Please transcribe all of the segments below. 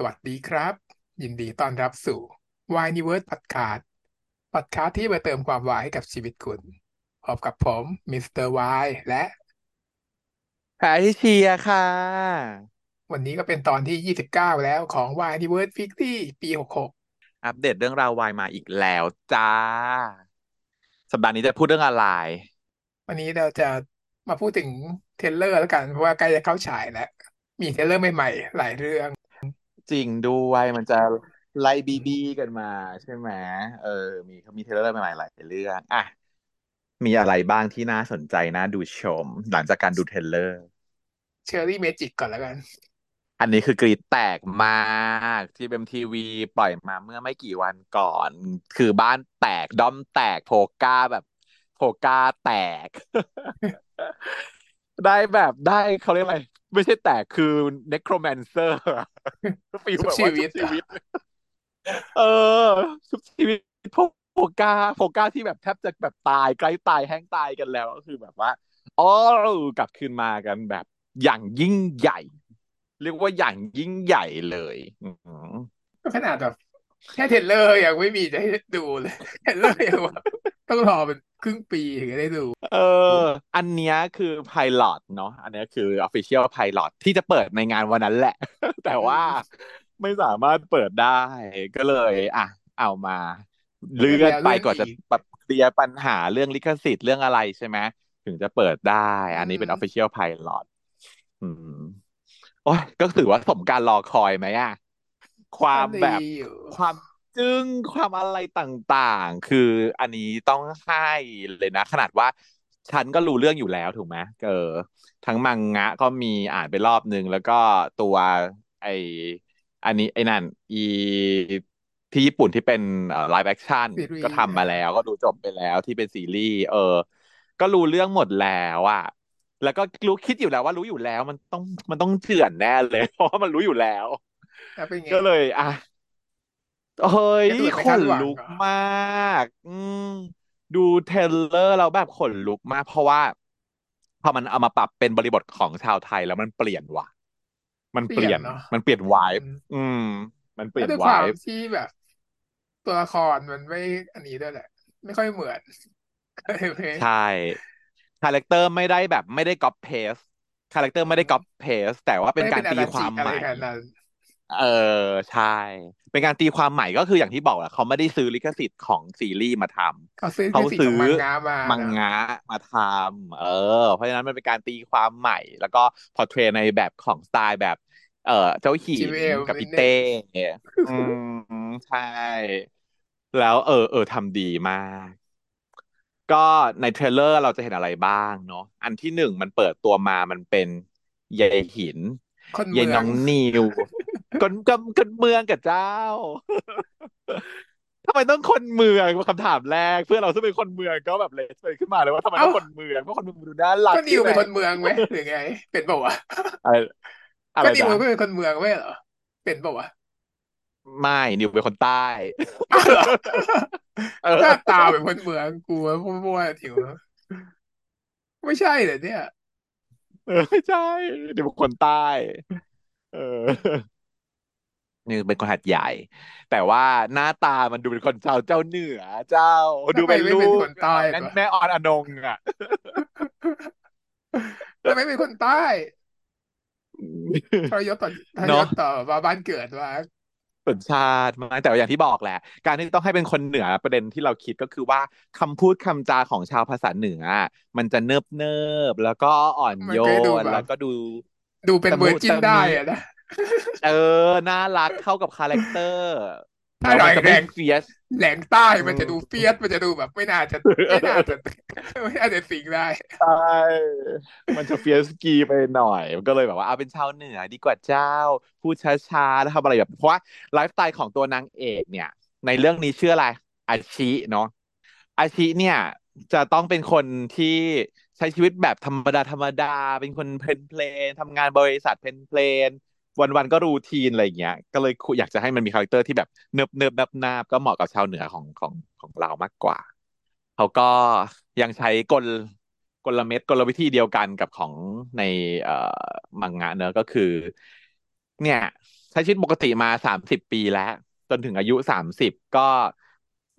สวัสดีครับ ยินดีต้อนรับสู่ Why n i v e r s e Podcast Podcast ที่มาเติมความวายให้กับชีวิตคุณพบกับผม Mister Y และแพทริเซียค่ะ วันนี้ก็เป็นตอนที่ 29 แล้วของ Why n i v e r s e Weekly ปี 66 อัปเดตเรื่องราววายมาอีกแล้วจ้า สัปดาห์นี้จะพูดเรื่องอะไร วันนี้เราจะมาพูดถึงtrailer แล้วกัน เพราะว่าใกล้จะเข้าฉายแล้ว มี trailer ใหม่ๆ หลายเรื่อง จริงด้วยมันจะไล่บีบีกันมา ใช่ไหมเออ มีเขามี trailer ใหม่ๆหลายเรื่องอะมีอะไรบ้างที่น่าสนใจน่าดูชม หลังจากการดู trailer Cherry Magic ก่อนแล้วกัน อันนี้คือกรีดแตกมากที่ GMMTV ปล่อยมาเมื่อไม่กี่วันก่อน คือบ้านแตกด้อมแตกโพก้าแบบโพก้าแตก ได้แบบได้เขาเรียกอะไร ไม่ใช่แตกคือ necromancer ฟีลแบบว่าชุบชีวิตชุบชีวิต เออชุบชีวิตโพโพก้าโพก้าที่แบบแทบจะแบบตายใกล้ตายแห้งตายกันแล้วก็คือแบบว่าอ๋อกลับคืนมากันแบบ อย่างยิ่งใหญ่ เรียกว่าอย่างยิ่งใหญ่เลยอืมก็ขนาดแบบ แค่เทรลเลอร์ยังไม่มีจะให้ดูเลยเทรลเลอร์ยังแบบต้องรอเป็นครึ่งปีถึงจะได้ดู เออ อันเนี้ยคือไพลอตเนาะ อันเนี้ยคือ official pilot ที่จะเปิดในงานวันนั้นแหละ แต่ว่าไม่สามารถเปิดได้ก็เลย อะ เอามาเลื่อนไปก่อนจะแบบเคลียร์ปัญหาเรื่องลิขสิทธิ์เรื่องอะไรใช่ไหมถึงจะเปิดได้ อันนี้เป็น official pilot อืมโอ้ยก็ถือว่าสมการรอคอยไหมอะ ความแบบดีอยู่ความจึ้งความอะไรต่างๆ คืออันนี้ต้องให้เลยนะ ขนาดว่าฉันก็รู้เรื่องอยู่แล้วถูกไหมเออ ทั้งมังงะก็มีอ่านไปรอบนึง แล้วก็ตัวไออันนี้ไอ้นั่น อีที่ญี่ปุ่นที่เป็น live action ซีรีส์ก็ทำมาแล้ว ก็ดูจบไปแล้วที่เป็นซีรีส์เออ ก็รู้เรื่องหมดแล้วอะแล้วก็รู้คิดอยู่แล้วว่ารู้อยู่แล้ว มันต้องมันต้องเถื่อนแน่เลย เพราะว่ามันรู้อยู่แล้วแล้ว เป็นไงก็เลย อะเฮ้ยกระโดดไปขคาดนหวังลุกเหรอมาก อืมดูเทรลเลอร์แล้วแบบขนลุกมาก เพราะว่าพอมันเอามาปรับเป็นบริบทของชาวไทยแล้วมันเปลี่ยนว่ะ มันเปลี่ยนเนาะมันเปลี่ยนวายอืมอืมมันเปลี่แล้ยวนด้วยควาวามยที่แบบ ตัวละครมันไม่อันนี้ด้วยแหละ ไม่ค่อยเหมือนก็เลยไม่ใช่คาแรคเตอร์ไม่ได้แบบไม่ได้ก๊อปเพสคาแรคเตอร์ไม่ได้ก๊อปเพสแต่ว่าเป็นไม่การเป็นอาตีราควาจิมอะใหไรม่ขนาดนั้น เออใช่ เป็นการตีความใหม่ก็คืออย่างที่บอกแหละเขาไม่ได้ซื้อลิขสิทธิ์ของซีรีส์มาทำเขาซื้อเขาคือสิ่งซื้ขอองมังงะมามังเนอะงะมาทำเออ เพราะฉะนั้นมันเป็นการตีความใหม่ แล้วก็พอเทรในแบบของสไตล์แบบ เออเจ้าหิจินเวลกับนิพี่ดนึเต้งอืมใช่ แล้วเออเออทำดีมาก ก็ในเทรลเลอร์เราจะเห็นอะไรบ้างเนาะอันที่หนึ่งมันเปิดตัวมามันเป็นยายหินคนยายเมือน้งองนิว คนคนคนเมืองกับเจ้าทำไมต้องคนเมืองคำถามแรก เพื่อนเราซึ่งเป็นคนเมืองก็แบบเลยเลยขึ้นมาเลยว่าทำไมต้องเอ้าคนเมืองเพราะคนเมืองดูน่ารักก็นิวใช่ไหมเป็นคนเมืองไหมหรือไง เป็นเปล่าวะอะไรอะไรก็นิวนะก็เป็นคนเมืองไม่เหรอเป็นเปล่าวะไม่นิวเป็นคนใต้อ้าวเหรอเออหน้าตาเป็นคนเมืองกูว่ามั่วๆถิวไม่ใช่เหรอเนี่ย เออไม่ใช่นิวเป็นคนใต้ เออ นิวเป็นคนหัดใหญ่ แต่ว่าหน้าตามันดูเป็นคนเจ้าเจ้าเหนือ เจ้าดูทำไมเป็นไม่ลูเป็นกคนใต้แม่วะแม่ออนอนงอะทำไมเป็นคนใต้ทรยศต่อทรยเนาะศต่อว่าบ้านเกิดว่าสัญชาติมากแต่ว่าอย่างที่บอกแหละ การที่ต้องให้เป็นคนเหนือประเด็นที่เราคิดก็คือว่าคำพูดคำจาของชาวภาษาเหนืออะมันจะเนิบเนิบแล้วก็อ่อนมันโยก็ดูนแบบแล้วก็ดู ดูเป็นตะเวมุอร์จินตะได้มิอะนะ เออ น่ารักเข้ากับคาแรคเตอร์ถ้าแล้วหน่มัอนยจะแรไม่งเฟียสแหลงใต้มันจะดูเฟียสมันจะดูแบบไม่น่าจะไม่น่าจะไม่น่าจะสิงได้ใช่มันจะ fierce กีไปหน่อย มันก็เลยแบบว่าเอาเป็นชาวเหนือดีกว่าเจ้า พูดช้าๆแล้วทำอะไรแบบเพราะว่าไลฟ์สไตล์ของตัวนางเอกเนี่ย ในเรื่องนี้ชื่ออะไร อาชิเนาะอาชิเนี่ยจะต้องเป็นคนที่ใช้ชีวิตแบบธรรมดาธรรมดา เป็นคน plain plain ทำงานบริษัท plain plain วันๆก็ routine อะไรอย่างเงี้ย ก็เลยอยากจะให้มันมี character ที่แบบเนิบเนิบนับนาบก็เหมาะกับชาวเหนือของของของเรามากกว่า เขาก็ยังใช้กลกลเม็ดกลวิธีเดียวกันกับของในเอ่อมังงะเนอะก็คือ เนี่ยใช้ชีวิตปกติมาสามสิบปีแล้ว จนถึงอายุสามสิบก็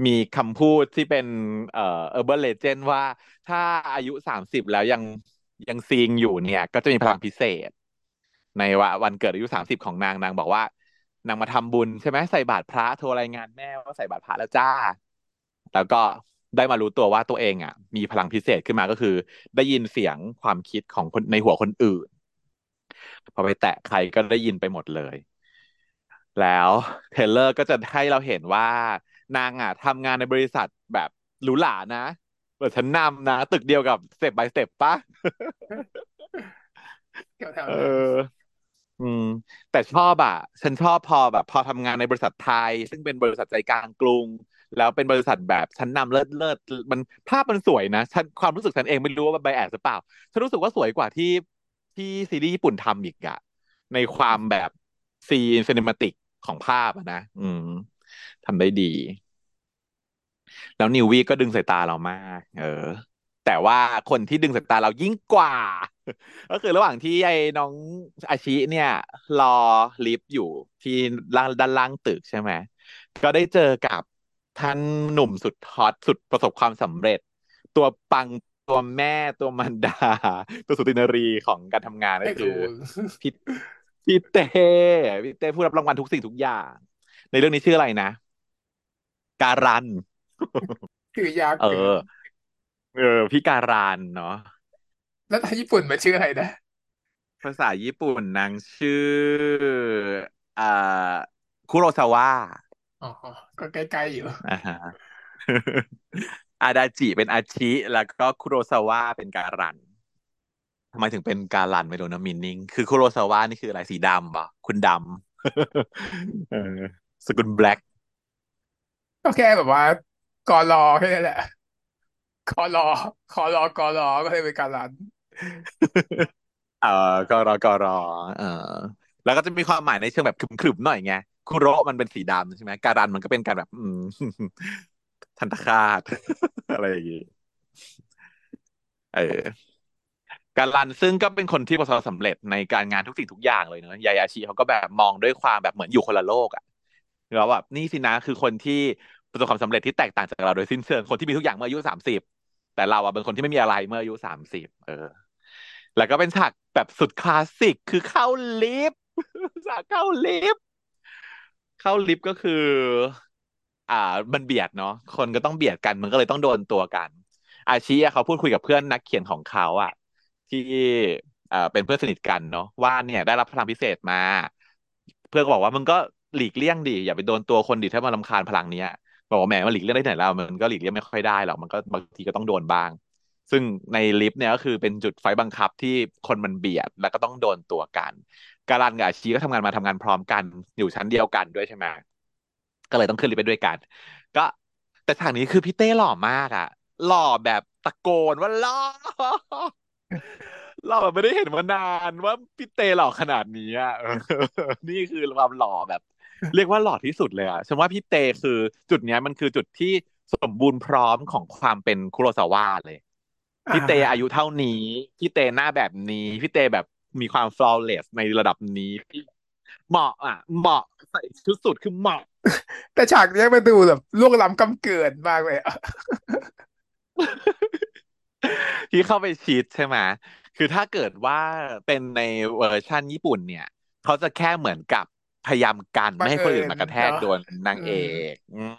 มีคำพูดที่เป็นเอ่อ urban legend ว่าถ้าอายุสามสิบแล้วยังยังซีงอยู่เนี่ย ก็จะมีพลังพิเศษ ในวันวันเกิดอายุสามสิบของนางนางบอกว่านางมาทำบุญใช่ไหมใส่บาตรพระโทรรายงานแม่ว่าใส่บาตรพระแล้วจ้า แล้วก็ได้มารู้ตัวว่าตัวเองอะ มีพลังพิเศษขึ้นมาก็คือ ได้ยินเสียงความคิดของคนในหัวคนอื่น พอไปแตะใครก็ได้ยินไปหมดเลย แล้ว trailer ก็จะให้เราเห็นว่านางอะทำงานในบริษัทแบบหรูหรานะเปิดชั้นนำนะ ตึกเดียวกับ Step by Step ปะแถวแถวเอนั้นอ อืม แต่ชอบอะ ฉันชอบพอแบบ พอทำงานในบริษัทไทย ซึ่งเป็นบริษัทใจกลางกรุง แล้วเป็นบริษัทแบบชั้นนำเลิศเลิศมันภาพมันสวยนะฉันความรู้สึกฉันเองไม่รู้ว่า bias หรือเปล่า ฉันรู้สึกว่าสวยกว่าที่ที่ซีรีส์ญี่ปุ่นทำอีกอะในความแบบ scene cinematic ของภาพอะนะอืมทำได้ดี แล้วนิววีก็ดึงสายตาเรามาก เออ แต่ว่าคนที่ดึงสายตาเรายิ่งกว่า ก็คือระหว่างที่ไอ้น้องอาชิเนี่ย รอลิฟต์อยู่ที่ล่างด้านล่างตึกใช่ไหมก็ได้เจอกับท่านหนุ่มสุดฮอตสุดประสบความสำเร็จ ตัวปังตัวแม่ตัวมันดา ตัวสุตินรีของการทำงานก็คือไอ้กูพี่พี่เต้พี่เต้ผู้รับรางวัลทุกสิ่งทุกอย่าง ในเรื่องนี้ชื่ออะไรนะ การันคือยากเออเกินเออพี่การานเนาะ แล้วทางญี่ปุ่นมันชื่ออะไรนะ ภาษาญี่ปุ่นนางชื่ออ่าคุโรซาวะอ๋อ ก็ใกล้ๆอยู่ อ่าฮะ อาดาจิเป็นอาชิแล้วก็คุโรซาวะเป็นการันทำไมถึงเป็นการันไม่รู้นะมินนิ่งคือคุโรซาวะนี่คืออะไรสีดำป่ะคุณดำ เออสกุลแบล็กก็แค่แบบว่ากอรอแค่นั้นแหละคอรอคอรอกอรอก็เลยเป็นการัน เออกรอกรอเออแล้วก็จะมีความหมายในเชิงแบบขรึมๆหน่อยไงคุโระมันเป็นสีดำใช่ไหมการันมันก็เป็นการแบบอืมทันตคาตอะไรอย่างงี้เออการันซึ่งก็เป็นคนที่ประสบความสำเร็จในการงานทุกสิ่งทุกอย่างเลยเนอะยายาชิเขาก็แบบมองด้วยความแบบเหมือนอยู่คนละโลกอะแล้วแบบนี่สินะคือคนที่ประสบความสำเร็จที่แตกต่างจากเราโดยสิ้นเชิงคนที่มีทุกอย่างเมื่ออายุสามสิบแต่เราอะเป็นคนที่ไม่มีอะไรเมื่ออายุสามสิบเออ แล้วก็เป็นฉากแบบสุดคลาสสิกคือเข้าลิฟต์ฉากเข้าลิฟต์เข้าลิฟต์ก็คือ อ่า มันเบียดเนาะคนก็ต้องเบียดกัน มันก็เลยต้องโดนตัวกัน อาชีเขาพูดคุยกับเพื่อนนักเขียนของเขาอะที่อ่าเป็นเพื่อนสนิทกันเนาะว่าเนี่ยได้รับพลังพิเศษมา เพื่อนก็บอกว่ามึงก็หลีกเลี่ยงดิอย่าไปโดนตัวคนดิถ้ามันรำคาญพลังเนี้ยบอกว่าแหมมันหลีกเลี่ยงได้ไหนแล้วมันก็หลีกเลี่ยงไม่ค่อยได้หรอกมันก็บางทีก็ต้องโดนบ้าง ซึ่งในลิฟต์เนี่ยก็คือเป็นจุดไฟบังคับที่คนมันเบียด แล้วก็ต้องโดนตัวกันการันกับอาชีก็ทำงานมาทำงานพร้อมกันอยู่ชั้นเดียวกันด้วยใช่ไหมก็เลยต้องขึ้นลิฟต์ไปด้วยกัน ก็แต่ฉากนี้คือพี่เต้หล่อมากอะหล่อแบบตะโกนว่าหล่อหล่อแบบไม่ได้เห็นมานานว่าพี่เต้หล่อขนาดนี้อะนี่คือความหล่อแบบ เรียกว่าหล่อที่สุดเลยอะฉันว่าพี่เตคือจุดเนี้ยมันคือจุดที่สมบูรณ์พร้อมของความเป็นคุโรซาวะเลย พี่เตอายุาเท่านี้ พี่เตหน้าแบบนี้ พี่เตแบบมีความ flawless ในระดับนี้พี่เหมาะอะ เหมาะใส่ชุดสุดคือเหมาะ แต่ฉากเนี้ยมันดูแบบล่วงล้ำกำเกินมากเลยอะที่เข้าไปชีทใช่ไหมคือถ้าเกิดว่าเป็นในเวอร์ชันญี่ปุ่นเนี่ย เขาจะแค่เหมือนกับพยายามกันบังเอิไม่ให้คนอื่นญมากระแทกเนาะโดนนาอืงเอมกอืม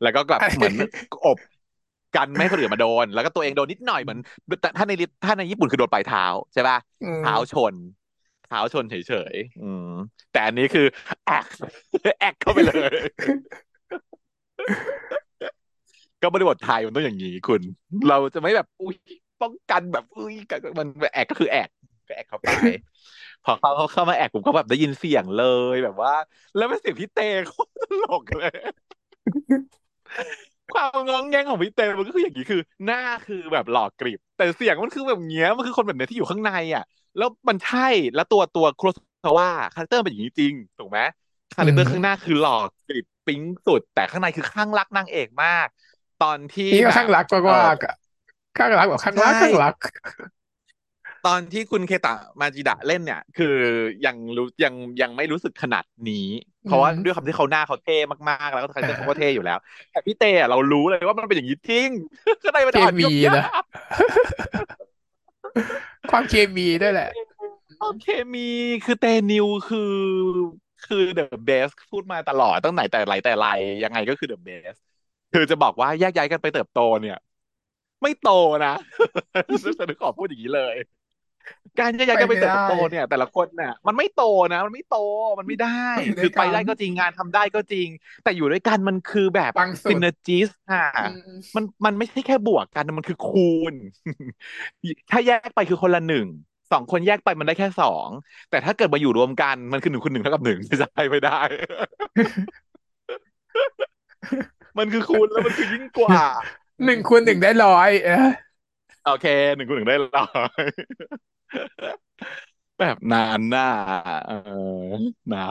แล้วก็แบบอันเหมือนนี้อบ กันไม่ให้คนอื่นมาโดน แล้วก็ตัวเองโดนนิดหน่อยเหมือนแต่ถ้าในลิถ้าในญี่ปุ่นคือโดนปลายเท้าใช่ป่ะอืเท้าชมนเท้าชนเฉยๆอืมแต่อันนี้คือแอกแอกเข้าไปเลย ก็บริบทไทยมันต้องอย่างนี้คุณ เราจะไม่แบบอุ้ยป้องกันแบบอุ้ยมันแอกก็คือแอกก็แอกเข้าไปพอเขาเขาเข้ามาแอกผมก็แบบได้ยินเสียงเลยแบบว่า แล้วเป็นเสียงพี่เตโคตรตลกเลย ความงองแงงของพี่เตมันก็คืออย่างนี้คือ หน้าคือแบบหล่อกริบ แต่เสียงมันคือแบบเงี้ยมันคือคนแบบเนี้ยที่อยู่ข้างในอะ แล้วมันใช่แล้วตัวตัวโครสว่าคาแรคเตอร์เป็นอย่างนี้จริงถูกไหมคาอืแรคเตอร์ข้างหน้ามคือหล่อกริบปิ๊งสุด แต่ข้างในคือข้างรักนางเอกมาก ตอนที่นี่ก็แบบข้างรักเออมากๆอะข้างรักแบบข้างใช่รักข้างรัก ตอนที่คุณเคตะมาจิดะเล่นเนี่ย คือยังรู้ยังยังไม่รู้สึกขนาดนี้อืเพราะว่ามด้วยความที่เขาหน้าเขาเท่มากๆ แล้วก็คาแรอ่คเตอร์เขาก็เท่าอยู่แล้ว แต่พี่เต้อะเรารู้เลยว่ามันเป็นอย่างนี้จริงก็เลยมันเคอ่อนโยมีนยานะกความเคมีด้วยแหละโอเคมีคือเตนิวคือคือเดอะเบสพูดมาตลอดตั้งไหนแต่ไรแต่ไรยังไงก็คือเดอะเบสคือจะบอกว่าแยกย้ายกันไปเติบโตเนี่ย ไม่โตนะฉันขอพูดอย่างนี้เลย การจะอยากจะไปไปไม่ได้เติบโตเนี่ย แต่ละคนน่ะ มันไม่โตนะ มันไม่โตมันไม่ได้ไปอยู่ด้คือไปวยกันได้ก็จริงงานทำได้ก็จริง แต่อยู่ด้วยกันมันคือแบบปังสุดซินเนอร์จิสค่ะอืมมันมันไม่ใช่แค่บวกกันมันคือคูณ ถ้าแยกไปคือคนละหนึ่งสองคนแยกไปมันได้แค่สองแต่ถ้าเกิดมาอยู่รวมกันมันคือหนึ่งคูณหนึ่งเท่ากับหนึ่งจะไปไม่ได้ มันคือคูณแล้วมันคือยิ่งกว่าหนึ่งคูณหนึ่งได้ร้อยเออโอเคหนึ่งคูณหนึ่งได้ร้อย แบบนานน่ะเออนะ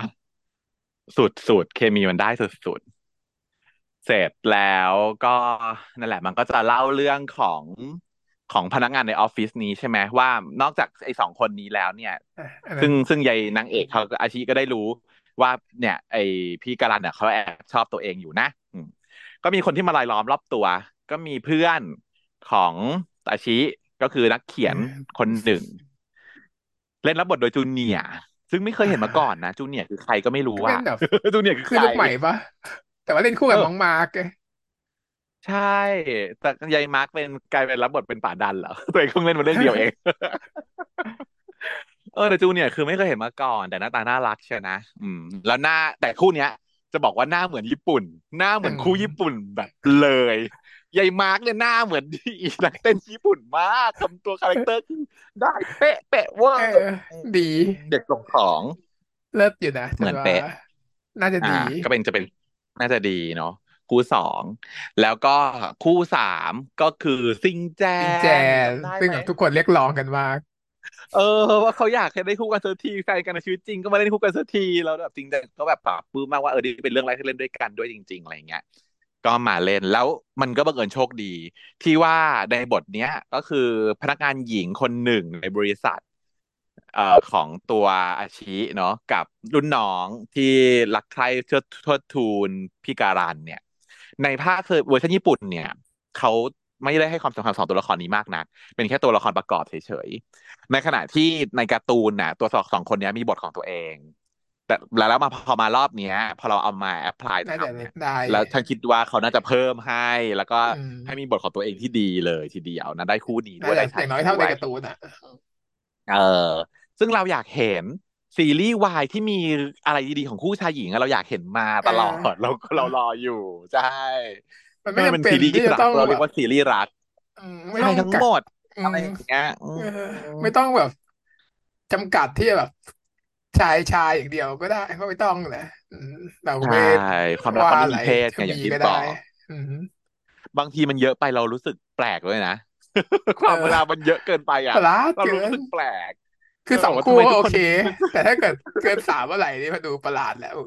สุดสุดเคมีมันได้สุดสุดเสร็จแล้วก็นั่นแหละ มันก็จะเล่าเรื่องของของพนักงานในออฟฟิศนี้ใช่ไหมว่านอกจากไอ้สองคนนี้แล้วเนี่ยอะอันนั้นซึ่งซึ่งยายนางเอกเขาก็อาชีก็ได้รู้ว่าเนี่ย ไอ้พี่การันเนี่ยเขาแอบชอบตัวเองอยู่นะอืมก็มีคนที่มารายล้อมรอบตัว ก็มีเพื่อนของอาชิก็คือนักเขียนเออคนหนึ่ง เล่นรับบทโดยจูเนียร์ซึ่งไม่เคยเห็นมาก่อนอ่านะจูเนียร์คือใครก็ไม่รู้อะก็เป็นแบบจูเนียร์คือใครคือลูกใหม่ปะแต่ว่าเล่นคู่กับน้องเออมาร์กไงใช่ แต่ยายมาร์กเป็นกลายเป็นรับบทเป็นป๋าดันเหรอตัวเองเพิ่งเล่นมาเรื่องเดียวเอง เออแต่จูเนี่ยคือไม่เคยเห็นมาก่อน แต่หน้าตาน่ารักใช่นะอืม แล้วหน้าแต่คู่เนี้ย จะบอกว่าหน้าเหมือนญี่ปุ่น หน้าเหอืมือนคู่ญี่มปุ่นแบบเลย ยายมาร์กเนี่ยหน้าเหมือนที่อีนักเต้นญี่ปุ่นมากทำตัวคาแรคเตอร์ได้เป๊ะเป๊ะเวอเออร์อืมดีเด็กส่งของเลิศอยู่นะฉันว่าเหมือนเป๊ะน่าจะอ่าดีก็เป็นจะเป็นน่าจะดีเนาะคู่สองแล้วก็คู่สามก็คือซิงแจจริงแจนนจำได้ไหมซึ่งแบบทุกคนเรียกร้องกันมากเออว่าเขาอยากให้ได้คู่กันสักทีแฟนกันในชีวิตจริงก็มาเล่นคู่กันสักทีแล้วแบบจริงแจนก็แบบปลาบปลื้มมากว่าเออดีเป็นเรื่องแรกที่เล่นด้วยกันด้วยจริง ๆอะไรอย่างเงี้ย ก็มาเล่นแล้วมันก็บังเอิญโชคดี ที่ว่าในบทเนี้ยก็คือพนักงานหญิงคนหนึ่งในบริษัทเอ่อของตัวอาชิเนาะกับรุ่นน้องที่รักใคร่เชิดเทิดทูนพี่การันเนี่ย ในภาคคือเวอร์ชันญี่ปุ่นเนี่ยเขาไม่ได้ให้ความสำคัญสองตัวละครนี้มากนัก เป็นแค่ตัวละครประกอบเฉยๆ ในขณะที่ในการ์ตูนน่ะตัวสองสองคนนี้มีบทของตัวเอง แต่แล้วแล้วมาพอมารอบเนี้ย พอเราเอามาแอพพลายน่าจะทำเนี่ยได้แล้วฉันคิดว่าเขาน่าจะเพิ่มให้ แล้วก็อืมให้มีบทของตัวเองที่ดีเลยทีเดียวนะได้คู่นี้ด้น่าจะอวยได้ฉากย่างน้อยเท่าในนี้ด้วยการ์ตูนอะเออ ซึ่งเราอยากเห็นซีรีส์วายที่มีอะไรดีๆของคู่ชายหญิงอะเราอยากเห็นมาเตลอดออเราเรารออยู่ใช่มันไม่ให้มันเป็นจำเป็นที่ซีรีส์รักจะต้องแบบเราเรียกว่าซีรีส์รักอืมไม่ใช่ต้องกักทั้งหมดอืมอะไรอย่างเงี้ยอืเออมไม่ต้องแบบจำกัดที่จะแบบ ชายชายอย่างเดียวก็ได้ก็ไม่ต้องนะอืมเราก็ใช่ไม่ความรักว่าอะไรมันไม่มีเพศจะไงอย่างที่มีก็ได้บอกอืมบางทีมันเยอะไปเรารู้สึกแปลกเลยนะคเอวามเวลามันอเยอะเกินไปอะประหลาดเราเกินรู้สึกแปลก คือสองเออว่าคู่ก็โอเคทำไมทุกคนแต่ถ้าเกิดเกินสามเมื่อไหร่นี่มันดูประหลาดแล้ว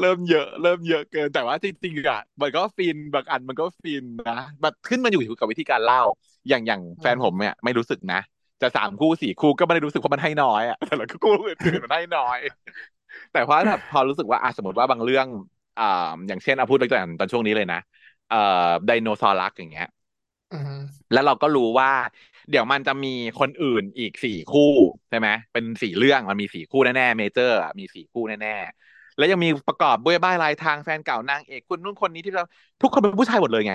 เริ่มเยอะ เริ่มเยอะเกินแต่ว่าจริงๆอะมันก็ฟินบางอันมันก็ฟินนะมันขึ้นมาอยู่กับวิธีการเล่า อย่างอย่างอืแฟนผมมเนี่ยไม่รู้สึกนะ จะสามคู่สี่คู่ก็ไม่ได้รู้สึกว่ามันให้น้อยอะแต่ละคู่อื่นๆมันให้น้อย แต่ว่าถ้าพอรู้สึกว่าอะสมมติว่าบางเรื่องอ่าอย่างเช่นเอาพูดตัวอย่างตอนช่วงนี้เลยนะเอ่อไดโนเสาร์รักอย่างเงี้ยอืมแล้วเราก็รู้ว่า เดี๋ยวมันจะมีคนอื่นอีกสี่คู่ใช่ไหมเป็นสี่เรื่องมันมีสี่คู่แน่ๆเมเจอร์มีสี่คู่แน่ๆแล้วยังมีประกอบด้วยบ้ายรายทางแฟนเก่านางเอกคุณนู่นคนนี้ที่เราทุกคนเป็นผู้ชายหมดเลยไง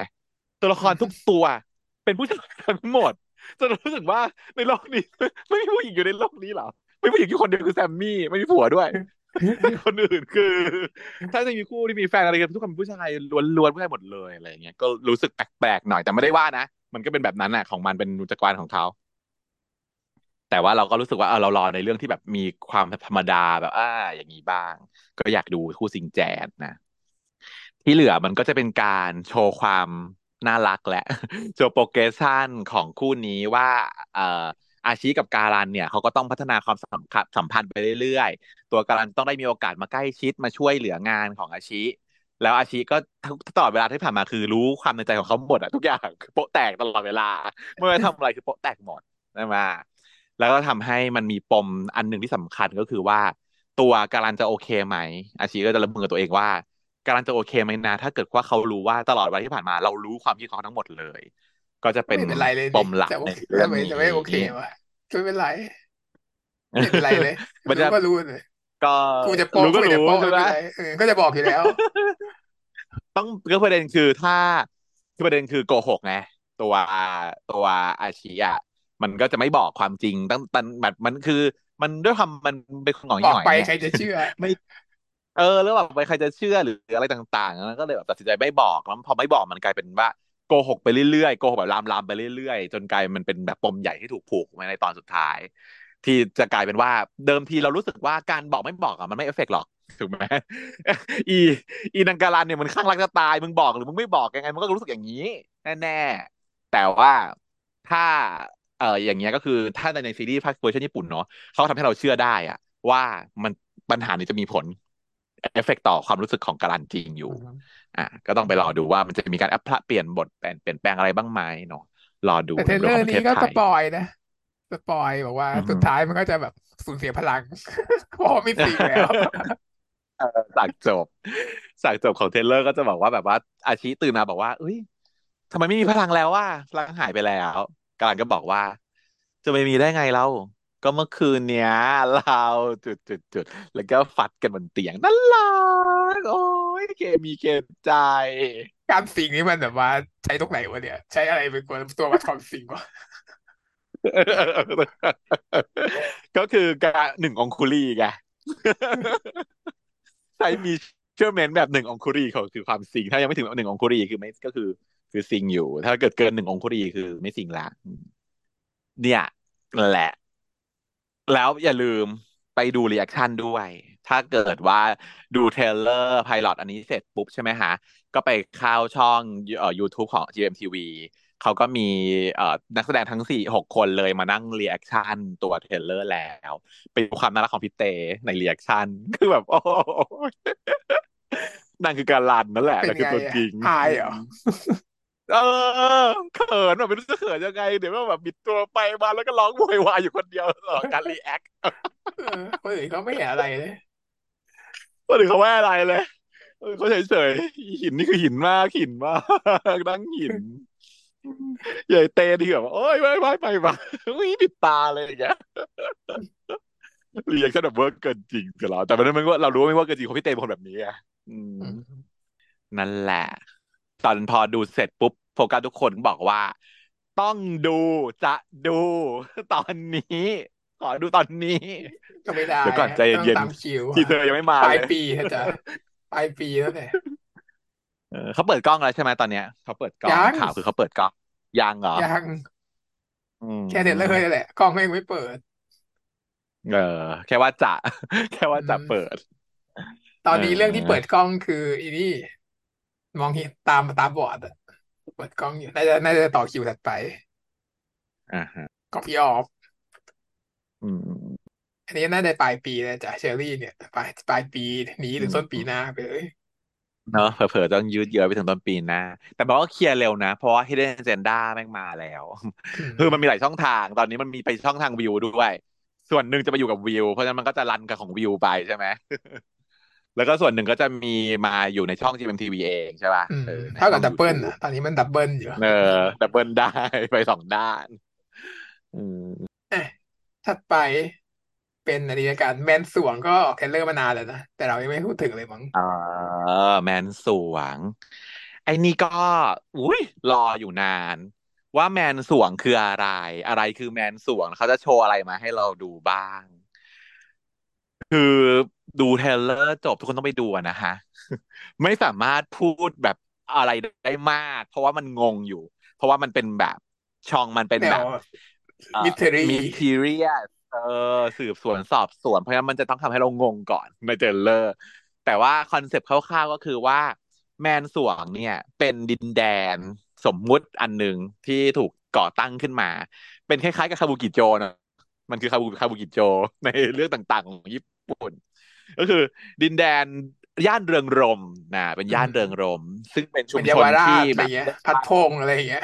ตัวละครทุกตัวเป็นผู้ชายทั้งหมด จนรู้สึกว่าในโลกนี้ ไม่มีผู้หญิงอยู่ในโลกนี้หรอไม่มีผู้หญิงอยู่คนเดียวคือแซมมี่ไม่มีผัวด้วยคนอื่นคือ ถ้าจะมีคู่ที่มีแฟนอะไรกันทุกคนเป็นผู้ชายล้วนๆผู้ชายหมดเลยอะไรอย่างเงี้ยก็รู้สึกแปลกๆหน่อยแต่ไม่ได้ว่านะมันก็เป็นแบบนั้นน่ะของมันเป็นจักรวาลของเขาแต่ว่าเราก็รู้สึกว่าเออเรารอในเรื่องที่แบบมีความธรรมดาแบบอ่าอย่างนี้บ้าง ก็อยากดูคู่ซิงแจนนะที่เหลือมันก็จะเป็นการโชว์ความ น่ารักแหละโชว์โปรเกรสชันของคู่นี้ว่าเอ่ออาชีกับการันเนี่ยเขาก็ต้องพัฒนาความสัมพันธ์สัมพันธ์ไปเรื่อยๆ ตัวการันต้องได้มีโอกาสมาใกล้ชิดมาช่วยเหลืองานของอาชี แล้วอาชีก็ตลอดเวลาที่ผ่านมาคือรู้ความในใจของเขาหมดอะทุกอย่างโปะแตกตลอดเวลาไม่ว่าทำอะไรคือโปะแตกหมดใช่ไหมแล้วก็ทำให้มันมีปมอันหนึ่งที่สำคัญก็คือว่า ตัวการันจะโอเคไหม อาชีก็จะระเบิดตัวเองว่า การันจะโอเคไหมนะ ถ้าเกิดว่าเขารู้ว่าตลอดวันที่ผ่านมาเรารู้ความคิดของเขาทั้งหมดเลย ก็จะเป็นไม่เป็นไรเลยปดิมหลักจะโอในเคเรื่องทำไมนี้จะไม่โอเควะไม่เป็นไรไม่เป็นไรเลยมันรู้จะก็รู้เลยก็กูจะโป๊ะรู้ก็รู้กูจะโป๊ะใช่ไหมไม่เป็นไรเออก็จะบอกอยู่แล้ว ต้องก็ประเด็นคือถ้าคือประเด็นคือโกหกไงตัวตัวอาชีอะมันก็จะไม่บอกความจริงตั้งแต่แบบมันคือ มันด้วยความมันเป็นคนหงอยบอกไปหน่อยไงใครจะเชื่อ ไม่ เออแล้วแบบใครจะเชื่อหรืออะไรต่างๆแล้วก็เลยแบบตัดสินใจไม่บอกแล้วพอไม่บอกมันกลายเป็นว่าโกหกไปเรื่อยๆโกหกแบบลามๆไปเรื่อยๆ จนกลายมันเป็นแบบปมใหญ่ที่ถูกผูกไว้ในตอนสุดท้าย ที่จะกลายเป็นว่าเดิมทีเรารู้สึกว่าการบอกไม่บอกอะมันไม่เอฟเฟกต์หรอกถูกไหมอีอีนังการันเนี่ยมันข้างรักจะตายมึงบอกหรือมึงไม่บอกยังไงมันก็รู้สึกอย่างนี้แน่ๆแต่ว่าถ้าเอออย่างเงี้ยก็คือถ้าในในซีรีส์ภาคเวอร์ชันญี่ปุ่นเนาะเขาทำให้เราเชื่อได้อะว่ามันปัญหานี้จะมีผล เอฟเฟกต่อความรู้สึกของการันจริงอยู่ อะก็ต้องไปรอดูว่ามันจะมีการแอปเปลี่ยนบทเปลี่ยนเปลี่ยนแปลงอะไรบ้างไหมเนาะรอดูแต่เทรลในเรื่องของประเลอร์นี้ก็เทศไทยสปอยนะสปอยบอกว่าอือฮึสุดท้ายมันก็จะแบบสูญเสียพลังเพราะว่าไม่สิงแล้วจากจบจากจบของเทเลอร์ก็จะบอกว่าแบบว่า อาชีตื่นมาบอกว่าเอ้ยทำไมไม่มีพลังแล้วว่าพลังหายไปแล้วกาลันก็บอกว่า จะไม่มีได้ไงเรา ก็เมื่อคืนเนี้ย เราจุดจุดจุดแล้วก็ฟัดกันบนเตียงนั่นล่ะโอ้ยเคมีเคใจ การสิงนี่มันแบบว่าใช้ตรงไหนวะเนี่ย ใช้อะไรเป็นตัวตัววัดความสิงวะก็คือการหนึ่งองคุลีไงใช้มีเชื่อเมนแบบหนึ่งองคุรีเขาคือความซิงถ้ายังไม่ถึงหนึ่งองคุรีคือไม่ก็คือคือซิงอยู่ ถ้าเกิดเกินหนึ่งองคุรีคือไม่ซิงละเนี่ยแหละ แล้วอย่าลืมไปดู reaction ด้วย ถ้าเกิดว่าดู trailer pilot อันนี้เสร็จปุ๊บใช่ไหมฮะ ก็ไปเข้าช่องเอ่อ YouTube ของ GMMTV เขาก็มีเอ่อนักแสดงทั้งสี่หกคนเลยมานั่ง reaction ตัว trailer แล้วไปดูความน่ารักของพี่เตใน reaction คือแบบ โอ้นั่นคือการันนั่นแหละนั่นคือตัวจริงอายเหรอ เออเขินแบบไม่รู้จะเขินยังไง เดี๋ยวว่าแบบบิดตัวไปมาแล้วก็ร้องโวยวายอยู่คนเดียวตลอดการ reactเออคนอื่นเขาไม่เห็นอะไรเลยว่าถึงเขาว่าอะไรเลยเออเขาเฉยๆหินนี่คือหินมากหินมากนั่งหินใหญ่เตที่แบบว่าโอ๊ยไม่ไม่ไปมาอุ้ยปิดตาเลยอย่างเงี้ยเรียกฉันแบบเวอร์เกินจริงกับเราแต่มันมันว่าเรารู้ว่าไม่เวอร์เกินจริงเพราะพี่เต้เป็นคนแบบนี้ไงอืมอืมนั่นแหละ ตอนพอดูเสร็จปุ๊บโฟกัสทุกคนบอกว่า ต้องดูจะดูตอนนี้ ขอดูตอนนี้ก็ไม่ได้เดี๋ยวก่อนฮะใจต้องเย็นตามคิวๆทีเธอยังไม่มาปลายเลยปีนะจ๊ะปลายปีแล้วเนี่ยเออเขาเปิดกล้องแล้วใช่ไหมตอนเนี้ยเขาเปิดกล้องยังข่าวคือเขาเปิดกล้องยังเหรอยังอืมแค่เด็ดเลยนั่นแหละกล้องก็ยังไม่เปิด เออ แค่ว่าจะ แค่ว่าอืจะมเปิดตอเอนนี้เรื่องที่เปิอดกล้องคืออีนี่ มองเห็นตามตาบอดอะเปิดกล้องอยู่น่าจะน่าจะต่อคิวถัดไป อ่าฮะก็พี่ออฟอืมอันนี้น่าจะปลายปีนะจ๊ะเชอรี่เนี่ยปลายปลายปีนี้หอืรือมต้นปีหน้าไปเลยเนอะเผลอๆต้องยืดเยื้อไปถึงต้นปีหน้า แต่บอกว่าเคลียร์เร็วนะ เพราะว่า Hidden Agenda แม่งมาแล้วอืมคือมันมีหลายช่องทาง ตอนนี้มันมีไปช่องทางวิวด้วย ส่วนหนึ่งจะไปอยู่กับวิว เพราะฉะนั้นมันก็จะรันกับของวิวไปใช่ไหม แล้วก็ส่วนหนึ่งก็จะมีมาอยู่ในช่อง GMTV เองใช่ป่ะอืมเออในเท่าช่กัอบงดับเบิล YouTube อะตอนนี้มันดับเบิลอยู่ เออ ดับเบิลได้ไปสองด้าน อืมอะถัดไปเป็นอันนี้ละกันแมนสวงก็ออกเทรลเลอร์มานานแล้วนะ แต่เรายังไม่พูดถึงเลยมั้งเออแมนสวง ไอ้นี่ก็ อุ้ยรออยู่นาน ว่าแมนสวงคืออะไร อะไรคือแมนสวงเขาจะโชว์อะไรมาให้เราดูบ้าง คือ ดู trailer จบทุกคนต้องไปดูอะนะฮะ ไม่สามารถพูดแบบอะไรได้มาก เพราะว่ามันงงอยู่ เพราะว่ามันเป็นแบบช่องมันเป็นแนวแบบเอ่อ mystery myste rious เออสืบสวนสอบสวน เพราะฉะนั้นมันจะต้องทำให้เรางงก่อนใน trailer แต่ว่า concept คร่าวๆก็คือว่า แมนสวงเนี่ย เป็นดินแดนสมมุติอันหนึ่งที่ถูกก่อตั้งขึ้นมา เป็นคล้ายๆกับคาบุกิโจนะมันคือคาบุคาบุกิโจในเรื่องต่างๆของญี่ปุ่น ก็คือ ดินแดนย่านเริงรมย์นะเป็นย่านอืมเริงรมย์ซึ่งเป็นเหชุมือมนเยาชวนราที่ชอะไรแบบเงี้ยพัดพงอะไรอย่างเงี้ย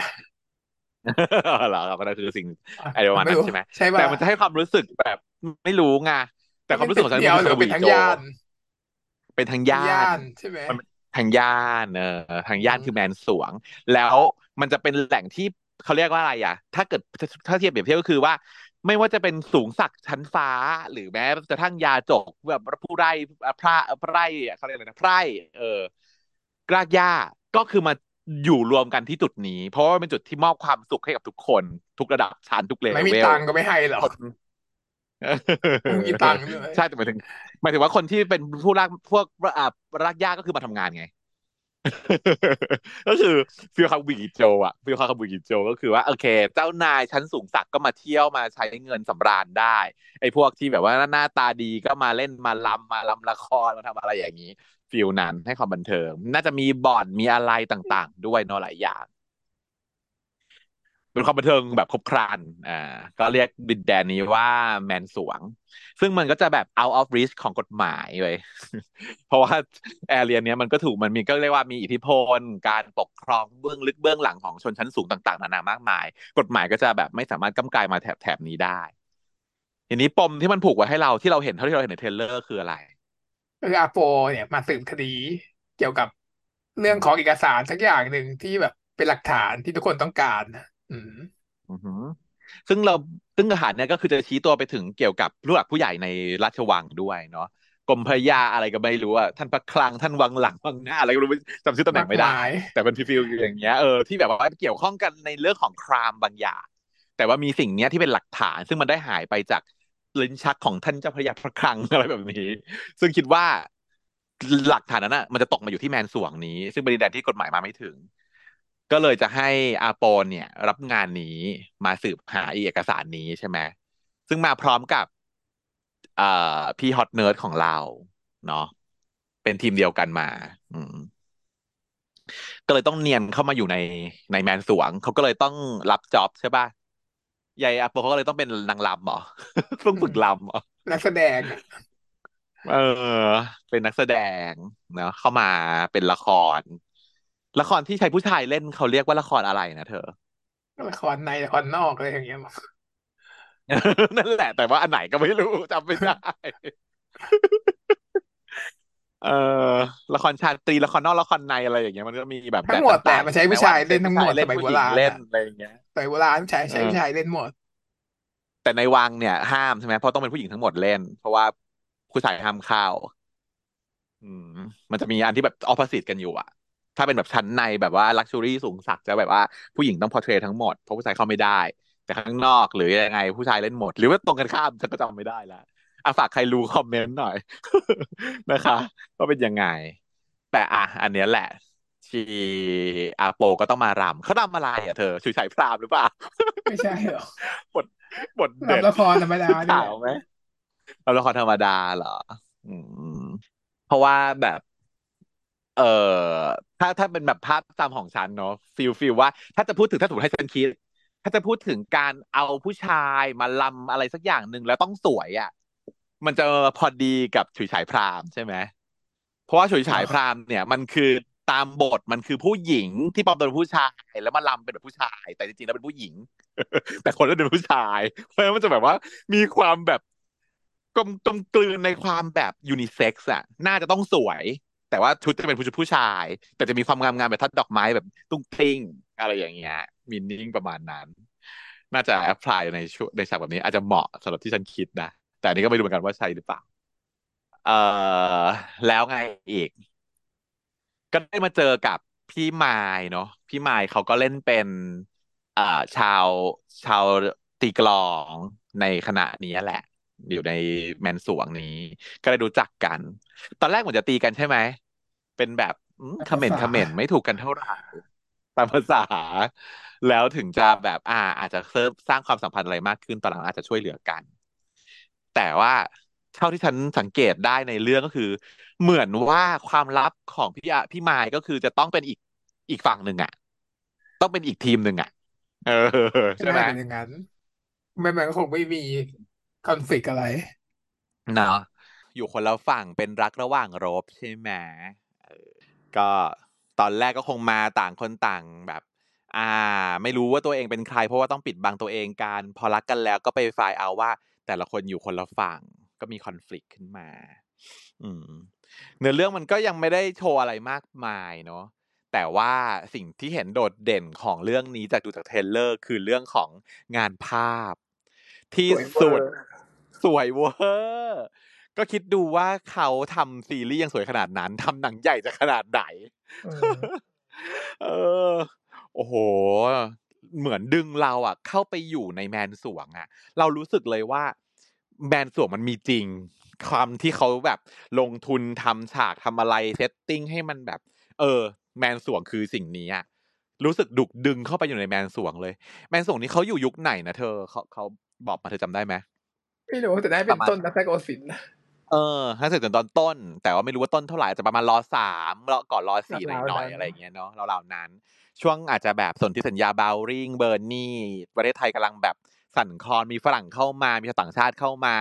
เหรอก็นั่นคือสิ่งอะอะไรประมาณไม่รู้นั้นใช่ไหมใช่ป่ะแต่มันจะให้ความรู้สึกแบบไม่รู้ไงแต่ความรู้สึกเป็นของฉันเดียวหรือเป็นมันคือคาบุกิโจทั้งย่าน เป็นทางทั้งย่าย่านนใช่ไหมมันทางย่านเออทางอืย่านคือแมนมสวง แล้วมันจะเป็นแหล่งที่เขาเรียกว่าอะไรอะ ถ้าเกิดถ้าเทียบเปรียบเทียบก็คือว่า ไม่ว่าจะเป็นสูงสักชั้นฟ้า หรือแม้กระทั่งยาจกแบบผู้ไร่พระพระไร่เขาเรียกอะไรนะไพร่เออรากหญ้าก็คือมาอยู่รวมกันที่จุดนี้ เพราะว่าเป็นจุดที่มอบความสุขให้กับทุกคน ทุกระดับชั้นทุกเลไม่มีเวลตังค์ก็ไม่ให้หรอกคนไม่มีตังค์ด้วยใช่แต่หมายถึงหมายถึงว่าคนที่เป็นผู้รากพวกอ่ารากหญ้าก็คือมาทำงานไง ก็คือ feel คาบุกิโจอะ feel คาบุกิโจก็คือว่าโอเค เจ้านายชั้นสูงสักก็มาเที่ยวมาใช้เงินสำราญได้ ไอ้พวกที่แบบว่าหน้าตาดีก็มาเล่นมารำมารำละครมาทำอะไรอย่างนี้ feel นั้นให้ความบันเทิง น่าจะมีบ่อนมีอะไรต่างๆ ด้วยเนอะหลายอย่าง เป็นความบันเทิงแบบครบครันอ่าก็เรียกดินแดนนี้ว่าแมนสวง ซึ่งมันก็จะแบบ out of reach ของกฎหมายเว้ยเพราะว่า area เนี้ยมันก็ถูกมันมีก็เรียกว่ามีอิทธิพล การปกครองเบื้องลึกเบื้องหลังของชนชั้นสูงต่างๆนานามากมาย กฎหมายก็จะแบบไม่สามารถก้ำกรายมาแถบแถบนี้ได้ทีนี้ปมที่มันผูกไว้ให้เราที่เราเห็นเท่าที่เราเห็นใน trailer คืออะไรคืออาโปเนี่ยมาสืบคดีเกี่ยวกับเรื่องของเอกสารสักอย่างหนึ่งที่แบบเป็นหลักฐานที่ทุกคนต้องการนะ ซึ่งเราซึ่งทหารเนี่ยก็คือจะชี้ตัวไปถึงเกี่ยวกับผู้หลักผู้ใหญ่ในราชวังด้วยเนาะกรมพระยาอะไรก็ไม่รู้อะท่านพระคลังท่านวังหลังวังหน้าอะไรก็ไม่รู้จำชื่อตำแหน่งไม่ได้มากมายแต่เป็นฟิลๆอย่างเงี้ยเออที่แบบว่าเกี่ยวข้องกันในเรื่องของครามบางอย่าง แต่ว่ามีสิ่งเนี้ยที่เป็นหลักฐาน ซึ่งมันได้หายไปจากลิ้นชักของท่านเจ้าพระยาพระคลังอะไรแบบนี้ ซึ่งคิดว่าหลักฐานนั้นอะมันจะตกมาอยู่ที่แมนสวงนี้ ซึ่งเป็นดินแดนที่กฎหมายมาไม่ถึง ก็เลยจะให้อาโปเนี่ย รับงานนี้มาสืบหาอีเอกสารนี้ใช่ไหมซึ่งมาพร้อมกับเอ่อพี่ hot nerd ของเรา เนาะเป็นทีมเดียวกันมา อืมก็เลยต้องเนียนเข้ามาอยู่ในในแมนสวง เขาก็เลยต้องรับ job ใช่ป่ะยายอาโปเขาก็เลยต้องเป็นนางรำเหรอเพิ่งอืมฝึกรำเหรอนักแสดงอะเออ เป็นนักแสดงเนาะเข้ามาเป็นละคร ละครที่ใช้ผู้ชายเล่นเขาเรียกว่าละครอะไรนะเธอละครในละครนอกอะไรอย่างเงี้ยมั้งนั่นแหละ แต่ว่าอันไหนก็ไม่รู้จำไม่ได้เออละครชาตรีละครนอกละครในอะไรอย่างเงี้ยมันก็มีแบบทั้งแบบหมดแต่ต่างมันใช้ผู้ๆใช่ไหมว่าชายเล่นทั้งหใช้ผู้ชายมดสมัยโบเล่นผู้หญิงราณอะเล่นอะไรอย่างเงี้ยสมัยโบราณผู้ชายเอใช้ผู้ชายอเล่นหมด แต่ในวังเนี่ย ห้ามใช่ไหมเพราะต้องเป็นผู้หญิงทั้งหมดเล่น เพราะว่าผู้ชายห้ามเข้าอืม มันจะมีอันที่แบบออ p o s สิตกันอยู่อะ ถ้าเป็นแบบชั้นในแบบว่าลักชัวรี่สูงสักจะแบบว่าผู้หญิงต้องพอเทรทั้งหมดเพราะผู้ชายเข้าไม่ได้ แต่ข้างนอกหรือยังไงผู้ชายเล่นหมด หรือว่าตรงกันข้ามฉันก็จำไม่ได้ละอะฝากใครรู้คอมเมนต์หน่อยนะคะว่าเป็นยังไง แต่อะอันเนี้ยแหละที่อาโปก็ต้องมารำเขารำอะไรอะเธอชุยฉายพรามหรือเปล่า ไม่ใช่หรอกบทบทเด็ดรับละครธรรมดานี่แหละข่าวไหมเราละครธรรมดาเหรอ อืม เพราะว่าแบบ เอ่อถ้าถ้าเป็นแบบภาพจำของฉันเนาะฟิลฟิลว่า ถ้าจะพูดถึงถ้าสมมติให้ฉันคิด ถ้าจะพูดถึงการเอาผู้ชายมาลำอะไรสักอย่างหนึ่งแล้วต้องสวยอะ มันจะพอดีกับฉุยฉายพรามใช่ไหมเพราะว่าฉุยฉายพรามเนี่ย มันคือตามบทมันคือผู้หญิงที่ปลอมตัวเป็นผู้ชาย แล้วมารำเป็นแบบผู้ชาย แต่จริงๆแล้วเป็นผู้หญิง แต่คนเล่นเป็นผู้ชาย เพราะฉะนั้นมันจะแบบว่ามีความแบบกลมกลมกลืนในความแบบยูนิเซ็กซ์อะน่าจะต้องสวย แต่ว่าชุดจะเป็นผู้ชุดผู้ชาย แต่จะมีความงามงามแบบทัดดอกไม้แบบตุ้งติ้งอะไรอย่างเงี้ยมีนิ่งประมาณนั้น น่าจะ apply ในช่วในฉากแบบนี้ อาจจะเหมาะสำหรับที่ฉันคิดนะ แต่อันนี้ก็ไม่รู้เหมือนกันว่าใช่หรือเปล่า เอ่อแล้วไงอีก ก็ได้มาเจอกับพี่มายเนาะพี่มายเขาก็เล่นเป็นเอ่อชาวชาวตีกลองในคณะนี้แหละ อยู่ในแมนสวงนี้ ก็ได้รู้จักกัน ตอนแรกเหมือนจะตีกันใช่ไหม เป็นแบบอืมตามภาษาคอมเมนต์คอมเมนต์ไม่ถูกกันเท่าไหร่ตามภาษา แล้วถึงจะแบบอ่า อาจจะเริ่มสร้างความสัมพันธ์อะไรมากขึ้นตอนหลังอาจจะช่วยเหลือกัน แต่ว่าเท่าที่ฉันสังเกตได้ในเรื่องก็คือ เหมือนว่าความลับของพี่อะพี่มายก็คือจะต้องเป็นอีกอีกฝั่งหนึ่งอะต้องเป็นอีกทีมหนึ่งอะเออก็น่าใช่ไหมเป็นอย่างนั้นไม่มันก็คงไม่มี คอนฟ lict อะไรเนาะอยู่คนละฝั่งเป็นรักระหว่างรบใช่ไหมก็ตอนแรกก็คงมาต่างคนต่างแบบ อ่า ไม่รู้ว่าตัวเองเป็นใคร เพราะว่าต้องปิดบังตัวเองกันพอรักกันแล้วก็ไปไฟล์เอาว่า แต่ละคนอยู่คนละฝั่งก็มีคอน FLICT ขึ้นมา อืมเนื้อเรื่องมันก็ยังไม่ได้โชว์อะไรมากมายเนาะแต่ว่าสิ่งที่เห็นโดดเด่นของเรื่องนี้จากดูจากเทรลเลอร์คือเรื่องของงานภาพ ที่สุด สวยเวอร์ก็คิดดูว่าเขาทำซีรีส์ยังสวยขนาดนั้นทำหนังใหญ่จะขนาดไหนเออ โอ้โห เหมือนดึงเราอะ เข้าไปอยู่ในแมนสวงอะ เรารู้สึกเลยว่า แมนสวงมันมีจริง ความที่เขาแบบลงทุนทำฉากทำอะไร setting ให้มันแบบ เออ แมนสวงคือสิ่งนี้อะรู้สึกถูกดึงเข้าไปอยู่ในแมนสวงเลย แมนสวงนี้เขาอยู่ยุคไหนนะเธอเขาเขา บอกมาเธอจำได้ไหมไม่รู้แต่ได้เป็นต้นรัตนโกสินทร์เออถ้าเสร็จตอนต้น แต่ว่าไม่รู้ว่าต้นเท่าไหร่จะประมาณรอสามรอก่อนรอสี่หน่อยๆอะไรอย่างเงี้ยเนาะเราๆนั้น ช่วงอาจจะแบบสนที่สัญญาบาวริงเบอร์นี่ประเทศไทยกำลังแบบสั่นคลอนมีฝรั่งเข้ามามีต่างชาติเข้ามา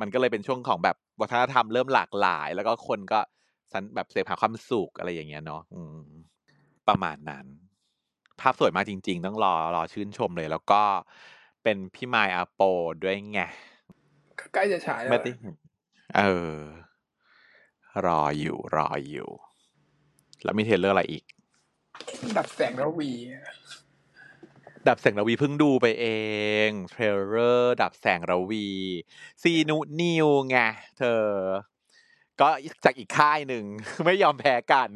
มันก็เลยเป็นช่วงของแบบวัฒนธรรมเริ่มหลากหลาย แล้วก็คนก็สันแบบเสพหาความสุขอะไรอย่างเงี้ยเนาะอืมประมาณนั้น ภาพสวยมากจริง ๆ ต้องรอรอชื่นชมเลย แล้วก็ เป็นพี่มายอาโปด้วยไงใกล้จะฉายแล้วไม่ได้เห็นเออ รออยู่รออยู่ แล้วมี trailer อะไรอีก ดับแสงแล้ววี ดับแสงรวีเพิ่งดูไปเอง trailer ดับแสงรวี ซีนุนิวไงเธอ ก็จากอีกค่ายหนึ่ง ไม่ยอมแพ้กัน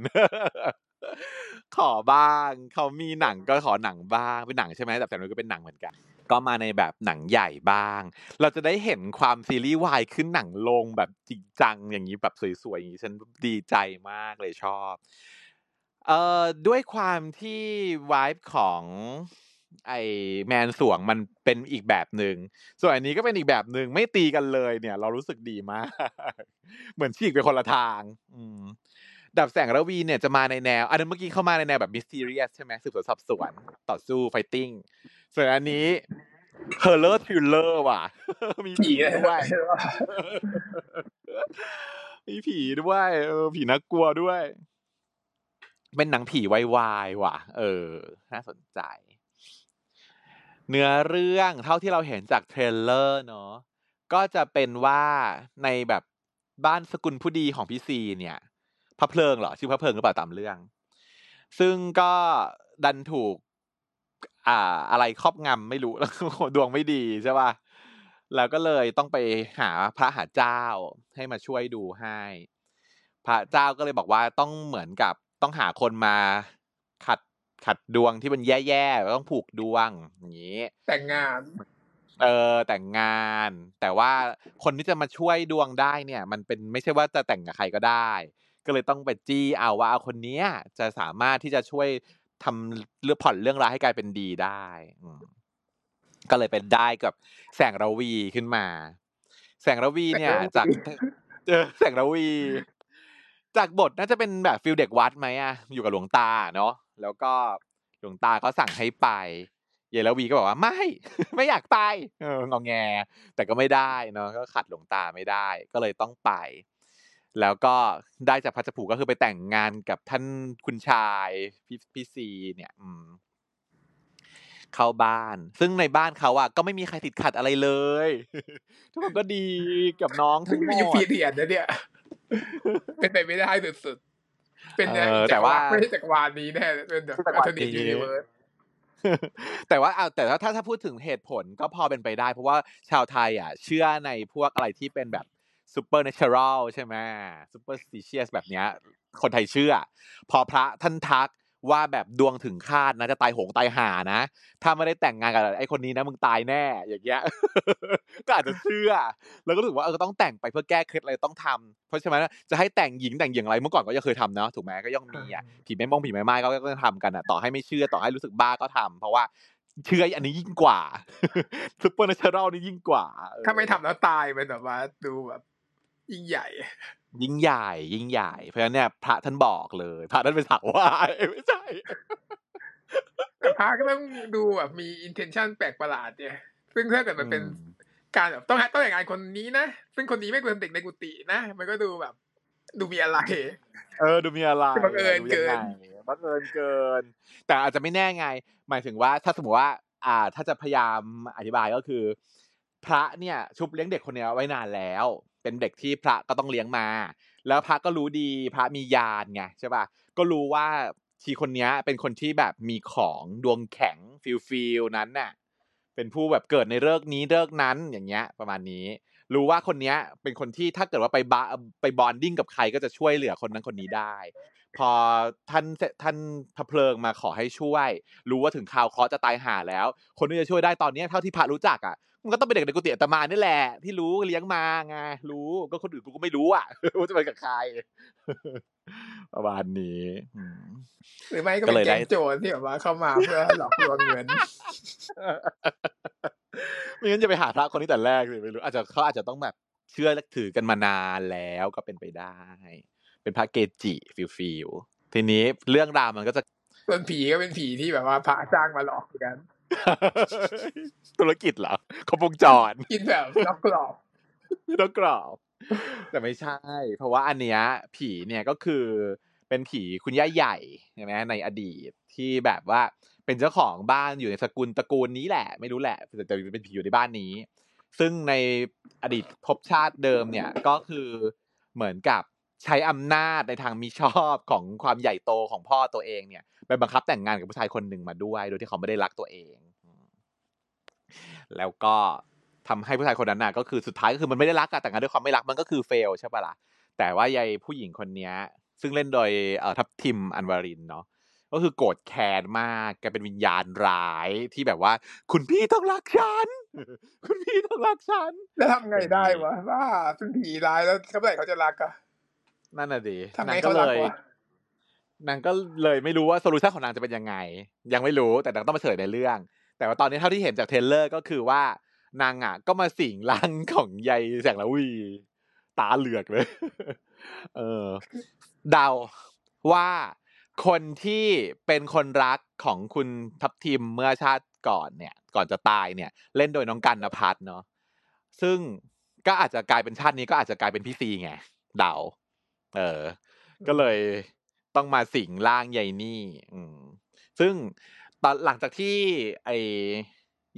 ขอบ้าง เขามีหนังก็ขอหนังบ้าง เป็นหนังใช่ไหมดับแสงรวีก็เป็นหนังเหมือนกัน ก็มาในแบบหนังใหญ่บ้าง เราจะได้เห็นความซีรีส์วายขึ้นหนังลงแบบจริงจังอย่างนี้แบบสวยๆอย่างนี้ฉันดีใจมากเลยชอบเอ่อด้วยความที่วายของไอแมนสวงมันเป็นอีกแบบหนึ่งส่วนอันนี้ก็เป็นอีกแบบหนึ่งไม่ตีกันเลยเนี่ย เรารู้สึกดีมาก เหมือนฉีกไปคนละทาง อืม ดับแสงระวีเนี่ยจะมาในแนว อันนั้นเมื่อกี้เข้ามาในแนวแบบมิสทีเรียสใช่ไหมสืบสวนสอบสวนต่อสู้ fighting ส่วนอันนี้ horror thriller ว่ะ มีผีผีเลยด้วยมีผีด้วยเออผีน่ากลัวด้วย เป็นหนังผีวายๆว่ะ เออ น่าสนใจ เนื้อเรื่องเท่าที่เราเห็นจาก trailer เนาะก็จะเป็นว่าในแบบบ้านสกุลผู้ดีของพี่ซีเนี่ย พระเพลิงเหรอชื่อพระเพลิงหรือเปล่าตามเรื่อง ซึ่งก็ดันถูก อ่า อะไรครอบงำไม่รู้แล้วดวงไม่ดีใช่ป่ะแล้วก็เลยต้องไปหาพระหาเจ้าให้มาช่วยดูให้ พระเจ้าก็เลยบอกว่าต้องเหมือนกับต้องหาคนมาขัดขัดดวงที่มันแย่ๆแล้วต้องผูกดวงอย่างนี้แต่งงาน เออแต่งงาน แต่ว่าคนที่จะมาช่วยดวงได้เนี่ย มันเป็นไม่ใช่ว่าจะแต่งกับใครก็ได้ ก็เลยต้องไปจี้เอาว่าเอาคนเนี้ยจะสามารถที่จะช่วยทำเรื่องผ่อนเรื่องร้ายให้กลายเป็นดีได้อืมก็เลยเป็นได้กับแสงระวีขึ้นมา แสงระวีเนี่ยแสงระวีจากเออแสงระวี จากบทน่าจะเป็นแบบฟิลเด็กวัดไหมอะอยู่กับหลวงตาเนาะแล้วก็หลวงตาก็สั่งให้ไปเยลวีก็บอกว่าไม่ ไม่อยากไปเอองอแง แต่ก็ไม่ได้เนาะก็ขัดหลวงตาไม่ได้ ก็เลยต้องไป แล้วก็ได้จากพัชผูก็คือไปแต่งงานกับท่านคุณชายพี่พี่ซีเนี่ย อืมเข้าบ้าน ซึ่งในบ้านเขาอะก็ไม่มีใครติดขัดอะไรเลย ทุกคนก็ดีกับน้องซึ่ทั้งงหมมีดพีเรียดนะเนี่ย เป็นไปไม่ได้สุดๆเป็นเออแต่ว่าไม่ใช่จักรวาลนี้แน่เป็นแบบจักรอัวาลลเทอร์เนนี้ทียูนิเวิร์สแต่ว่าเอาแต่ว่าถ้าถ้าพูดถึงเหตุผลก็พอเป็นไปได้ เพราะว่าชาวไทยอะ เชื่อในพวกอะไรที่เป็นแบบ ซูเปอร์เนเชอรัลใช่ไหมซูเปอร์สติเชียสแบบเนี้ยคนไทยเชื่อ พอพระท่านทักว่าแบบดวงถึงคาดนะจะตายโหงตายหานะ ถ้าไม่ได้แต่งงานกับไอ้คนนี้นะมึงตายแน่ อย่างเงี้ยก็อาจจะเชื่อ แล้วก็รู้สึกว่าเออก็ต้องแต่งไปเพื่อแก้เคล็ดอะไรต้องทำเพราะฉะนั้นจะให้แต่งหญิงแต่งอย่างไรเมื่อก่อนก็ยังเคยทำเนาะถูกไหมก็ยังมีอะผีแม่มงผีแม่ไม้ก็ก็ทำกันอะต่อให้ไม่เชื่อต่อให้รู้สึกบ้าก็ทำเพราะว่าเชื่ออันนี้ยิ่งกว่าซุปเปอร์เนเชอรัลนี่ยิ่งกว่าเออถ้าไม่ทำแล้วตายมันแบบว่าดูแบบ ยิ่งใหญ่ ยิ่งใหญ่ ยิ่งใหญ่ เพราะฉะนั้นเนี่ยพระท่านบอกเลย พระท่านเป็นสาววายไม่ใช่แต่พาก็ต้องดูแบบมี intention แปลกประหลาดเนี่ยซึ่งถ้าเกิดมันเป็นอืมการแบบต้องต้องอย่างงานคนนี้นะ ซึ่งคนนี้ไม่เป็นเด็กในกุฏินะ มันก็ดูแบบ ดูมีอะไร เออ ดูมีอะไรบังเอิญดูยังไงเกินบังเอิญเกิน แต่อาจจะไม่แน่ไง หมายถึงว่าถ้าสมมติว่า อ่า ถ้าจะพยายามอธิบายก็คือ พระเนี่ยชุบเลี้ยงเด็กคนนี้ไว้นานแล้ว เป็นเด็กที่พระก็ต้องเลี้ยงมา แล้วพระก็รู้ดีพระมีญาณไงใช่ป่ะก็รู้ว่าชีคนนี้เป็นคนที่แบบมีของดวงแข็ง feel feel นั้นน่ะเป็นผู้แบบเกิดในฤกษ์นี้ฤกษ์นั้นอย่างเงี้ย ประมาณนี้ รู้ว่าคนนี้เป็นคนที่ถ้าเกิดว่าไปบาไปบอนดิ้งกับใครก็จะช่วยเหลือคนนั้นคนนี้ได้ พอท่านท่านพระเพลิงมาขอให้ช่วย รู้ว่าถึงข่าวเคราะห์จะตายห่าแล้ว คนที่จะช่วยได้ตอนนี้เท่าที่พระรู้จักอะ มันก็ต้องเป็นเด็กในกุฏิอาตมานี่แหละ ที่รู้เลี้ยงมาไงรู้ก็คนอื่นกูก็ไม่รู้อะว่าจะไปกับใครประมาณนี้อืมหรือไม่ก็ก็เป็นเลยได้แก๊งโจรที่แบบว่าเข้ามาเพื่อหลอกลวงเงินไม่งั้นจะไปหาพระคนนี้แต่แรกเลยไม่รู้อาจจะเขาอาจจะต้องแบบเชื่อและถือกันมานานแล้วก็เป็นไปได้ เป็นพระเกจิ feel feel ทีนี้เรื่องราวมันก็จะส่วนผีก็เป็นผีที่แบบว่าพระจ้างมาหลอกเหมือนกัน ธุรกิจเหรอครบวงจรกินแบบล็อกกรอบต้องกรอบ แต่ไม่ใช่ เพราะว่าอันเนี้ยผีเนี่ยก็คือเป็นผีคุณย่าใหญ่ใช่ไหมในอดีตที่แบบว่าเป็นเจ้าของบ้านอยู่ในสกุลตระกูลนี้แหละ ไม่รู้แหละแต่จะเป็นผีอยู่ในบ้านนี้ ซึ่งในอดีตภพชาติเดิมเนี่ยก็คือเหมือนกับใช้อำนาจในทางมิชอบของความใหญ่โตของพ่อตัวเองเนี่ย ไปบังคับแต่งงานกับผู้ชายคนหนึ่งมาด้วย โดยที่เขาไม่ได้รักตัวเองอืมแล้วก็ทำให้ผู้ชายคนนั้นน่ะก็คือสุดท้ายก็คือมันไม่ได้รักอะแต่งงานด้วยความไม่รักมันก็คือเฟลใช่ปะล่ะแต่ว่ายายผู้หญิงคนเนี้ย ซึ่งเล่นโดยเอ่อทัพทิมอันวารินเนาะก็คือโกรธแค้นมากแกเป็นวิญญาณร้ายที่แบบว่า คุณพี่ต้องรักฉัน คุณพี่ต้องรักฉัน แล้วทำไงได้วะว่าเป็นผีร้ายแล้วเมื่อไหร่เขาจะรักอะนั่นน่ะดิทำไงนางก็เขาเลรักยวะ นางก็เลยไม่รู้ว่า solution ของนางจะเป็นยังไง ยังไม่รู้แต่นางต้องมาเฉลยในเรื่อง แต่ว่าตอนนี้เท่าที่เห็นจาก trailer ก็คือว่านางอะ ก็มาสิงร่างของยายแสงละวีตาเหลือกเลย เออ เดาว่าคนที่เป็นคนรักของคุณทัพทิมเมื่อชาติก่อนเนี่ย ก่อนจะตายเนี่ย เล่นโดยน้องกันนภัทรเนาะซึ่งก็อาจจะกลายเป็นชาตินี้ก็อาจจะกลายเป็นพี่ซีไงเดา เออ ก็เลย ต้องมาสิงร่างยายนี่ อืม ซึ่งตอนหลังจากที่ ไอ้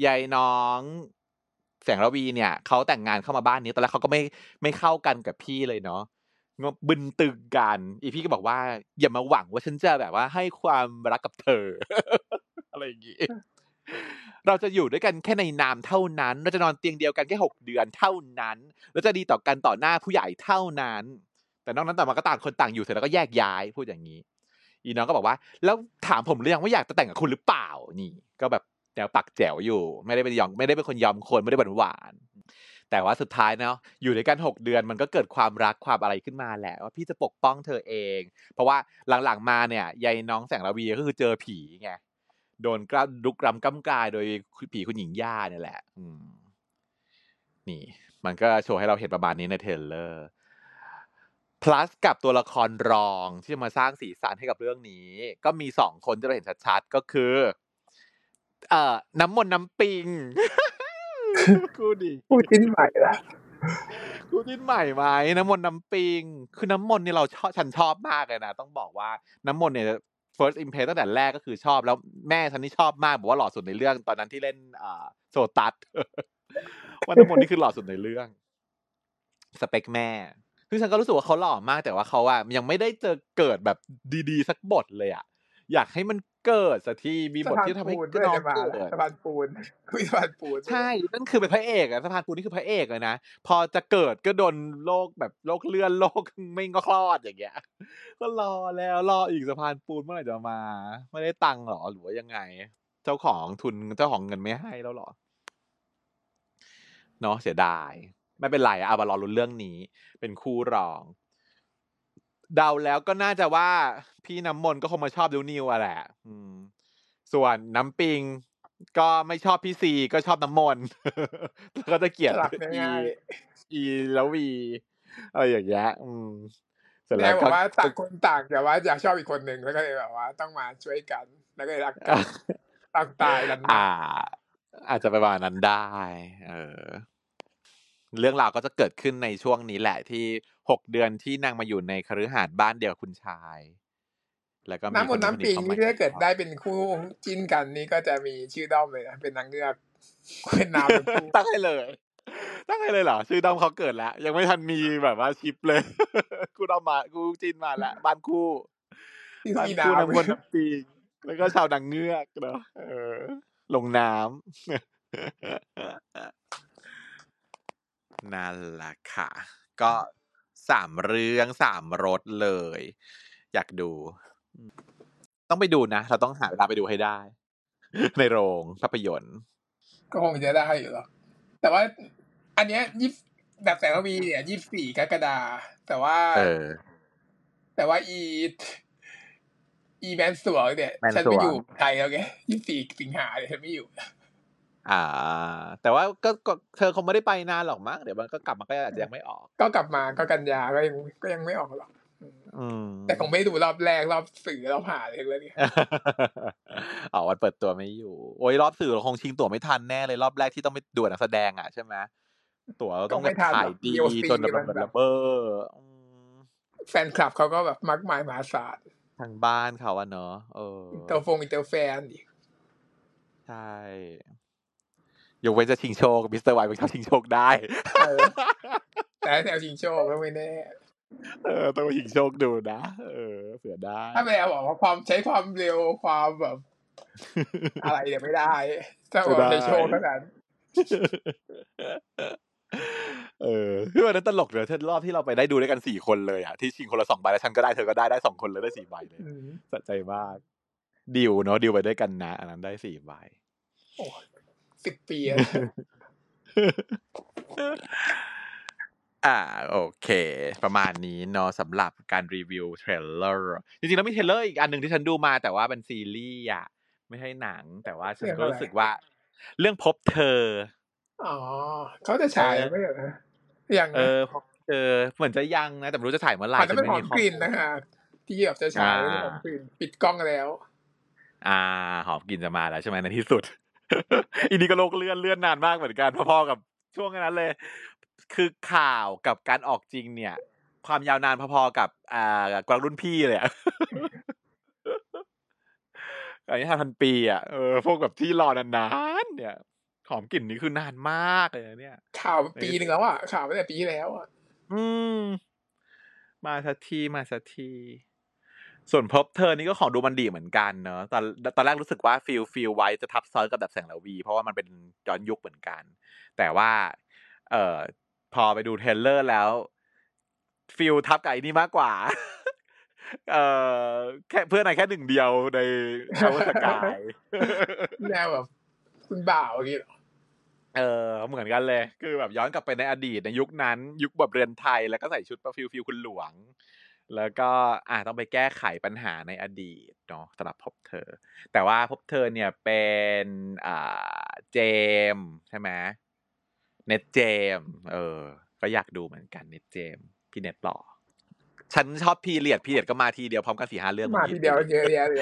ยายน้องแสงระวีเนี่ยเขาแต่งงานเข้ามาบ้านนี้ตอนแรกเขาก็ไม่ไม่เข้ากันกับพี่เลยเนาะบบึนตึงกัน อีพี่ก็บอกว่า อย่ามาหวังว่าฉันจะแบบว่าให้ความรักกับเธอ อะไรอย่างงี้เราจะอยู่ด้วยกันแค่ในนามเท่านั้น เราจะนอนเตียงเดียวกันแค่หกเดือนเท่านั้น เราจะดีต่อกันต่อหน้าผู้ใหญ่เท่านั้น แต่นอกนั้นแต่อมาก็ต่างคนต่างอยู่เสร็จแล้วก็แยกย้ายพูดอย่างนี้ อีน้องก็บอกว่า แล้วถามผมหรืองว่าอยากจะแต่งกับคุณหรือเปล่านี่ ก็แบบแนวปักแจ๋วอยู่ ไม่ได้เป็นยอมไม่ได้เป็นคนยอมคนไม่ได้หวานหวานแต่ว่าสุดท้ายเนาะอยู่ด้วยกันหกเดือนมันก็เกิดความรักความอะไรขึ้นมาแหละว่าพี่จะปกป้องเธอเอง เพราะว่าหลังๆมาเนี่ยยายน้องแสงระวีก็คือเจอผีไงโดนกล้าลุกรำก้ำกาย โดยผีคุณหญิงย่าเนี่ยแหละ อืม นี่ มันก็โชว์ให้เราเห็นประมาณนี้ในเทเลอร์ plus กับตัวละครรองที่จะมาสร้างสีสันให้กับเรื่องนี้ ก็มีสองคนที่เราเห็นชัดๆ ก็คือ เอ่อ น้ำมนต์น้ำปิงกูดิพูดจิ้นใหม่ละกูจิ้นใหม่ไหมน้ำมนต์น้ำปิง คือน้ำมนต์เนี่ยเราชอบฉันชอบมากเลยนะต้องบอกว่าน้ำมนต์เนี่ย first impression ตั้งแต่แรกก็คือชอบแล้วแม่ฉันนี่ชอบมากบอกว่าหล่อสุดในเรื่อง ตอนนั้นที่เล่นอ่าโซตัสว่าน้ำมนต์นี่คือหล่อสุดในเรื่อง สเปคแม่ คือฉันก็รู้สึกว่าเขาหล่อมากแต่ว่าเขาอะยังไม่ได้เจอเกิดแบบดีๆ สักบทเลยอะอยากให้มันเกิดสักทีมีบทที่ทำให้สะพานปูนด้วยน้องจะมาเกิละดสะพานปูนคุยสะพานปูนใช่นั่นคือเป็นพระเอกอะสะพานปูนนี่คือพระเอกเลยนะพอจะเกิดก็โดนโรคแบบโรคเลื่อนโรคไม่งอคลอดอย่างเงี้ย ก็รอแล้วรออีกสะพานปูนเมื่อไหร่จะมา ไม่ได้ตังค์หรอหรือว่ายังไง เจ้าของทุนเจ้าของเงินไม่ให้แล้วหรอเนาะเสียดาย ไม่เป็นไรอะเอามารอลุ้นเรื่องนี้ เป็นคู่รอง เดาแล้วก็น่าจะว่าพี่น้ำมนต์ก็คงมาชอบดิวนิวอะแหละอืมส่วนน้ำปิงก็ไม่ชอบพี่ซีก็ชอบน้ำมนต์แล้วก็จะเกลียดสลับอีง่ายอีแล้ววีอะไรอย่างเงี้ยอืมเสร็จๆแล้แม่วบก็อกว่าต่างคนต่างแต่ว่าอยากชอบอีกคนหนึ่งแล้วก็เลยแบบว่า ต้องมาช่วยกัน แล้วก็เลยรักกันตั้งตายกันอ่า อาจจะไปประมาณนั้นได้ เออ เรื่องราวก็จะเกิดขึ้นในช่วงนี้แหละที่หกเดือนที่นางมาอยู่ในคฤหาสน์บ้านเดียวกับคุณชาย แล้วก็มีน้ำมนต์น้ำปิงคนี่เข้ามาถ้าเกิดได้เป็นคู่จิ้นกันนี่ก็จะมีชื่อด้อมเลยนะเป็นนางเงือกเป็นน้ำเป็นคู่ตั้งให้เลยตั้งให้เลยเหรอชื่อด้อมเขาเกิดแล้ว ยังไม่ทันมีแบบว่าชิปเลยกูด้อมมากูจินมาแล้วบ้านคู่ที่บ้านมีคู่น้ำน้ำมนต์น้ำปิงแล้วก็ชาวนางเงือกเนาะเออ ลงน้ำ นั่นแหละค่ะ ก็สามเรื่องสามรสเลย อยากดู ต้องไปดูนะ เราต้องหาเวลาไปดูให้ได้ ในโรงภาพยนตร์ก็คงจะได้อยู่หรอกแต่ว่าอันเนี้ยยี่แบบแสงระวีเนี่ยยี่สี่กรกฎาแต่ว่าเออ แต่ว่าอี อีแมนสวงเนี่ยแมนสวงฉันไม่อยู่ไทยแล้วไงยี่สี่สิงหาเนี่ยฉันไม่อยู่ อ่า แต่ว่าก็ก็เธอคงไม่ได้ไปนานหรอกมั้งเดี๋ยวมันก็กลับมาก็อาจจะยังไม่ออก ก็กลับมาก็กันยาก็ยังก็ยังไม่ออกหรอกอืมแต่คงไม่ดูรอบแรกรอบสื่อรอบหาเลยแล้วเนี่ยอ๋อวันเปิดตัวไม่อยู่ โอ้ยรอบสื่อเราคงชิงตั๋วไม่ทันแน่เลยรอบแรกที่ต้องไปดูนักแสดงอะใช่ไหมตั๋วเราต้องแบบขายดีจนแบบระเบ้ออืมแฟนคลับเขาก็แบบมากมายมหาศาลทางบ้านเขาอะเนอะเออ inter fan inter fan อีกใช่ ยกเว้นจะชิงโชคมิสเตอร์ไวท์เป็นเขาชิงโชคได้เออแต่แถวชิงโชคก็ไม่แน่เออต้องไปชิงโชคดูนะเออเผื่อได้ ถ้าแมวบอกว่าความใช้ความเร็วความแบบ อะไรเนี่ยไม่ได้ถ้าแบบใช้โชคเท่านั้นเออคือวันนั้นตลกเลยเธอรอบที่เราไปได้ดูด้วยกันสี่คนเลยอะที่ชิงคนละสองใบแล้วฉันก็ได้เธอก็ได้ได้สองคนเลยได้สี่ใบเลยอืมสะใจมากดิวเนาะดิวไปด้วยกันนะอันนั้นได้สี่ใบ สิบปีอะอ่าโอเค ประมาณนี้เนาะสำหรับการรีวิว trailer จริงๆแล้วมี trailer อีกอันหนึ่งที่ฉันดูมาแต่ว่าเป็นซีรีส์อะไม่ใช่หนัง แต่ว่าฉันก็รู้สึกว่า เรื่องพบเธอ อ๋อเขาจะฉายเออไม่เหรอยังเออพบเธอเหมือนจะยังนะ แต่ไม่รู้จะถ่ายเมื่อไหร่อาจจะเป็นฉัหอไม่มข้กลิ่นมูลนะฮะที่แบบจะฉายอ่าหอมกลิ่นปิดกล้องแล้ว อ่า หอมกลิ่นจะมาแล้วใช่ไหมในที่สุด อีนี้ก็โลกเลื่อนเลื่อนนานมากเหมือนกันพอๆกับช่วงนั้นเลย คือข่าวกับการออกจริงเนี่ย ความยาวนานพอๆกับอ่ากวางรุ่นพี่เลยอะอันนี้ห้าพันปีอะเออพวกแบบที่รอนานๆเนี่ยหอมกลิ่นนี้คือนานมากเลยนะเนี่ย ข่าวปีหนึ่งแล้วอะข่าวตั้งแต่ปีที่แล้วอะ อืม มาสักทีมาสักที ส่วนพบเธอนี่ก็ของดูมันดีเหมือนกันเนอะตอนตอนแรกรู้สึกว่า feel feel vibe จะทับซ้อนกับแบบแสงระวี เพราะว่ามันเป็นย้อนยุคเหมือนกัน แต่ว่าเอ่อพอไปดู trailer แล้ว feel ทับกับไอ้นี่มากกว่า เอ่อแค่เพื่อนไหนแค่หนึ่งเดียวในชาวสกายแนวแบบคุณบ่าวอย่างงี้เหรอเออเหมือนกันเลย คือแบบย้อนกลับไปในอดีตในยุคนั้น ยุคแบบเรือนไทยแล้วก็ใส่ชุด feel feel คุณหลวง แล้วก็อ่าต้องไปแก้ไขปัญหาในอดีตเนาะสำหรับพบเธอ แต่ว่าพบเธอเนี่ยเป็นอ่าเจมส์ใช่ไหมเน็ตเจมส์เออ ก็อยากดูเหมือนกันเน็ตเจมส์พี่เน็ตหล่อฉันชอบ period period ก็มาทีเดียวพร้อมกันสี่ห้าเรื่องมาทีเดียวเยอะแยะเลย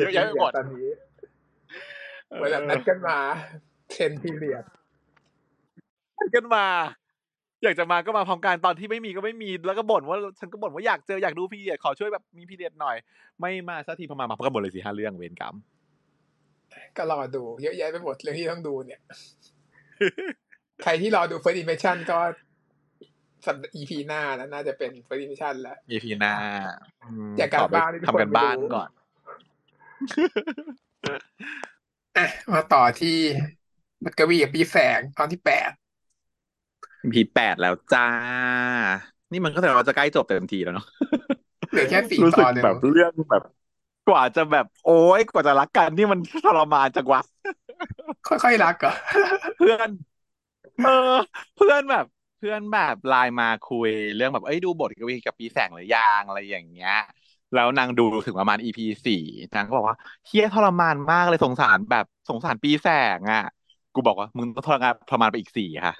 เยอะแยะไปหมดตอนนี้เหมือนแบบนัดกันมา trend periodกันมา อยากจะมาก็มาพร้อมกันตอนที่ไม่มีก็ไม่มีแล้วก็บ่นว่าฉันก็บ่นว่าอยากเจออยากดู period ขอช่วยแบบมี period หน่อย ไม่มาสักทีพอมามาก็หมดเลยสี่ห้าเรื่องเวรกรรมก็รอดู เยอะแยะไปหมดเรื่องที่ต้องดูเนี่ย ใครที่รอดู First Impression ก็สัปดาห์ EP หน้านะน่าจะเป็น First Impression แล้วมีพีหน้าอืมอยากกลับขไปบ้านให้ทุกคนทำกันบ้านไปดูก่อนอะมาต่อที่บัตรกวีกับปีแสงตอนที่แปด พีแปดแล้วจ้า นี่มันก็แต่ว่าจะใกล้จบเต็มทีแล้วเนาะเหลือแค่สี่รู้ตสึกอนเองแบบเรื่องแบบ กว่าจะแบบ โอ้ยกว่าจะรักกันนี่มันทรมานจังวะค่อยๆรักเหรอเพื่อนเออ เพื่อนแบบ เพื่อนแบบไลน์มาคุย เรื่องแบบเอ้ยดูบทกวีกับปีแสงหรือยังอะไรอย่างเงี้ยแล้วนางดูถึงประมาณ EP สี่นางก็บอกว่าเฮียทรมานมากเลยสงสารแบบสงสารปีแสงอะ กูบอกว่ามึงต้องทรมานทรมานไปอีกสี่ค่ะ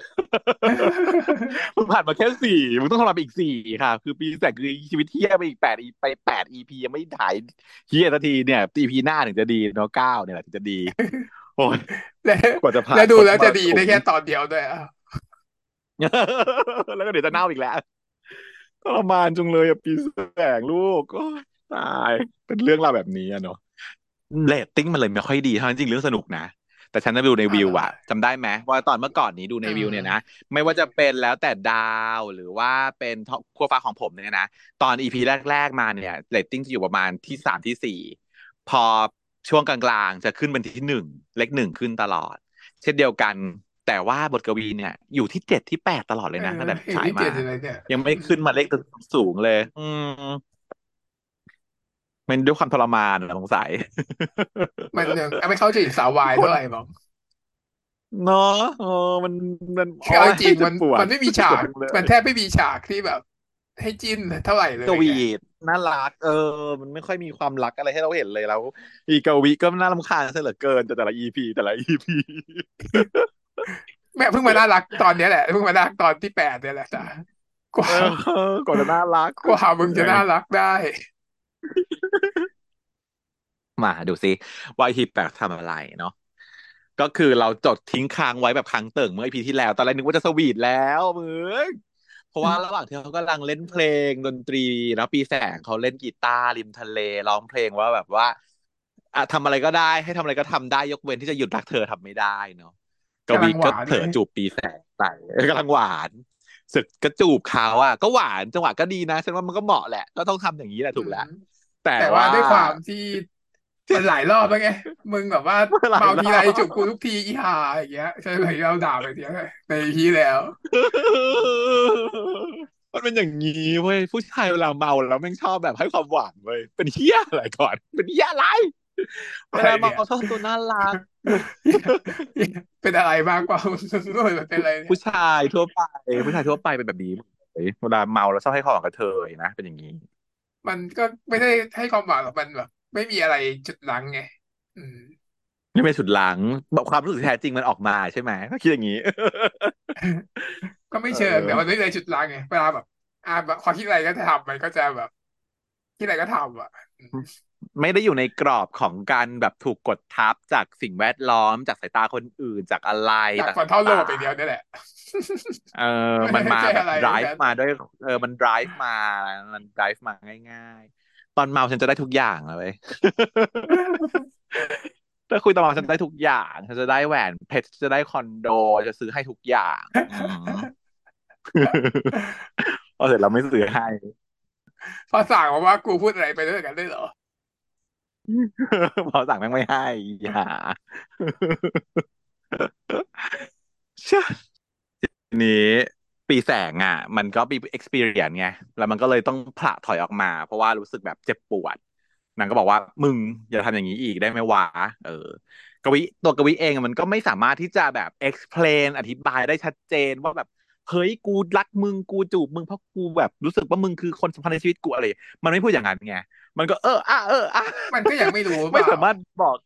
มึงผ่านมาแค่สี่มึงต้องทรมานไปอีกสี่ค่ะ คือปีแสงคือชีวิตเฮียไปอีกแปดไปแปด EP ยังไม่ถ่ายเฮียสักทีเนี่ย EP หน้าถึงจะดีเนาะเก้าเนี่ยแหละถึงจะดี โอ้ยแล้วกว่าจะผ่านแล้วดูแล้วจะดีผมได้แค่ตอนเดียวด้วยอะแล้วก็เดี๋ยวจะเน่าอีกแล้วทรมานจุงเลยอะปีแสงลูกโอ้ยทตายเป็นเรื่องราวแบบนี้อะเนาะเรตติ้งมันเลยไม่ค่อยดีเท่านั้นจริงเรื่องสนุกนะ แต่ฉันดูในวิวอะจำได้ไหมว่าตอนเมื่อก่อนนี้ดูในวิวเนี่ยนะ ไม่ว่าจะเป็นแล้วแต่ดาวหรือว่าเป็นขั้วฟ้าของผมเนี่ยนะ ตอนอีพีแรก ๆ มาเนี่ยเรตติ้งจะอยู่ประมาณที่สามที่สี่พอช่วงกลางๆ จะขึ้นเป็นที่หนึ่งเลขหนึ่งขึ้นตลอด เช่นเดียวกันแต่ว่าบทกวีเนี่ย อยู่ที่เจ็ดที่แปดตลอดเลยนะตั้งแต่ฉายมา ยังไม่ขึ้นมาเลขสูงเลย อืม มันด้วยความทรมานสงสัย มันยังไม่เข้าใจสาววายเท่าไหร่บอกเนาะเออมันมันคือเอาจริงมันปวดมันไม่มีฉากปวดเลยมันแทบไม่มีฉากที่แบบ ให้จิ้นเท่าไหร่เลยกวีไงดน่ารัก เออ มันไม่ค่อยมีความรักอะไรให้เราเห็นเลยแล้ว อีกาวิก็น่ารำคาญซะเหลือเกินแต่แต่ละอีพีแต่ละอีพีแม่เพิ่งมาน่ารักตอนเนี้ยแหละเพิ่งมาน่ารักตอนที่แปดเนี่ยแหละจ้ะกว่าเออกว่าจะน่ารักกว่ามึงจะน่ารักได้ มาดูซิว่าอีพีแปดทำอะไรเนาะก็คือเราจดทิ้งค้างไว้แบบค้างเติ่งเมื่ออีพีที่แล้ว ตอนแรกนึกว่าจะสวีทแล้วมึงเพราะว่าระหว่างที่เขากำลังเล่นเพลงดนตรีแล้วปีแสงเขาเล่นกีตาร์ริมทะเลร้องเพลงว่าแบบว่าอะทำอะไรก็ได้ให้ทำอะไรก็ทำได้ยกเว้นที่จะหยุดรักเธอทำไม่ได้เนาะกวีก็เผลอจูบปีแสงไปเออกำลังหวานสึกก็จูบเขาอะก็หวานจังหวะก็ดีนะฉันว่ามันก็เหมาะแหละ ก็ต้องทำอย่างนี้แหละถูกแล้วแต่แต่ว่าด้วยความที่ มันหลายรอบแล้วไง มึงแบบว่าหลายรอบเมาทีไรจุกกูทุกทีอีหาอย่างเงี้ยใช่ไหมเราด่าไปเทียในทีแล้ว มันเป็นอย่างนี้เว้ยผู้ชายเวลาเมาแล้วแม่งชอบแบบให้ความหวานเว้ยเป็นเฮี้ยอะไรก่อน เป็นเฮี้ยอะไรเวลาเมาเขาชอบตัวน่ารักเป็นอะไรมากกว่ามึงมันเป็นอะไรเนี่ยผู้ชายทั่วไป ผู้ชายทั่วไปเป็นแบบนี้เลยเวลาเมาแล้วชอบให้ความหวานกับเธอนะเป็นอย่างนี้มันก็ไม่ได้ให้ความหวังหรอกมันแบบ ไม่มีอะไรจุดหลังไงอืมไม่เป็นสุดหลังบอกความรู้สึกแท้จริงมันออกมาใช่ไหมก็คิดอย่างนี้ ก็ไม่เชิงเออแต่มันไม่ได้จุดหลังไงเวลาแบบ อ่าแบบความคิดอะไรก็ทำมันก็จะแบบคิดอะไรก็ทำอะไม่ได้อยู่ในกรอบของการแบบถูกกดทับจากสิ่งแวดล้อม จากสายตาคนอื่นจากอะไรจากฟอนเท่าโลกไปเดียวนี่แหละ เออ มันมาไม่ใช่แบบอะไร drive แบบนั้นมาด้วย เออ มัน drive มา มัน drive มาง่ายๆ ตอนเมาฉันจะได้ทุกอย่างเลยเว้ยถ้าคุยตอนเมาฉันได้ทุกอย่างฉันจะได้แหวนเพชรจะได้คอนโดจะซื้อให้ทุกอย่างอืมพอเสร็จเราไม่ซื้อให้พอสั่งมาว่ากูพูดอะไรไปด้วยกันได้เหรอพอสั่งแม่งไม่ให้อย่าเชื่อทีนี้ ปีแสงอะ มันก็มี experience ไงแล้วมันก็เลยต้องผละถอยออกมา เพราะว่ารู้สึกแบบเจ็บปวดนางก็บอกว่ามึงอย่าทำอย่างนี้อีกได้ไหมวะเออกวิตัวกวิเองอะมันก็ไม่สามารถที่จะแบบ explain อธิบายได้ชัดเจนว่าแบบเฮ้ยกูรักมึงกูจูบมึงเพราะกูแบบรู้สึกว่ามึงคือคนสำคัญในชีวิตกูอะไร มันไม่พูดอย่างนั้นไงมันก็เอออะเอออะมันก็ยังไม่รู้ไม่เปล่สามารถบอก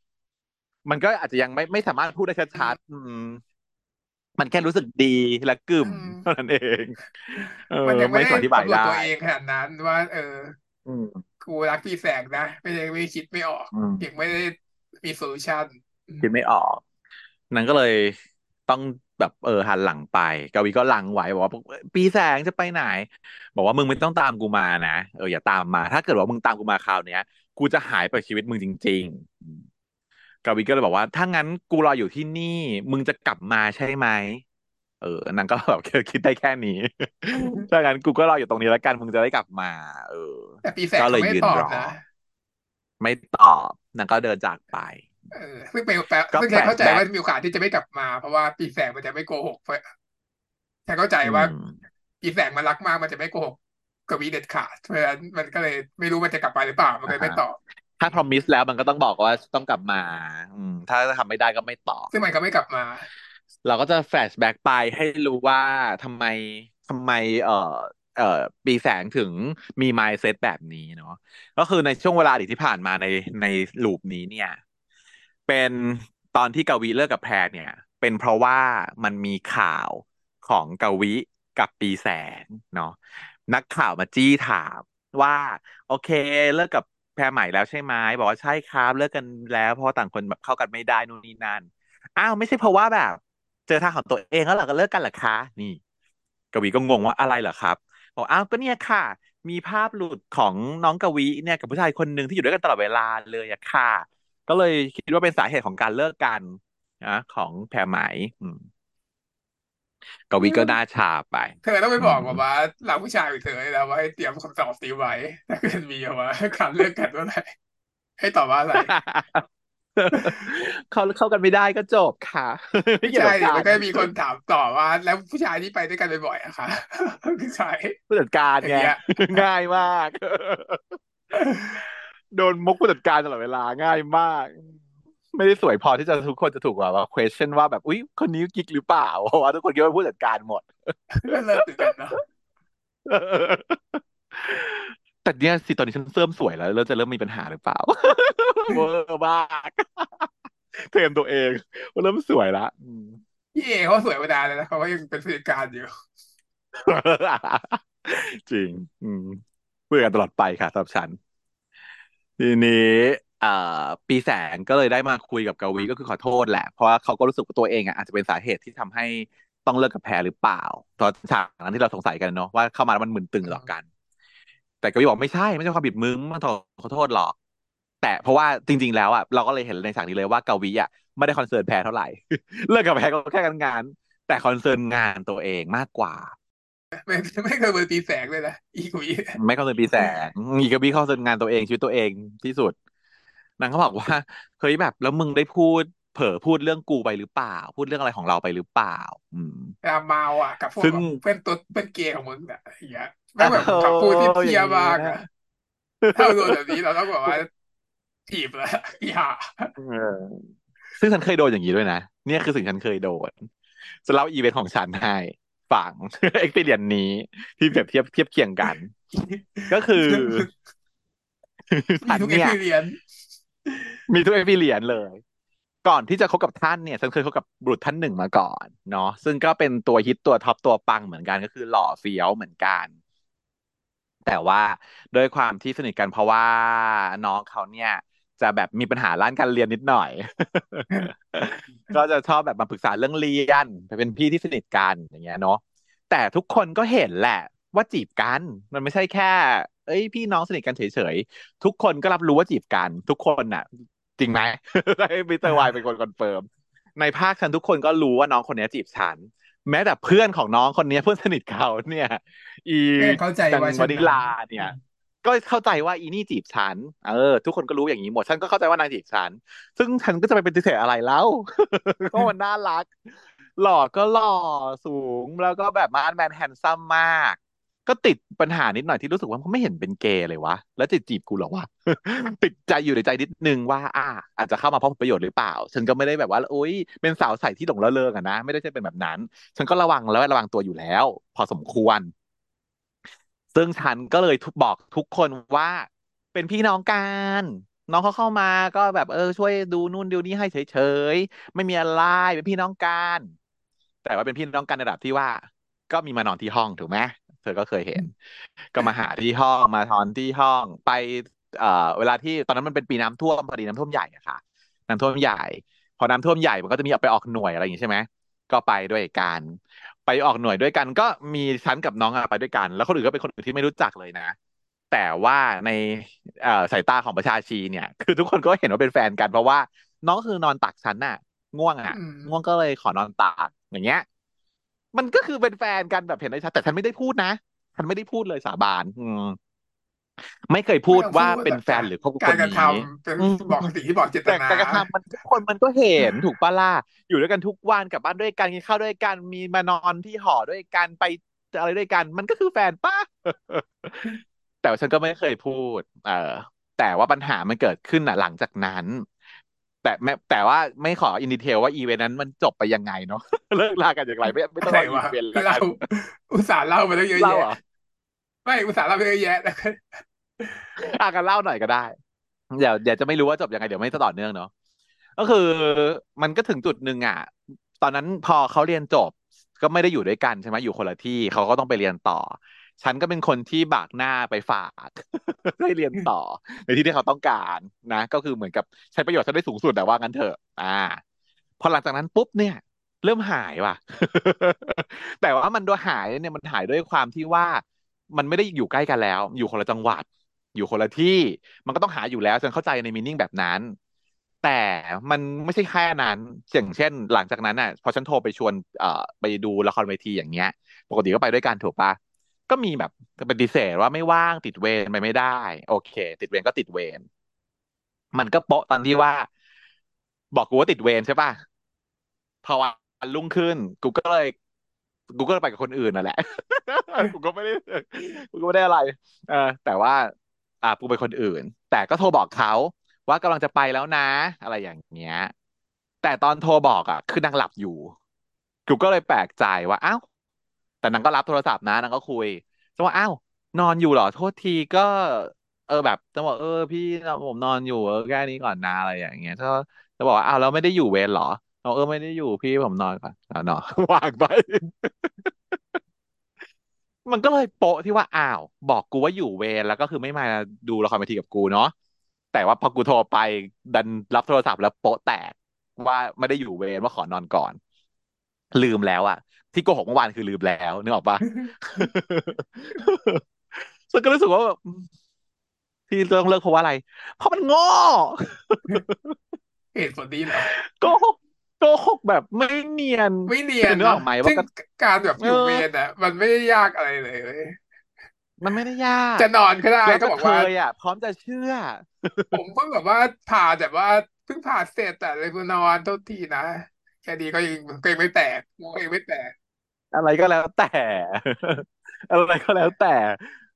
มันก็อาจจะยังไม่ไม่สามารถพูดได้ชัดๆอื มมันแค่รู้สึกดีและกึ่มอืมเท่านั้นเองเออมันยังไม่ไม่ได้อธิบายกำหนดได้ตัวเองขนาดนั้นว่าเอออืมกูรักพี่แสงนะไม่ได้ไม่คิดไม่ออกอืมยังไม่ได้มีโซลูชันคิดไม่ออก นั้นก็เลยต้องแบบเออหันหลังไป กวีก็ลังไว้บอกว่าปีแสงจะไปไหน บอกว่ามึงไม่ต้องตามกูมานะเอออย่าตามมา ถ้าเกิดว่ามึงตามกูมาคราวเนี้ย กูจะหายไปชีวิตมึงจริง ๆ อืมกวีก็เลยบอกว่า ถ้างั้นกูรออยู่ที่นี่ มึงจะกลับมาใช่ไหมเออนางก็แบบคิดได้แค่นี้ถ้างั้นกูก็รออยู่ตรงนี้แล้วกันมึงจะได้กลับมา เออแต่ปีแสงก็เลยเขาไม่ยืนตอบรอนะไม่ตอบนางก็เดินจากไปเออซึ่งเป็นแปลก็ซึ่งฉันเข้าใจ flashback ว่ามีโอกาสที่จะไม่กลับมา เพราะว่าปีแสงมันจะไม่โกหกเพราะฉันเข้าใจว่าอืมปีแสงมันรักมากมันจะไม่โกหกกวีเด็ดขาดเพราะฉะนั้นมันก็เลยไม่รู้มันจะกลับมาหรือเปล่ามันก็เลยไม่ตอบ ถ้า promise แล้วมันก็ต้องบอกว่าต้องกลับมา อืม ถ้าทำไม่ได้ก็ไม่ตอบซึ่งมันก็ไม่กลับมา เราก็จะ flashback ไปให้รู้ว่าทำไมทำไม เอ่อเอ่อปีแสงถึงมี mindset แบบนี้เนาะก็คือในช่วงเวลาอดีตที่ผ่านมาในในลูปนี้เนี่ย เป็นตอนที่กวีเลิกกับแพรเนี่ย เป็นเพราะว่ามันมีข่าวของกวีกับปีแสงเนาะนักข่าวมาจี้ถามว่า โอเค เลิกกับ แพรใหม่แล้วใช่ไหมบอกว่าใช่ครับเลิกกันแล้วเพราะต่างคนแบบเข้ากันไม่ได้นู่นนี่นั่นอ้าวไม่ใช่เพราะว่าแบบ เจอทางของตัวเองแล้วเหรอก็เลิกกันเหรอคะ นี่กวีก็งงว่าอะไรเหรอครับบอกอ้าวก็เนี่ยค่ะ มีภาพหลุดของน้องกวีเนี่ยกับผู้ชายคนหนึ่งที่อยู่ด้วยกันตลอดเวลาเลยอะค่ะ ก็เลยคิดว่าเป็นสาเหตุของการเลิกกันนะของแพรไหมอืม กวีก็น่าชาไป เธอต้องไปบอกว่าว่าเราผู้ชายของเธอแล้วว่าให้เตรียมคำตอบตีไว้ถ้าเกิดมีว่าการเลิกกันเมื่อไหร่ให้ตอบว่าอะไรเข้าเข้ากันไม่ได้ก็จบค่ะไม่ไม่เกี่ยวใช่กับดิกามันรก็มีคนถามต่อว่า แล้วผู้ชายที่ไปด้วยกันบ่อยๆอะคะผู้ชายผู้จัดการอย่างไงเงี้ยง่ายมาก โดนมุกผู้จัดการตลอดเวลาง่ายมาก ไม่ได้สวยพอที่จะทุกคนจะถูกแบบว่า question ว่าแบบอุ๊ยคนนี้กิ๊กหรือเปล่าเพราะว่าทุกคนคิดว่าผู้จัดการหมดก็เลิกเหมือนกันเนาะแต่เนี่ยสิตอนนี้ฉันเริ่มสวยแล้วเริ่มจะเริ่มมีปัญหาหรือเปล่าเวอร์มากเทรนตัวเองว่าเริ่มสวยละอืมพี่เอเขาสวยมานานแล้วนะเขาก็ยังเป็นผู้จัดการอยู่จริง อืมเพื่อกันตลอดไปค่ะสำหรับฉัน ทีนี้เอ่อ ปีแสงก็เลยได้มาคุยกับกวีก็คือขอโทษแหละ เพราะว่าเขาก็รู้สึกว่าตัวเองอะอาจจะเป็นสาเหตุที่ทำให้ต้องเลิกกับแพรหรือเปล่า ตอนฉากนั้นที่เราสงสัยกันเนาะว่าเข้ามาแล้วมันมึนตึงหลอกกัน แต่กวีบอกไม่ใช่ไม่ใช่ความผิดมึงมันขอโทษหรอก แต่เพราะว่าจริง ๆ แล้วอะเราก็เลยเห็นในฉากนี้เลยว่ากวีอะไม่ได้ concern แพรเท่าไหร่เลิกกับแพรก็แค่กันงาน แต่ concern งานตัวเองมากกว่าไม่ไม่เคยเบอร์ปีแสงเลยนะอีกวีไม่ concern ปีแสงอีกวี concern งานตัวเองชีวิตตัวเองที่สุด นางก็บอกว่าเฮ้ยแบบแล้วมึงได้พูด เผลอพูดเรื่องกูไปหรือเปล่า พูดเรื่องอะไรของเราไปหรือเปล่า อืมเวลาเมาอะกับพวกซึ่งแบบเพื่อนตัวเพื่อนเกย์ของมึงอะอย่างเงี้ยแม่งแบบคำพูดที่เหี้ยมากอะถ้าเราโดนแบบนี้เราต้องแบบว่าถีบแล้วอย่าเออซึ่งฉันเคยโดนอย่างนี้ด้วยนะเนี่ยคือสิ่งฉันเคยโดนจะเล่าอีเวนต์ของฉันให้ฟัง experience นี้ที่เปรียบเทียบเทียบเคียงกัน ก็คือมีฉันทุกเอ็กเนี่ย มีทุก experience เลย ก่อนที่จะคบกับท่านเนี่ยฉันเคยคบกับบุรุษท่านหนึ่งมาก่อนเนาะซึ่งก็เป็นตัวฮิตตัว top ตัวปังเหมือนกันก็คือหล่อเฟี้ยวเหมือนกันแต่ว่าด้วยความที่สนิทกันเพราะว่าน้องเขาเนี่ย จะแบบมีปัญหาด้านการเรียนนิดหน่อย ก็จะชอบแบบมาปรึกษาเรื่องเรียนเป็นพี่ที่สนิทกันอย่างเงี้ยเนาะแต่ทุกคนก็เห็นแหละว่าจีบกัน มันไม่ใช่แค่ เอ้ย พี่น้องสนิทกันเฉยๆทุกคนก็รับรู้ว่าจีบกัน ทุกคนน่ะ จริงไหมให้มิสเตอร์วายเป็นคน confirm ในภาคฉันทุกคนก็รู้ว่าน้องคนนี้จีบฉัน แม้แต่เพื่อนของน้องคนนี้เพื่อนสนิทเขาเนี่ย อีแม่เข้าใจจังว่าฉัวานนิลาเนี่ย ก็เข้าใจว่าอีนี่จีบฉัน เออ ทุกคนก็รู้อย่างนี้หมด ฉันก็เข้าใจว่านางจีบฉัน ซึ่งฉันก็จะไปปฏิเสธอะไรแล้วเพราะมันน่ารัก หล่อก็หล่อสูงแล้วก็แบบมาอัน man handsome มาก ก็ติดปัญหานิดหน่อยที่รู้สึกว่ามันไม่เห็นเป็นเกย์เลยวะ แล้วจะจีบกูเหรอวะ ติดใจอยู่ในใจนิดนึงว่า อ่า อาจจะเข้ามาเพราะผลประโยชน์หรือเปล่า ฉันก็ไม่ได้แบบว่าโอ๊ยเป็นสาวใสที่หลงระเริงอะนะ ไม่ได้ใช่เป็นแบบนั้น ฉันก็ระวังแล้วระวังตัวอยู่แล้ว พอสมควร ซึ่งฉันก็เลยทุกบอกทุกคนว่าเป็นพี่น้องกันน้องเขาเข้ามาก็แบบเออช่วยดูนู่นดูนี่ให้เฉยๆไม่มีอะไรเป็นพี่น้องกันแต่ว่าเป็นพี่น้องกันในระดับที่ว่า ก็มีมานอนที่ห้องถูกไหมเธอก็เคยเห็น ก็มาหาที่ห้องมานอนที่ห้องไปเอ่อเวลาที่ตอนนั้นมันเป็นปีน้ำท่วมพอดีน้ำท่วมใหญ่อะค่ะน้ำท่วมใหญ่ พอน้ำท่วมใหญ่มันก็จะมีไปออกหน่วยอะไรอย่างงี้ใช่ไหมก็ไปด้วยกัน ไปออกหน่วยด้วยกัน ก็มีฉันกับน้องอะไปด้วยกัน แล้วคนอื่นก็เป็นคนอื่นที่ไม่รู้จักเลยนะ แต่ว่าในเอ่อสายตาของประชาชีเนี่ย คือทุกคนก็เห็นว่าเป็นแฟนกันเพราะว่าน้องคือนอนตักฉันน่ะ ง่วงอะอืมง่วงก็เลยขอนอนตักอย่างเงี้ย มันก็คือเป็นแฟนกันแบบเห็นได้ชัดแต่ฉันไม่ได้พูดนะฉันไม่ได้พูดเลยสาบาน อืมไม่เคยพูดไม่ต้องว่าพูดเป็นอะแฟนหรือคบกับกาครนกระนี้ทำเป็นอืมบอกสิ่งที่บอกเจตแต่นาการกระทำมันทุกคนมันก็เห็นถูกปะล่ะอยู่ด้วยกันทุกวันกลับบ้านด้วยกันกินข้าวด้วยกันมีมานอนที่หอด้วยกันไปอะไรด้วยกัน มันก็คือแฟนป้าแต่ว่าฉันก็ไม่เคยพูด เออแต่ว่าปัญหามันเกิดขึ้นอะ หลังจากนั้น แต่แม้แต่ว่าไม่ขออินดีเทลว่าอีเวนต์นั้นมันจบไปยังไงเนาะเลิกลากันอย่างไรไม่ไม่ต้องอะไรเล่าอีวะเวนต์ที่แล้วเรากันอุตส่าห์เล่ามาตั้งเยอะเล่าแยะเหรอไม่อุตส่าห์เล่าไปเยอะแยะแต่อะกันเล่าหน่อยก็ได้ เดี๋ยวเดี๋ยวจะไม่รู้ว่าจบยังไงเดี๋ยวไม่ต่อเนื่องเนาะก็คือมันก็ถึงจุดหนึ่งอะ ตอนนั้นพอเขาเรียนจบก็ไม่ได้อยู่ด้วยกันใช่ไหมอยู่คนละที่เขาก็ต้องไปเรียนต่อ ฉันก็เป็นคนที่บากหน้าไปฝากให้เรียนต่อ ในที่ที่เขาต้องการนะ ก็คือเหมือนกับใช้ประโยชน์ฉันได้สูงสุดแต่ว่างั้นเถอะ อ่า พอหลังจากนั้นปุ๊บเนี่ย เริ่มหายว่ะ แต่ว่ามันโดยหายเนี่ยมันหายด้วยความที่ว่ามันไม่ได้อยู่ใกล้กันแล้ว อยู่คนละจังหวัด อยู่คนละที่ มันก็ต้องหาอยู่แล้วฉันเข้าใจในมีนิ่งแบบนั้น แต่มันไม่ใช่แค่นั้นอย่างเช่น หลังจากนั้นอะพอฉันโทรไปชวนเอ่อไปดูละครเวทีอย่างเงี้ย ปกติก็ไปด้วยกันถูกปะ ก็มีแบบปฏิเสธว่าไม่ว่างติดเวรไปไม่ได้ โอเค ติดเวรก็ติดเวรมันก็โปะตอนที่ว่า บอกกูว่าติดเวรใช่ปะพอวันรุ่งขึ้น กูก็เลย กูก็ไปกับคนอื่นนั่นแหละ กูก็ไม่ได้กูก็ไม่ได้อะไร เออ แต่ว่า อ่ากูเป็นคนอื่น แต่ก็โทรบอกเขาว่ากำลังจะไปแล้วนะ อะไรอย่างเงี้ย แต่ตอนโทรบอกอะ คือนางหลับอยู่ กูก็เลยแปลกใจว่าอ้าว แต่นางก็รับโทรศัพท์นะนางก็คุยจะว่าอ้าวนอนอยู่เหรอโทษทีก็ เออแบบจะบอกเออ พี่ผมนอนอยู่เออแค่นี้ก่อนนะอะไรอย่างเงี้ยถ้าจะบอกว่าอ้าวเราไม่ได้อยู่เวรเหรอเราเออไม่ได้อยู่พี่ผมนอนก่อนนอนวางไป มันก็เลยโปะที่ว่าอ้าว บอกกูว่าอยู่เวรแล้วก็คือไม่มาดูละครเวทีกับกูเนาะแต่ว่าพอกูโทรไปดันรับโทรศัพท์แล้วโปะแตกว่าไม่ได้อยู่เวรว่าขอนอนก่อน ลืมแล้วอะที่โกหกเมื่อวานคือลืมแล้วนึกออกปะฉันก็รู้สึกว่าแบบที่ต้องเลิกเพราะว่าอะไร เพราะมันโง่เหตุผลนี้เหรอโกหกโกหกแบบไม่เนียน ไม่เนียนนึกออกไหมว่าซึ่งก็การแบบอยู่เออเวรอะ มันไม่ได้ยากอะไรเลยเว้ยมันไม่ได้ยาก จะนอนก็ได้แล้วก็ก็บอกเคว่ายอะ พร้อมจะเชื่อ ผมเพิ่งแบบว่าผ่าแบบว่าเพิ่งผ่าเสร็จแต่เลยมานอนโทษทีนะ แค่นี้ก็ยังก็ยังไม่แตกก็ยังไม่แตกอะไรก็แล้วแต่ อะไรก็แล้วแต่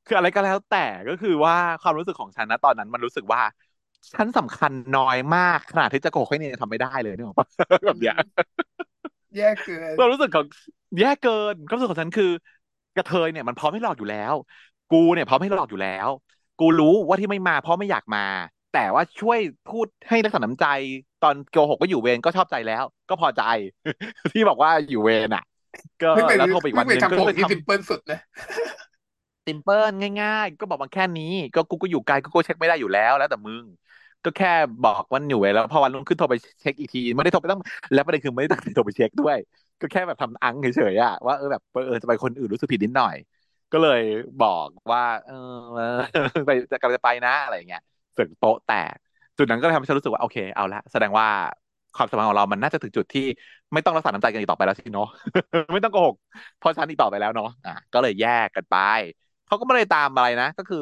คืออะไรก็แล้วแต่ก็คือว่าความรู้สึกของฉันนะตอนนั้น มันรู้สึกว่าฉันสำคัญน้อยมากขนาดที่จะโกหกให้เนี่ยทำไม่ได้เลยนึกออกปะแบบเนี้ยแย่เกินความรู้สึกของแย่เกินความรู้สึกของฉันคือกระเทยเนี่ยมันพร้อมให้หลอกอยู่แล้ว กูเนี่ยพร้อมให้หลอกอยู่แล้ว กูรู้ว่าที่ไม่มาเพราะไม่อยากมา แต่ว่าช่วยพูดให้รักษาน้ำใจ ตอนโกหกว่าอยู่เวรก็ชอบใจแล้ว ก็พอใจ ที่บอกว่าอยู่เวรอะ ก็ไม่เป็นแล้วโทรไปอีกไม่วันหเป็นนึ่งก็คำผมไปที่ทำซิมเพิลสุดนะซิมเปิลง่าย ๆ ก็บอกมาแค่นี้ ก็กูก็อยู่ไกลกูก็เช็คไม่ได้อยู่แล้ว แล้วแต่มึงก็แค่บอกวันอยู่เวรแล้วพอวันรุ่งขึ้นโทรไปเช็คอีกทีไม่ได้โทรไปต้องแล้วประเด็นคือไม่ได้ตั้งใจโทรไปเช็คด้วย ก็แค่แบบทำอังเฉยๆอะว่าเออแบบเออจะไปคนอื่นรู้สึกผิดนิดหน่อย ก็เลยบอกว่า เออไปจะกำลังจะไปนะอะไรอย่างเงี้ยเสึกโป๊ะแตก จุดนั้นก็ทำให้ฉันรู้สึกว่าโอเคเอาละแสดงว่าความสัมพันธ์ของเรามันน่าจะถึงจุดที่ไม่ต้องรักษาน้ำใจกันอีกต่อไปแล้วสิเนาะไม่ต้องโกหกเพราะฉันอีกต่อไปแล้วเนาะอะก็เลยแยกกันไปเขาก็ไม่ได้ตามอะไรนะ ก็คือ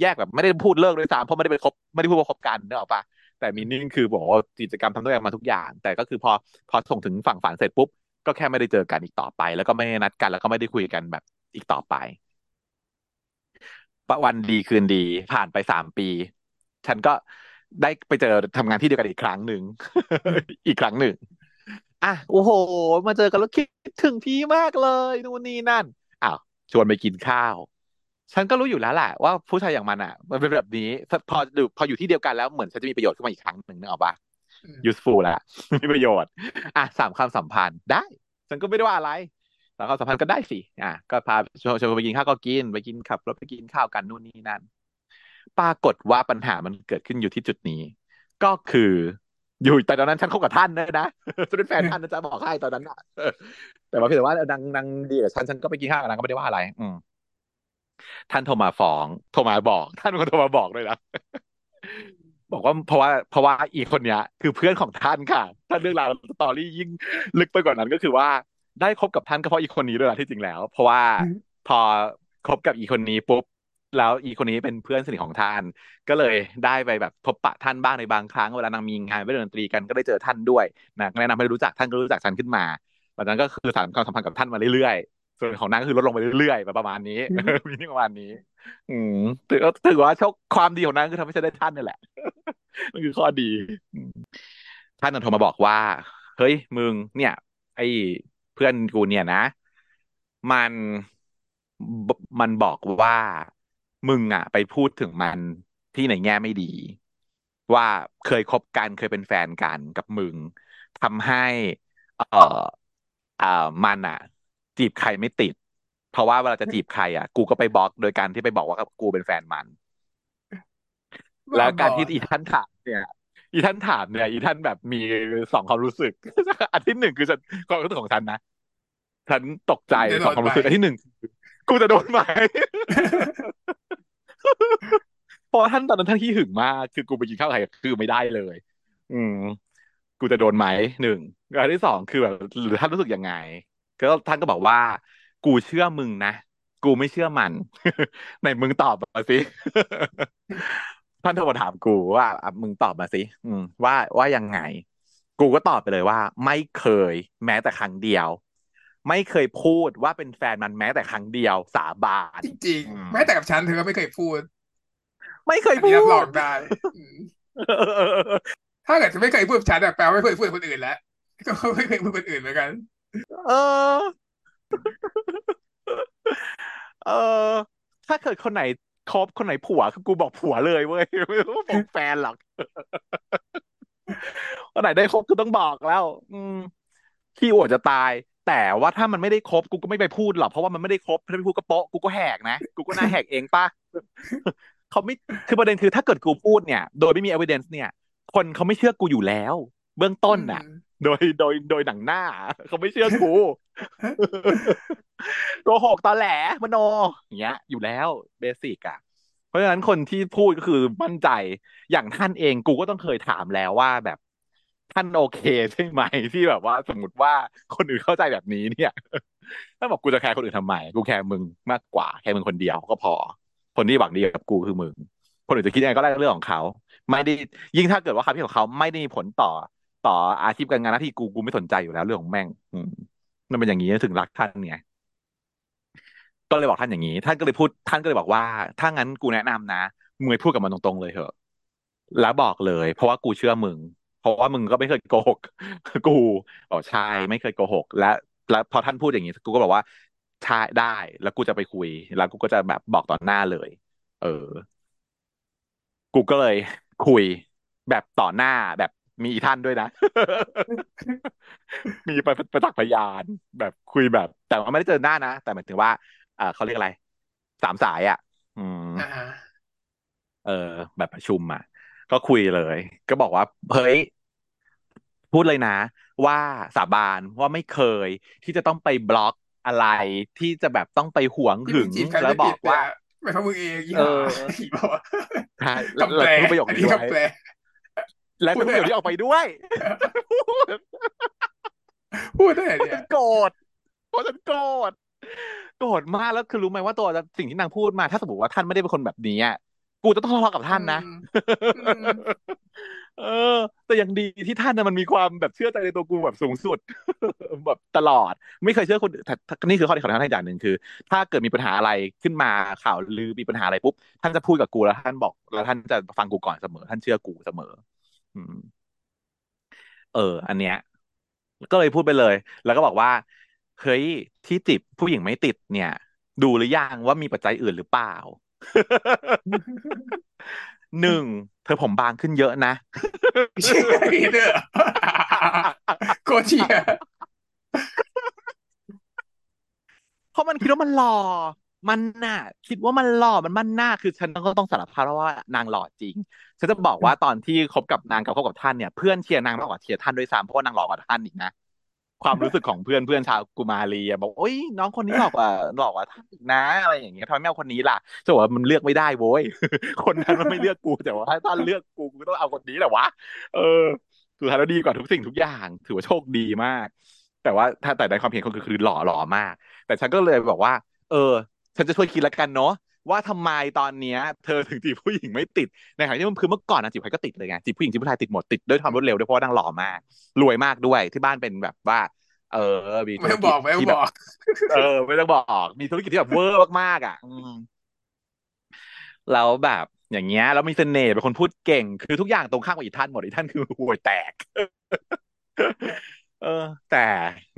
แยกแบบไม่ได้พูดเลิกด้วยซ้ำเพราะไม่ได้ไปคบไม่ได้พูดว่าคบกันเนอะปะแต่มีนิ่งคือบอกว่ากิจกรรมทำด้วยกันมาทุกอย่าง แต่ก็คือพอพอส่งถึงฝั่งฝันเสร็จปุ๊บก็แค่ไม่ได้เจอกันอีกต่อไป แล้วก็ไม่ได้นัดกัน แล้วก็ไม่ได้คุยกันแบบอีกต่อไปประวันดีคืนดีผ่านไปสามปี ฉันก็ ได้ไปเจอทำงานที่เดียวกันอีกครั้งหนึ่งอีกครั้งหนึ่งอะโอ้โห มาเจอกันแล้วคิดถึงพี่มากเลยนู่นนี่นั่นอ้าวชวนไปกินข้าว ฉันก็รู้อยู่แล้วแหละว่าผู้ชายอย่างมันอะ มันเป็นแบบนี้ พออยู่พออยู่ที่เดียวกันแล้วเหมือนฉันจะมีประโยชน์ขึ้นมาอีกครั้งหนึ่งนึกออกปะอืม useful แล้วมีประโยชน์ อะสามคำสัมพันธ์ได้ ฉันก็ไม่ได้ว่าอะไรสามคำสัมพันธ์ก็ได้สิอะก็พาชวนชวนไปกินข้าวก็กิน ไปกินขับรถไปกินข้าวกันนู่นนี่นั่น ปรากฏว่าปัญหามันเกิดขึ้นอยู่ที่จุดนี้ ก็คืออยู่แต่ตอนนั้นฉันคบกับท่านนะนะฉันเป็นแฟนท่านนะจ๊ะบอกให้ตอนนั้นอะแต่ว่าเพียงแต่ว่านางนางดีกับฉันฉันก็ไปกินข้าวกับนางก็ไม่ได้ว่าอะไร อืมท่านโทรมาฟ้องโทรมาบอก ท่านเป็นคนโทรมาบอกด้วยนะบอกว่าเพราะว่าเพราะว่าอีกคนเนี้ย คือเพื่อนของท่านค่ะท่านเรื่องราวสตอรี่ยิ่งลึกไปกว่านั้นก็คือว่าได้คบกับท่านก็เพราะอีกคนนี้ด้วยนะที่จริงแล้ว เพราะว่าอืมพอคบกับอีกคนนี้ปุ๊บ แล้วอีกคนนี้เป็นเพื่อนสนิทของท่าน ก็เลยได้ไปแบบพบปะท่านบ้างในบางครั้งเวลานางมีงานไปเล่นดนตรีกันก็ได้เจอท่านด้วยนะก็แนะนำให้รู้จักท่านก็รู้จักฉันขึ้นมาหลังจากนั้นก็คือสานความสัมพันธ์กับท่านมาเรื่อยๆ ส่วนของนางก็คือลดลงไปเรื่อยๆประมาณนี้มีนี่ประมาณนี้ อืมถือถือว่าโชคความดีของนางคือทำให้ฉันได้ท่านนี่แหละนั่นคือข้อดีอืมท่านน่ะโทรมาบอกว่า เฮ้ยมึงเนี่ย ไอ้เพื่อนกูเนี่ยนะ มันบมันบอกว่า มึงอะ ไปพูดถึงมันที่ในแง่ไม่ดี ว่าเคยคบกันเคยเป็นแฟนกันกับมึงทำให้ เอ่ออ่ามันอะ จีบใครไม่ติด เพราะว่าเวลาจะจีบใครอะ กูก็ไปบล็อกโดยการที่ไปบอกว่ากูเป็นแฟนมัน แล้วการที่อีท่านถามเนี่ยอีท่านถามเนี่ยอีท่านแบบมีสองความรู้สึก อันที่หนึ่งคือฉันความรู้สึกของฉันนะฉันตกใจเดี๋ยวสองความรู้สึกโดนไปอันที่หนึ่งกูจะโดนไหมเพราะท่านตอนนั้นท่านขี้หึงมาก คือกูไปกินข้าวใครคือไม่ได้เลย อืม กูจะโดนไหมหนึ่งอันที่สองคือแบบหรือท่านรู้สึกยังไง ก็ท่านก็บอกว่า กูเชื่อมึงนะ กูไม่เชื่อมันไหนมึงตอบมาสิท่านโทรมาถามกูว่าอะมึงตอบมาสิอืมว่าว่ายังไง กูก็ตอบไปเลยว่า ไม่เคย แม้แต่ครั้งเดียว ไม่เคยพูดว่าเป็นแฟนมันแม้แต่ครั้งเดียวสาบานจริงอืมๆแม้แต่กับฉันเธอก็ไม่เคยพูด ไม่เคยอันพูนี้ดรับรองได้อืมถ้าเกิดจะไม่เคยพูดกับฉันอะแปลว่าไม่เคยพูดกับคนอื่นแล้วก็ไม่เคยพูดกับคนอื่นเหมือนกัน เออ เออ ถ้าเกิดคนไหนคบคนไหนผัวคือกูบอกผัวเลยเว้ยไม่ต้องบอกแฟนหรอกคนไหนได้คบกูต้องบอกแล้ว อืมขี้อวดจะตาย แต่ว่าถ้ามันไม่ได้คบกูก็ไม่ไปพูดหรอกเพราะว่ามันไม่ได้คบถ้าไปพูดก็โป๊ะกูก็แหกนะกูก็น่าแหกเองป่ะเขาไม่คือประเด็นคือถ้าเกิดกูพูดเนี่ย โดยไม่มี evidence เนี่ย คนเขาไม่เชื่อกูอยู่แล้ว เบื้องต้นน่ะ โดยโดยโดยหนังหน้าเขาไม่เชื่อกูโกหกตอแหลมโนอย่างเงี้ย อยู่แล้วเบสิกอะเพราะฉะนั้นคนที่พูดก็คือมั่นใจอย่างท่านเองกูก็ต้องเคยถามแล้วว่าแบบ ท่านโอเคใช่ไหมที่แบบว่าสมมติว่าคนอื่นเข้าใจแบบนี้เนี่ยถ้าบอกกูจะแคร์คนอื่นทำไมกูแคร์มึงมากกว่าแค่มึงคนเดียวก็พอ คนที่หวังดีกับกูคือมึงคนอื่นจะคิดยังไงก็ได้เรื่องของเขา ไม่ได้ยิ่งถ้าเกิดว่าคำคิดของเขาไม่ได้มีผลต่อต่ออาชีพการงานหน้าที่กูกูไม่สนใจอยู่แล้วเรื่องของแม่งมันเป็นอย่างนี้ถึงรักท่านไงก็เลยบอกท่านอย่างนี้ ท่านก็เลยพูดท่านก็เลยบอกว่าถ้างั้นกูแนะนำนะมึงพูดกับมันตรงๆเลยเถอะ แล้วบอกเลย เพราะว่ากูเชื่อมึง เพราะว่ามึงก็ไม่เคยโกหกกูบอกใช่ไม่เคยโกหก และแล้วพอท่านพูดอย่างนี้กูก็บอกว่าใช่ได้ แล้วกูจะไปคุย แล้วกูก็จะแบบบอกต่อหน้าเลย เออ กูก็เลยคุยแบบต่อหน้าแบบมีอีท่านด้วยนะ มีประประจักษ์พยานแบบคุยแบบ แต่ว่าไม่ได้เจอหน้านะ แต่หมายถึงว่าเออเขาเรียกอะไร สามสายอะ อืมอ่าเออ แบบประชุมอะ ก็คุยเลย ก็บอกว่าเฮ้ยพูดเลยนะ ว่าสาบานว่าไม่เคย ที่จะต้องไปบล็อกอะไรที่จะแบบต้องไปหวงที่หึมึงงจีบใครแล้วไม่บผิอดกว่าเนี่ยไม่เพราะมึงเองยี่เอห้าออีบอกว่าใช่แล้วคำแปลแล้วพูดประโยคอันนี้นี้ด้วยคำแปลแล้วก็ประโยคนี้ออกไปด้วยพูดได้ไงเนี่ยโกรธเพราะฉันโกรธโกรธมากแล้วคือรู้ไหมว่าตัวสิ่งที่นางพูดมา ถ้าสมมติว่าท่านไม่ได้เป็นคนแบบนี้อะ กูจะต้องทะเลาะกับท่านนะอืมเออ แต่อย่างดีที่ท่านนะมันมีความแบบเชื่อใจในตัวกูแบบสูงสุด แบบตลอด ไม่เคยเชื่อคนอื่นแต่แต่นี่คือข้อดีของท่านอย่างหนึ่งคือ ถ้าเกิดมีปัญหาอะไรขึ้นมาข่าวลือมีปัญหาอะไรปุ๊บท่านจะพูดกับกูแล้วท่านบอกแล้วท่านจะฟังกูก่อนเสมอ ท่านเชื่อกูเสมอ อืม เออ อันเนี้ย ก็เลยพูดไปเลย แล้วก็บอกว่าเฮ้ยที่จีบผู้หญิงไม่ติดเนี่ย ดูหรือยังว่ามีปัจจัยอื่นหรือเปล่า หนึ่งเธอผมบางขึ้นเยอะนะเชื่อพี่เด้อโคตรเชียร์เพราะมันคิดว่ามันหล่อมันน่ะคิดว่ามันหล่อมันมันหน้าคือฉันก็ต้องสารภาพว่านางหล่อจริง ฉันจะบอกว่าตอนที่คบกับนางกับคบกับท่านเนี่ยเพื่อนเชียร์นางมากกว่าเชียร์ท่านด้วยซ้ำเพราะว่านางหล่อกว่าท่านอีกนะ ความรู้สึกของเพื่อนเพื่อนชาวกุมารีบอกโอ้ยน้องคนนี้หล่อกว่าหล่อกว่าท่านนะอะไรอย่างเงี้ยทำไมไม่เอาคนนี้ล่ะจะบอกว่ามันเลือกไม่ได้โว้ยคนนั้นมันไม่เลือกกูแต่ว่าถ้าท่านเลือกกูกูต้องเอาคนนี้แหละวะเออสุดท้ายแล้วดีกว่าทุกสิ่งทุกอย่าง ถือว่าโชคดีมาก แต่ว่าถ้าแต่ในความเห็นก็คือคือหล่อหล่อมาก แต่ฉันก็เลยบอกว่า เออ ฉันจะช่วยคิดล้วกันเนาะ ว่าทำไมตอนเนี้ย เธอถึงจีบผู้หญิงไม่ติดในขณะที่มันคือเมื่อก่อนนะจีบใครก็ติดเลยไงจีบผู้หญิงจีบผู้ชายติดหมดติดด้วยความรวดเร็วด้วยเพราะว่านางหล่อมาก รวยมากด้วยที่บ้านเป็นแบบว่า เออมีธุไม่รต้องกิบจอกไม่ต้องที่บแบบอก เออไม่ต้องบอกมีธุรกิจที่แบบเวอร์มากๆอะอืมแล้วแบบอย่างเงี้ยแล้วมีเสน่ห์เป็นคนพูดเก่ง คือทุกอย่างตรงข้ามกับอีท่านหมดอีท่านคือห่วยแตก เออ แต่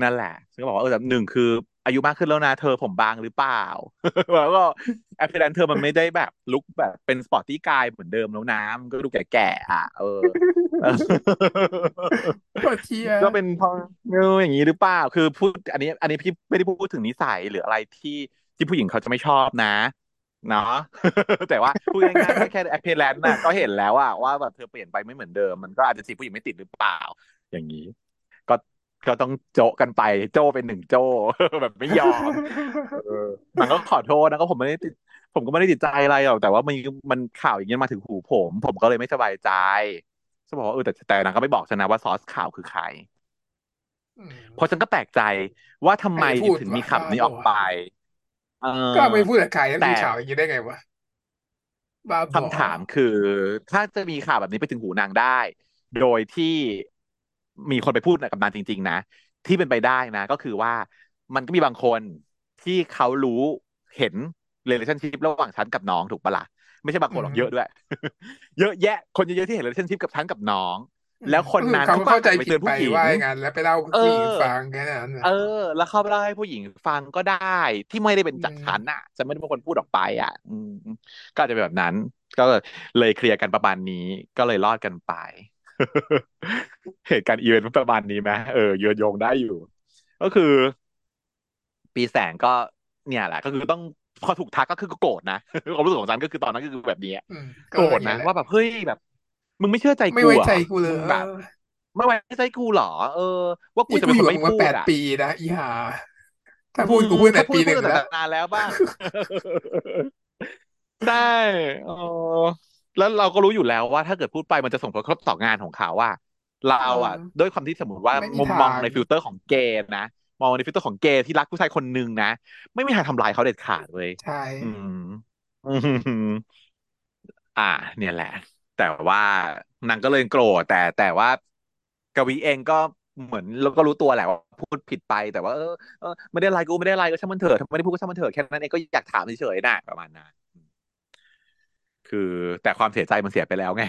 นั่นแหละฉันก็บอกว่าเออแบบหนึ่งคือ อายุมากขึ้นแล้วนะเธอผมบางหรือเปล่า แล้วก็ appearance เธอมันไม่ได้แบบ look แบบเป็น sporty guy เหมือนเดิมแล้วนะมันก็ดูแก่ๆอะเออโคตรเชียร์ก็เป็นเพราะเอออย่างนี้หรือเปล่า คือพูดอันนี้ อันนี้พี่ไม่ได้พูดถึงนิสัยหรืออะไรที่ที่ผู้หญิงเขาจะไม่ชอบนะเนาะแต่ว่าพูดง่ายๆแค่แอปเปิลน่ะก็เห็นแล้วอะว่าแบบเธอเปลี่ยนไปไม่เหมือนเดิม มันก็อาจจะจีบผู้หญิงไม่ติดหรือเปล่า อย่างนี้ ก็ก็ต้องโจะกันไป โจ้เป็นหนึ่งโจ้แบบไม่ยอมเออนางก็ขอโทษนะก็ผมไม่ได้ติดผมก็ไม่ได้ติดใจอะไรหรอกแต่ว่ามันมันข่าวอย่างนี้ยมาถึงหูผม ผมก็เลยไม่สบายใจฉันบอกว่าเออแต่แต่นางก็ไม่บอกฉันนะว่าซอสข่าวคือใครอืมเพราะฉันก็แปลกใจว่าทำไมใครพูดถึงมีวะข่าวนี้ออกไปเออก็ไม่พูดกับใครแล้วแต่มีข่าวอย่างนี้ได้ไงวะบ้าบอคำถามคือ ถ้าจะมีข่าวแบบนี้ไปถึงหูนางได้ โดยที่ มีคนไปพูดกับนางจริง ๆ นะ ที่เป็นไปได้นะ ก็คือว่ามันก็มีบางคนที่เขารู้เห็น relationship ระหว่างฉันกับน้องถูกปะล่ะไม่ใช่บางคนหรอกเยอะด้วย เยอะแยะ คนเยอะๆที่เห็น relationship กับฉันกับน้อง แล้วคนนั้นเขาเขาก็เข้าใจไปผิดเตือนไปผู้หญิงว่าอย่างนั้นแล้วไปเล่าให้ผู้หญิงฟังแค่นั้นน่ะเออ แล้วเขาไปเล่าให้ผู้หญิงฟังก็ได้ ที่ไม่ได้เป็นจากอืมฉันน่ะฉันไม่ได้เป็นคนพูดออกไป อะ อืมก็อาจจะเป็นแบบนั้น ก็เลยเคลียร์กันประมาณนี้ ก็เลยรอดกันไป เหตุการณ์อีเวนต์ประมาณนี้ไหมเออโยนโยงได้อยู่ ก็คือ ปีแสงก็เนี่ยแหละ ก็คือต้องพอถูกทักก็คือก็โกรธนะความรู้สึกของฉันก็คือตอนนั้นก็คือแบบนี้อืมโกรธอย่างนะเงี้ยแหลว่าแบบเฮ้ยแบบ มึงไม่เชื่อใจไม่กูไว้เหรอใจกูเลยมึงแบบเออไม่ไว้ใจกูเหรอ เออ ว่ากูนี่จะกูเป็นอคยู่นกับไม่มึงมาพูแปดดอะปีนะอีห่าถ้าพูดกูพูดแต่ถ้าปีหนึ่งพูดแล้วนานแล้วบ้างใช่เออ แล้วเราก็รู้อยู่แล้วว่าถ้าเกิดพูดไปมันจะส่งผลกระทบต่องานของเขาว่าเราอะเออด้วยความที่สมมติว่าไม่มีมุมทางมองในฟิลเตอร์ของเกย์นะมองในฟิลเตอร์ของเกย์ที่รักผู้ชายคนหนึ่งนะ ไม่มีทางทำลายเขาเด็ดขาดเลยใช่อืมอืมอ่า เนี่ยแหละ แต่ว่านางก็เลยโกรธแต่แต่ว่ากวีเองก็เหมือนเราก็รู้ตัวแหละว่าพูดผิดไปแต่ว่าเออเออไม่ได้อะไรกูไม่ได้อะไรก็ช่างมันเถอะถ้าไม่ได้พูดก็ช่างมันเถอะแค่นั้นเองก็อยากถามเฉยๆนะประมาณนั้น คือแต่ความเสียใจมันเสียไปแล้วไง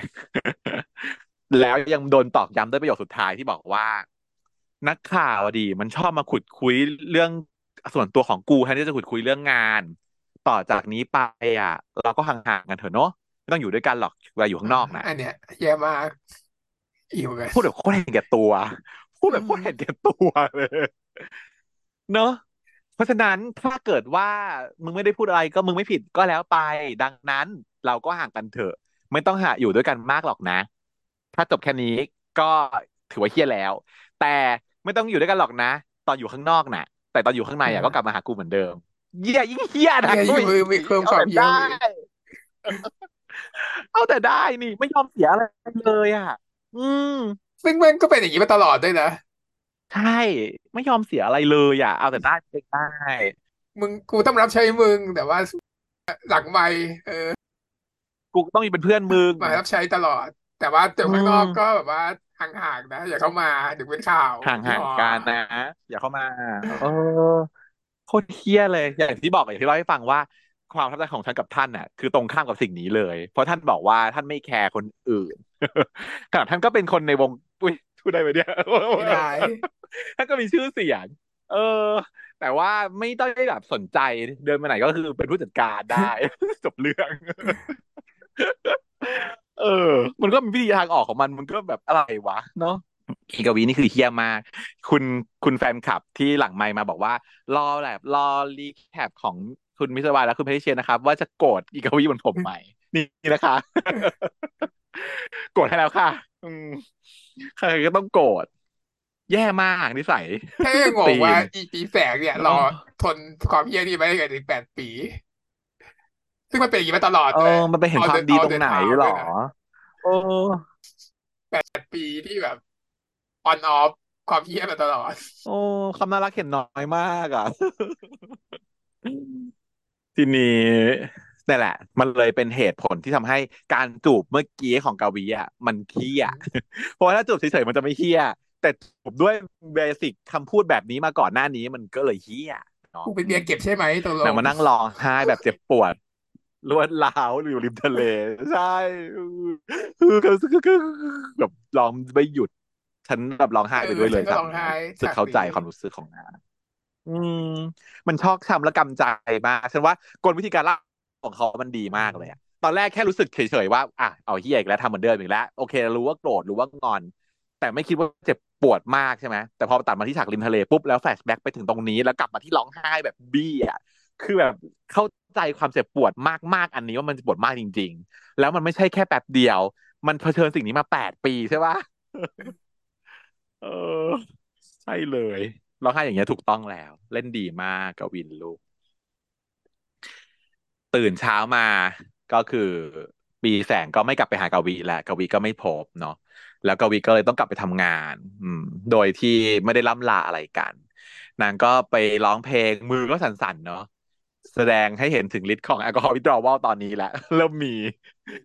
แล้วยังโดนตอกย้ำด้วยประโยคสุดท้ายที่บอกว่า นักข่าวอะดี มันชอบมาขุดคุยเรื่องส่วนตัวของกูแทนที่จะขุดคุยเรื่องงาน ต่อจากนี้ไปอะ เราก็ห่างๆกันเถอะเนาะไม่ต้องอยู่ด้วยกันหรอกเวลาอยู่ข้างนอกนะอันเนี้ยแย่มากอิ่วกันพูดแบบโคตรเห็นแก่ตัว พูดแบบโคตรเห็นแก่ตัวเลยเนอะเพราะฉะนั้นถ้าเกิดว่ามึงไม่ได้พูดอะไรก็มึงไม่ผิดก็แล้วไป ดังนั้น เราก็ห่างกันเถอะ ไม่ต้องหาอยู่ด้วยกันมากหรอกนะ ถ้าจบแค่นี้ก็ถือว่าเฮี้ยแล้ว แต่ไม่ต้องอยู่ด้วยกันหรอกนะ ตอนอยู่ข้างนอกน่ะ แต่ตอนอยู่ข้างในอะก็กลับมาหากูเหมือนเดิมเหี้ยยิ่งเฮี้ยนะเหี้ยยิ่งมีเพิ่มความเหี้ยได้อีกเอาแต่ได้นี่ไม่ยอมเสียอะไรเลยอะ อืม ซึ่งมันก็เป็นอย่างนี้มาตลอดด้วยนะ ใช่ ไม่ยอมเสียอะไรเลยอะ เอาแต่ได้ได้ มึงกูต้องรับใช้มึงแต่ว่าหลังไม่เออ กูก็ต้องมีเป็นเพื่อนมึงมารับใช้ตลอด แต่ว่าเจอข้างนอกอืมก็แบบว่าห่างๆนะ อย่าเข้ามาเดี๋ยวเป็นข่าวห่างที่ห่างหอกันนะ อย่าเข้ามาเออโคตรเฮี้ยเลย อย่างที่บอกอย่างที่เล่าให้ฟังว่าความทับใจของฉันกับท่านน่ะ คือตรงข้ามกับสิ่งนี้เลย เพราะท่านบอกว่าท่านไม่แคร์คนอื่นขนาดท่านก็เป็นคนในวงอุ้ยพูดได้ไหมเนี่ยไม่ได้ท่านก็มีชื่อเสียง เออ แต่ว่าไม่ต้องได้แบบสนใจเดินไปไหนก็คือเป็นผู้จัดการได้ จบเรื่อง เออ มันก็มีวิธีทางออกของมัน มันก็แบบอะไรวะ เนาะอีกวีนี่คือเหี้ยมาก คุณคุณแฟนคลับที่หลังไมค์มาบอกว่า รอแบบรอ recap ของคุณมิสวายและคุณเพชรเชนนะครับ ว่าจะโกรธอีกวีบนผมไหมนี่นะคะ โกรธให้แล้วค่ะ อืมใครก็ต้องโกรธแย่มากนิสัยแค่ยังงตีงนว่าอีปีแสงเนี่ยรอเออทนความเฮี้ยนี่มาได้กันถึงแปดปี ซึ่งมันเป็นอย่างนี้มาตลอดเอเลยอมันไปเห็นความดีตรงไหนหรอโอ้แปดปีที่แบบออนออฟความเฮี้ยมาตลอด โอ้คำน่ารักเห็นน้อยมากอะ ทีนี้นี่นแหละ มันเลยเป็นเหตุผลที่ทำให้การจูบเมื่อกี้ของกาวีอะมันเคี้ยเพราะว่าถ้าจูบเฉยๆมันจะไม่เคี้ยแต่จูบด้วยเบสิกคำพูดแบบนี้มาก่อนหน้านี้มันก็เลยเคี้ยเนาะกูเป็นเมียเก็บใช่ไหมตกลนางงมานั่งร้องไห้แบบเจ็บปวด รวดร้าวอยู่ริมทะเล ใช่คือคือแบบร้องไม่หยุด ฉันแบบร้องไห้ไปด้วยเลยออฉันก็ร้องไห้รู้สึกเข้าใจความรู้สึกของนางอืม มันชอกช้ำและกำใจมากฉันว่ากลวิธีการเล่าของเขามันดีมากเลยอะตอนแรกแค่รู้สึกเฉยๆว่าอะเอาเฮียอีกแล้วทำเหมือนเดิมอีกแล้วโอเค รู้ว่าโกรธรู้ว่างอน แต่ไม่คิดว่าเจ็บปวดมากใช่ไหมแต่พอตัดมาที่ฉากริมทะเลปุ๊บแล้วแฟลชแบ็กไปถึงตรงนี้แล้วกลับมาที่ร้องไห้แบบบี้อะ คือแบบเข้าใจความเจ็บปวดมากๆ อันนี้ว่ามันปวดมากจริง ๆ แล้วมันไม่ใช่แค่แป๊บเดียว มันเผชิญสิ่งนี้มาแปดปีใช่ปะเออ ใช่เลยร้องไห้อย่างเงี้ยถูกต้องแล้ว เล่นดีมากกวินลูก ตื่นเช้ามาก็คือปีแสงก็ไม่กลับไปหากวีแล้วกวีก็ไม่พบเนาะแล้วกวีก็เลยต้องกลับไปทำงาน อืม โดยที่ไม่ได้ล่ำลาอะไรกัน นางก็ไปร้องเพลงมือก็สั่นๆเนาะ แสดงให้เห็นถึงฤทธิ์ของแอลกอฮอล์วิตรอวลตอนนี้แหละ เริ่มมี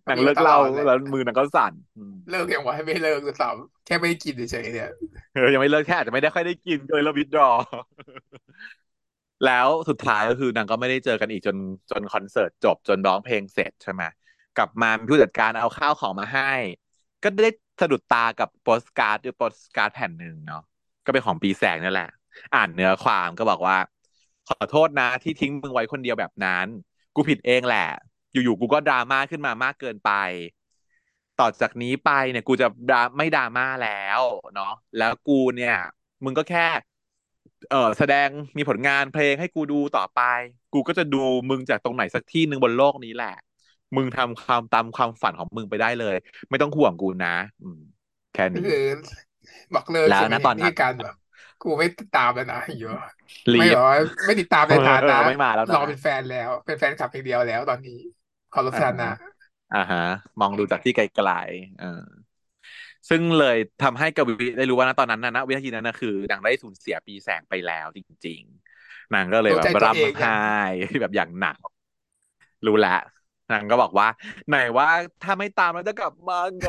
นางเลิกเหล้าแล้วมือนางก็สั่นอืมเลิกยังวะให้ไม่เลิกเลยซ้ำแค่ไม่กินเฉยๆเนี่ยเออยังไม่เลิกแค่อาจจะไม่ได้ค่อยได้กินก็เลยเริ่ม withdraw แล้วสุดท้ายก็คือนางก็ไม่ได้เจอกันอีกจนจนคอนเสิร์ตจบจนร้องเพลงเสร็จใช่ไหมกลับมาผู้จัดการเอาข้าวของมาให้ ก็ได้สะดุดตากับโปสการ์ดหรือโปสการ์ดแผ่นหนึ่งเนาะก็เป็นของปีแสงนั่นแหละ อ่านเนื้อความก็บอกว่า ขอโทษนะ ที่ทิ้งมึงไว้คนเดียวแบบนั้น กูผิดเองแหละ อยู่ๆกูก็ดราม่าขึ้นมามากเกินไป ต่อจากนี้ไปเนี่ย กูจะดราไม่ดราม่าแล้วเนาะแล้วกูเนี่ย มึงก็แค่ เออแสดงมีผลงานเพลงให้กูดูต่อไป กูก็จะดูมึงจากตรงไหนสักที่หนึ่งบนโลกนี้แหละ มึงทำความตามความฝันของมึงไปได้เลย ไม่ต้องห่วงกูนะ อืมแค่ก็นี้ คือบอกเลิกแล้วใช่ไหมนะตอนนั้นนี่การแบบ กูไม่ติดตามแล้วนะอยู่ลีไม่ฟหรอไม่ติดตามในฐานะไม่มาแล้วนะรอเป็นแฟนแล้ว เป็นแฟนคลับอย่างเดียวแล้วตอนนี้ขอรบชานะอ่าฮะ มองดูจากที่ไกลๆเออซึ่งเลยทำให้กวีได้รู้ว่าณตอนนั้นนะณวินาทีนั้นนะคือนางได้สูญเสียปีแสงไปแล้วจริง ๆนางก็เลยแบบรู้ใจตัวเองร่ำไห้แบบอย่างหนัก รู้แล้วนางก็บอกว่า ไหนว่าถ้าไม่ตามแล้วจะกลับมาไง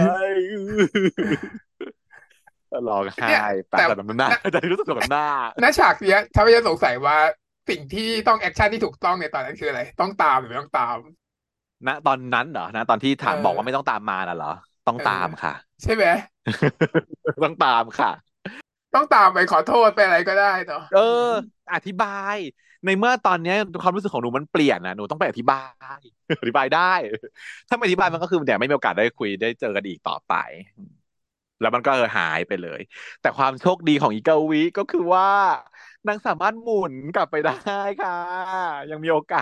ร้องไห้เนี่ยปากแต่กับน้ำหน้าจะรู้สึกแบบหน้าหน้าฉากเนี้ยทำให้ฉันสงสัยว่าสิ่งที่ต้องแอคชั่นที่ถูกต้องในตอนนั้นคืออะไร ต้องตามหรือไม่ต้องตามณตอนนั้นเหรอนะตอนที่ถามเออบอกว่าไม่ต้องตามมาน่ะเหรอ ต้องเออตามค่ะ ใช่ไหมต้องตามค่ะ ต้องตามไปขอโทษไปอะไรก็ได้เนาะเออ อธิบาย ในเมื่อตอนเนี้ยความรู้สึกของหนูมันเปลี่ยนนะหนูต้องไปอธิบาย อธิบายได้ ถ้าไม่อธิบายมันก็คือเดี๋ยวไม่มีโอกาสได้คุยได้เจอกันอีกต่อไป แล้วมันก็เออหายไปเลย แต่ความโชคดีของอีกาวิก็คือว่านางสามารถหมุนกลับไปได้ค่ะ ยังมีโอกา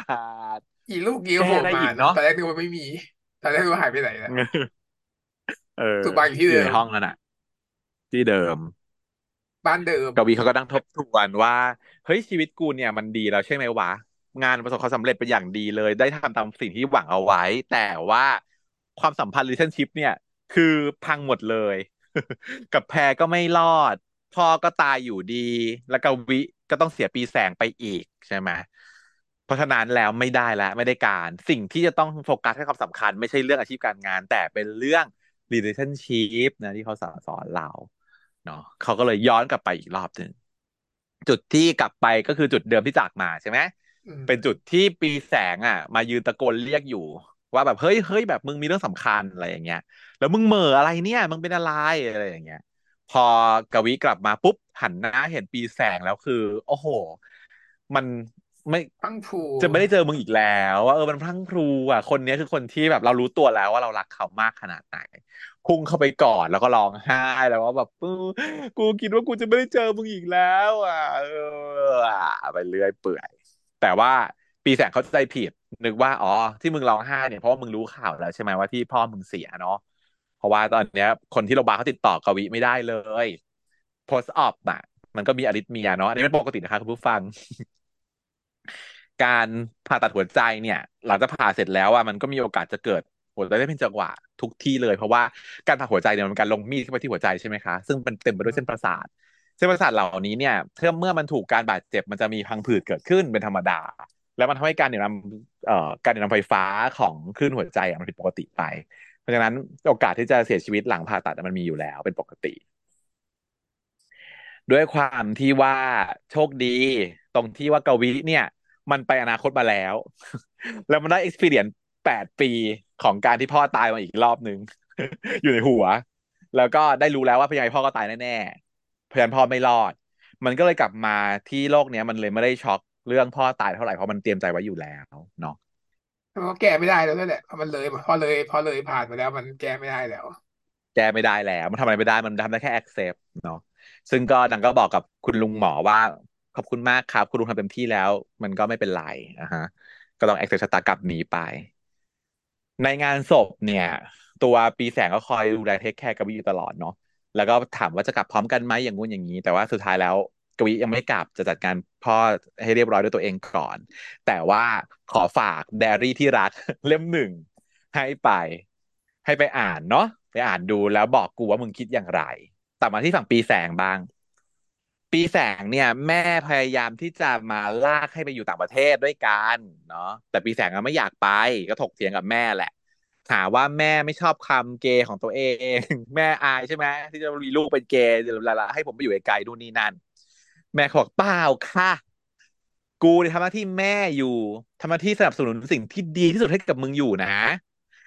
สกี่ลูกกี่โผแก้ล่ได้มาอีกเนอะตอนแรกนึกว่าไม่มีตอนแรกนึกว่าหายไปไหนแล้วเออสุบายอยู่ที่เดิมในห้องนั่นน่ะ ที่เดิม บ้านเดิมกวีเขาก็นั่งทบทวนว่า เฮ้ยชีวิตกูเนี่ยมันดีแล้วใช่ไหมวะ งานประสบความสำเร็จเป็นอย่างดีเลย ได้ทำตามสิ่งที่หวังเอาไว้ แต่ว่าความสัมพันธ์ relationship เนี่ย คือพังหมดเลย กับแพรก็ไม่รอด พ่อก็ตายอยู่ดี แล้วกวิก็ต้องเสียปีแสงไปอีกใช่ไหมเพราะฉะนั้นแล้วไม่ได้แล้วไม่ได้การ สิ่งที่จะต้องโฟกัสให้ความสำคัญ ไม่ใช่เรื่องอาชีพการงาน แต่เป็นเรื่อง relationship นะที่เขาสอนสอนเราเนาะเขาก็เลยย้อนกลับไปอีกรอบหนึ่งจุดที่กลับไปก็คือจุดเดิมที่จากมาใช่ไหมอืมเป็นจุดที่ปีแสงอะ มายืนตะโกนเรียกอยู่ ว่าแบบเฮ้ยเฮ้ยแบบมึงมีเรื่องสำคัญอะไรอย่างเงี้ย แล้วมึงเหม่ออะไรเนี่ย มึงเป็นอะไรอะไรอย่างเงี้ย พอกวิกลับมาปุ๊บหันหน้าเห็นปีแสงแล้วคือ โอ้โห มันไม่พังผูจะไม่ได้เจอมึงอีกแล้วว่าเออมันพลั้งพรูอะคนเนี้ยคือคนที่แบบเรารู้ตัวแล้วว่าเรารักเขามากขนาดไหนพุ่งเข้าไปกอดแล้วก็ร้องไห้แล้วว่าแบบเออกูคิดว่ากูจะไม่ได้เจอมึงอีกแล้ว อะ เอออะไปเรื่อยเปื่อย แต่ว่า ปีแสงเขาใจผิด นึกว่าอ๋อที่มึงร้องไห้เนี่ยเพราะว่ามึงรู้ข่าวแล้วใช่ไหมว่าที่พ่อมึงเสียเนาะเพราะว่าตอนเนี้ย คนที่โรงพยาบาลเขาติดต่อกวิไม่ได้เลย post op อะ มันก็มีอาริทเมียเนาะอันนี้เป็นปกตินะคะคุณผู้ฟัง การผ่าตัดหัวใจเนี่ย หลังจากผ่าเสร็จแล้วอะมันก็มีโอกาสจะเกิดหัวใจได้เป็นจังหวะทุกที่เลย เพราะว่าการผ่าหัวใจเนี่ยมันเป็นการลงมีดเข้าไปที่หัวใจใช่ไหมคะซึ่งมันเต็มไปด้วยเส้นประสาทเส้นประสาทเหล่านี้เนี่ยเมื่อเมื่อมันถูกการบาดเจ็บมันจะมีพังผืดเกิดขึ้นเป็นธรรมดา แล้วมันทำให้การเหนี่ยวนำเอ่อการเหนี่ยวนำไฟฟ้าของคลื่นหัวใจอะมันผิดปกติไป เพราะฉะนั้นโอกาสที่จะเสียชีวิตหลังผ่าตัดมันมีอยู่แล้วเป็นปกติ ด้วยความที่ว่าโชคดี ตรงที่ว่ากวิเนี่ย มันไปอนาคตมาแล้ว แล้วมันได้ experience แปดปีของการที่พ่อตายมาอีกรอบหนึ่งอยู่ในหัว แล้วก็ได้รู้แล้วว่าพยายพ่อก็ตายแน่ๆพรานพ่อไม่รอด มันก็เลยกลับมาที่โลกเนี้ยมันเลยไม่ได้ช็อก เรื่องพ่อตายเท่าไหร่เพราะมันเตรียมใจไว้อยู่แล้วเนาะมันก็แก้ไม่ได้แล้วนั่นแหละเพราะมันเลยพอเลยพอเลยผ่านไปแล้วมันแก้ไม่ได้แล้ว แก้ไม่ได้แล้ว มันทำอะไรไม่ได้มันทำได้แค่ accept เนาะซึ่งก็ดังก็บอกกับคุณลุงหมอว่า ขอบคุณมากครับ คุณลุงทำเต็มที่แล้ว มันก็ไม่เป็นไรอะฮะ ก็ต้อง accept ชะตากรรมนี้ไป ในงานศพเนี่ย ตัวปีแสงก็คอยดูแลเทคแคร์กับวิอยู่ตลอดเนาะแล้วก็ถามว่าจะกลับพร้อมกันไหมอย่างงู้นอย่างนี้ แต่ว่าสุดท้ายแล้ว กวียังไม่กลับจะจัดการพ่อให้เรียบร้อยด้วยตัวเองก่อน แต่ว่าขอฝากไดอรี่ที่รักเล่มหนึ่งให้ไป ให้ไปอ่านเนาะไปอ่านดูแล้วบอกกูว่ามึงคิดอย่างไรต่อมาที่ฝั่งปีแสงบ้าง ปีแสงเนี่ย แม่พยายามที่จะมาลากให้ไปอยู่ต่างประเทศด้วยกันเนาะแต่ปีแสงก็ไม่อยากไปก็ถกเถียงกับแม่แหละหาว่าแม่ไม่ชอบคำเกย์ของตัวเอง แม่อายใช่ไหมที่จะมีลูกเป็นเกย์ละให้ผมไปอยู่ไกลๆดูนนี่นั่น แม่เขาบอกเปล่าค่ะ กูเนี่ยทำหน้าที่แม่อยู่ทำหน้าที่สนับสนุนสิ่งที่ดีที่สุดให้กับมึงอยู่นะ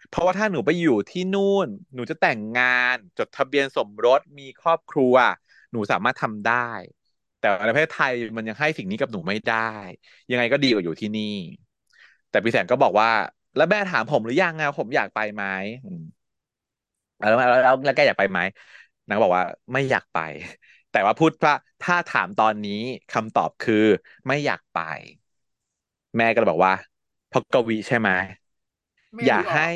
เพราะว่าถ้าหนูไปอยู่ที่นู่น หนูจะแต่งงานจดทะเบียนสมรสมีครอบครัว หนูสามารถทำได้ แต่ในประเทศไทยมันยังให้สิ่งนี้กับหนูไม่ได้ ยังไงก็ดีกว่าอยู่ที่นี่ แต่พี่แสงก็บอกว่า แล้วแม่ถามผมหรือยังไงผมอยากไปไหมแล้วแล้วแล้วแกอยากไปไหมนางบอกว่าไม่อยากไป แต่ว่าพูดว่าถ้าถามตอนนี้คำตอบคือไม่อยากไป แม่ก็เลยบอกว่าเพราะกวีใช่ไหมแม่อย่าดูออกให้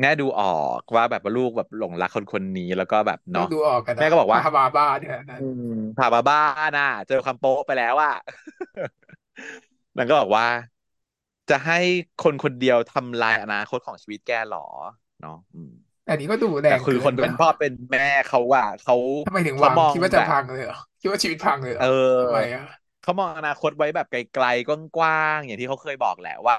แม่ดูออกว่าแบบว่าลูกแบบหลงรักคนคนนี้แล้วก็แบบต้องเนาะดูออกกันนะแม่ก็บอกว่าพาบาบ้าเนี่ยนะอืมผ่าบาบ้าน่ะ เจอคำโป๊ะไปแล้วอะนางก็บอกว่า จะให้คนคนเดียวทำลายอนาคตของชีวิตแกเหรอเนาะ อืมอันนี้ก็ดูแรแต่งคือเกิคนนเป็นปะพ่อเป็นแม่เขาว่าเขาทำไมถึงหเขาวังมองคิดว่าแบจะบพังเลยเหรอคิดว่าชีวิตพังเลยเหรอเออทำไมอะเขามองอนาคตไว้แบบไกลๆกว้างๆอย่างที่เขาเคยบอกแหละว่า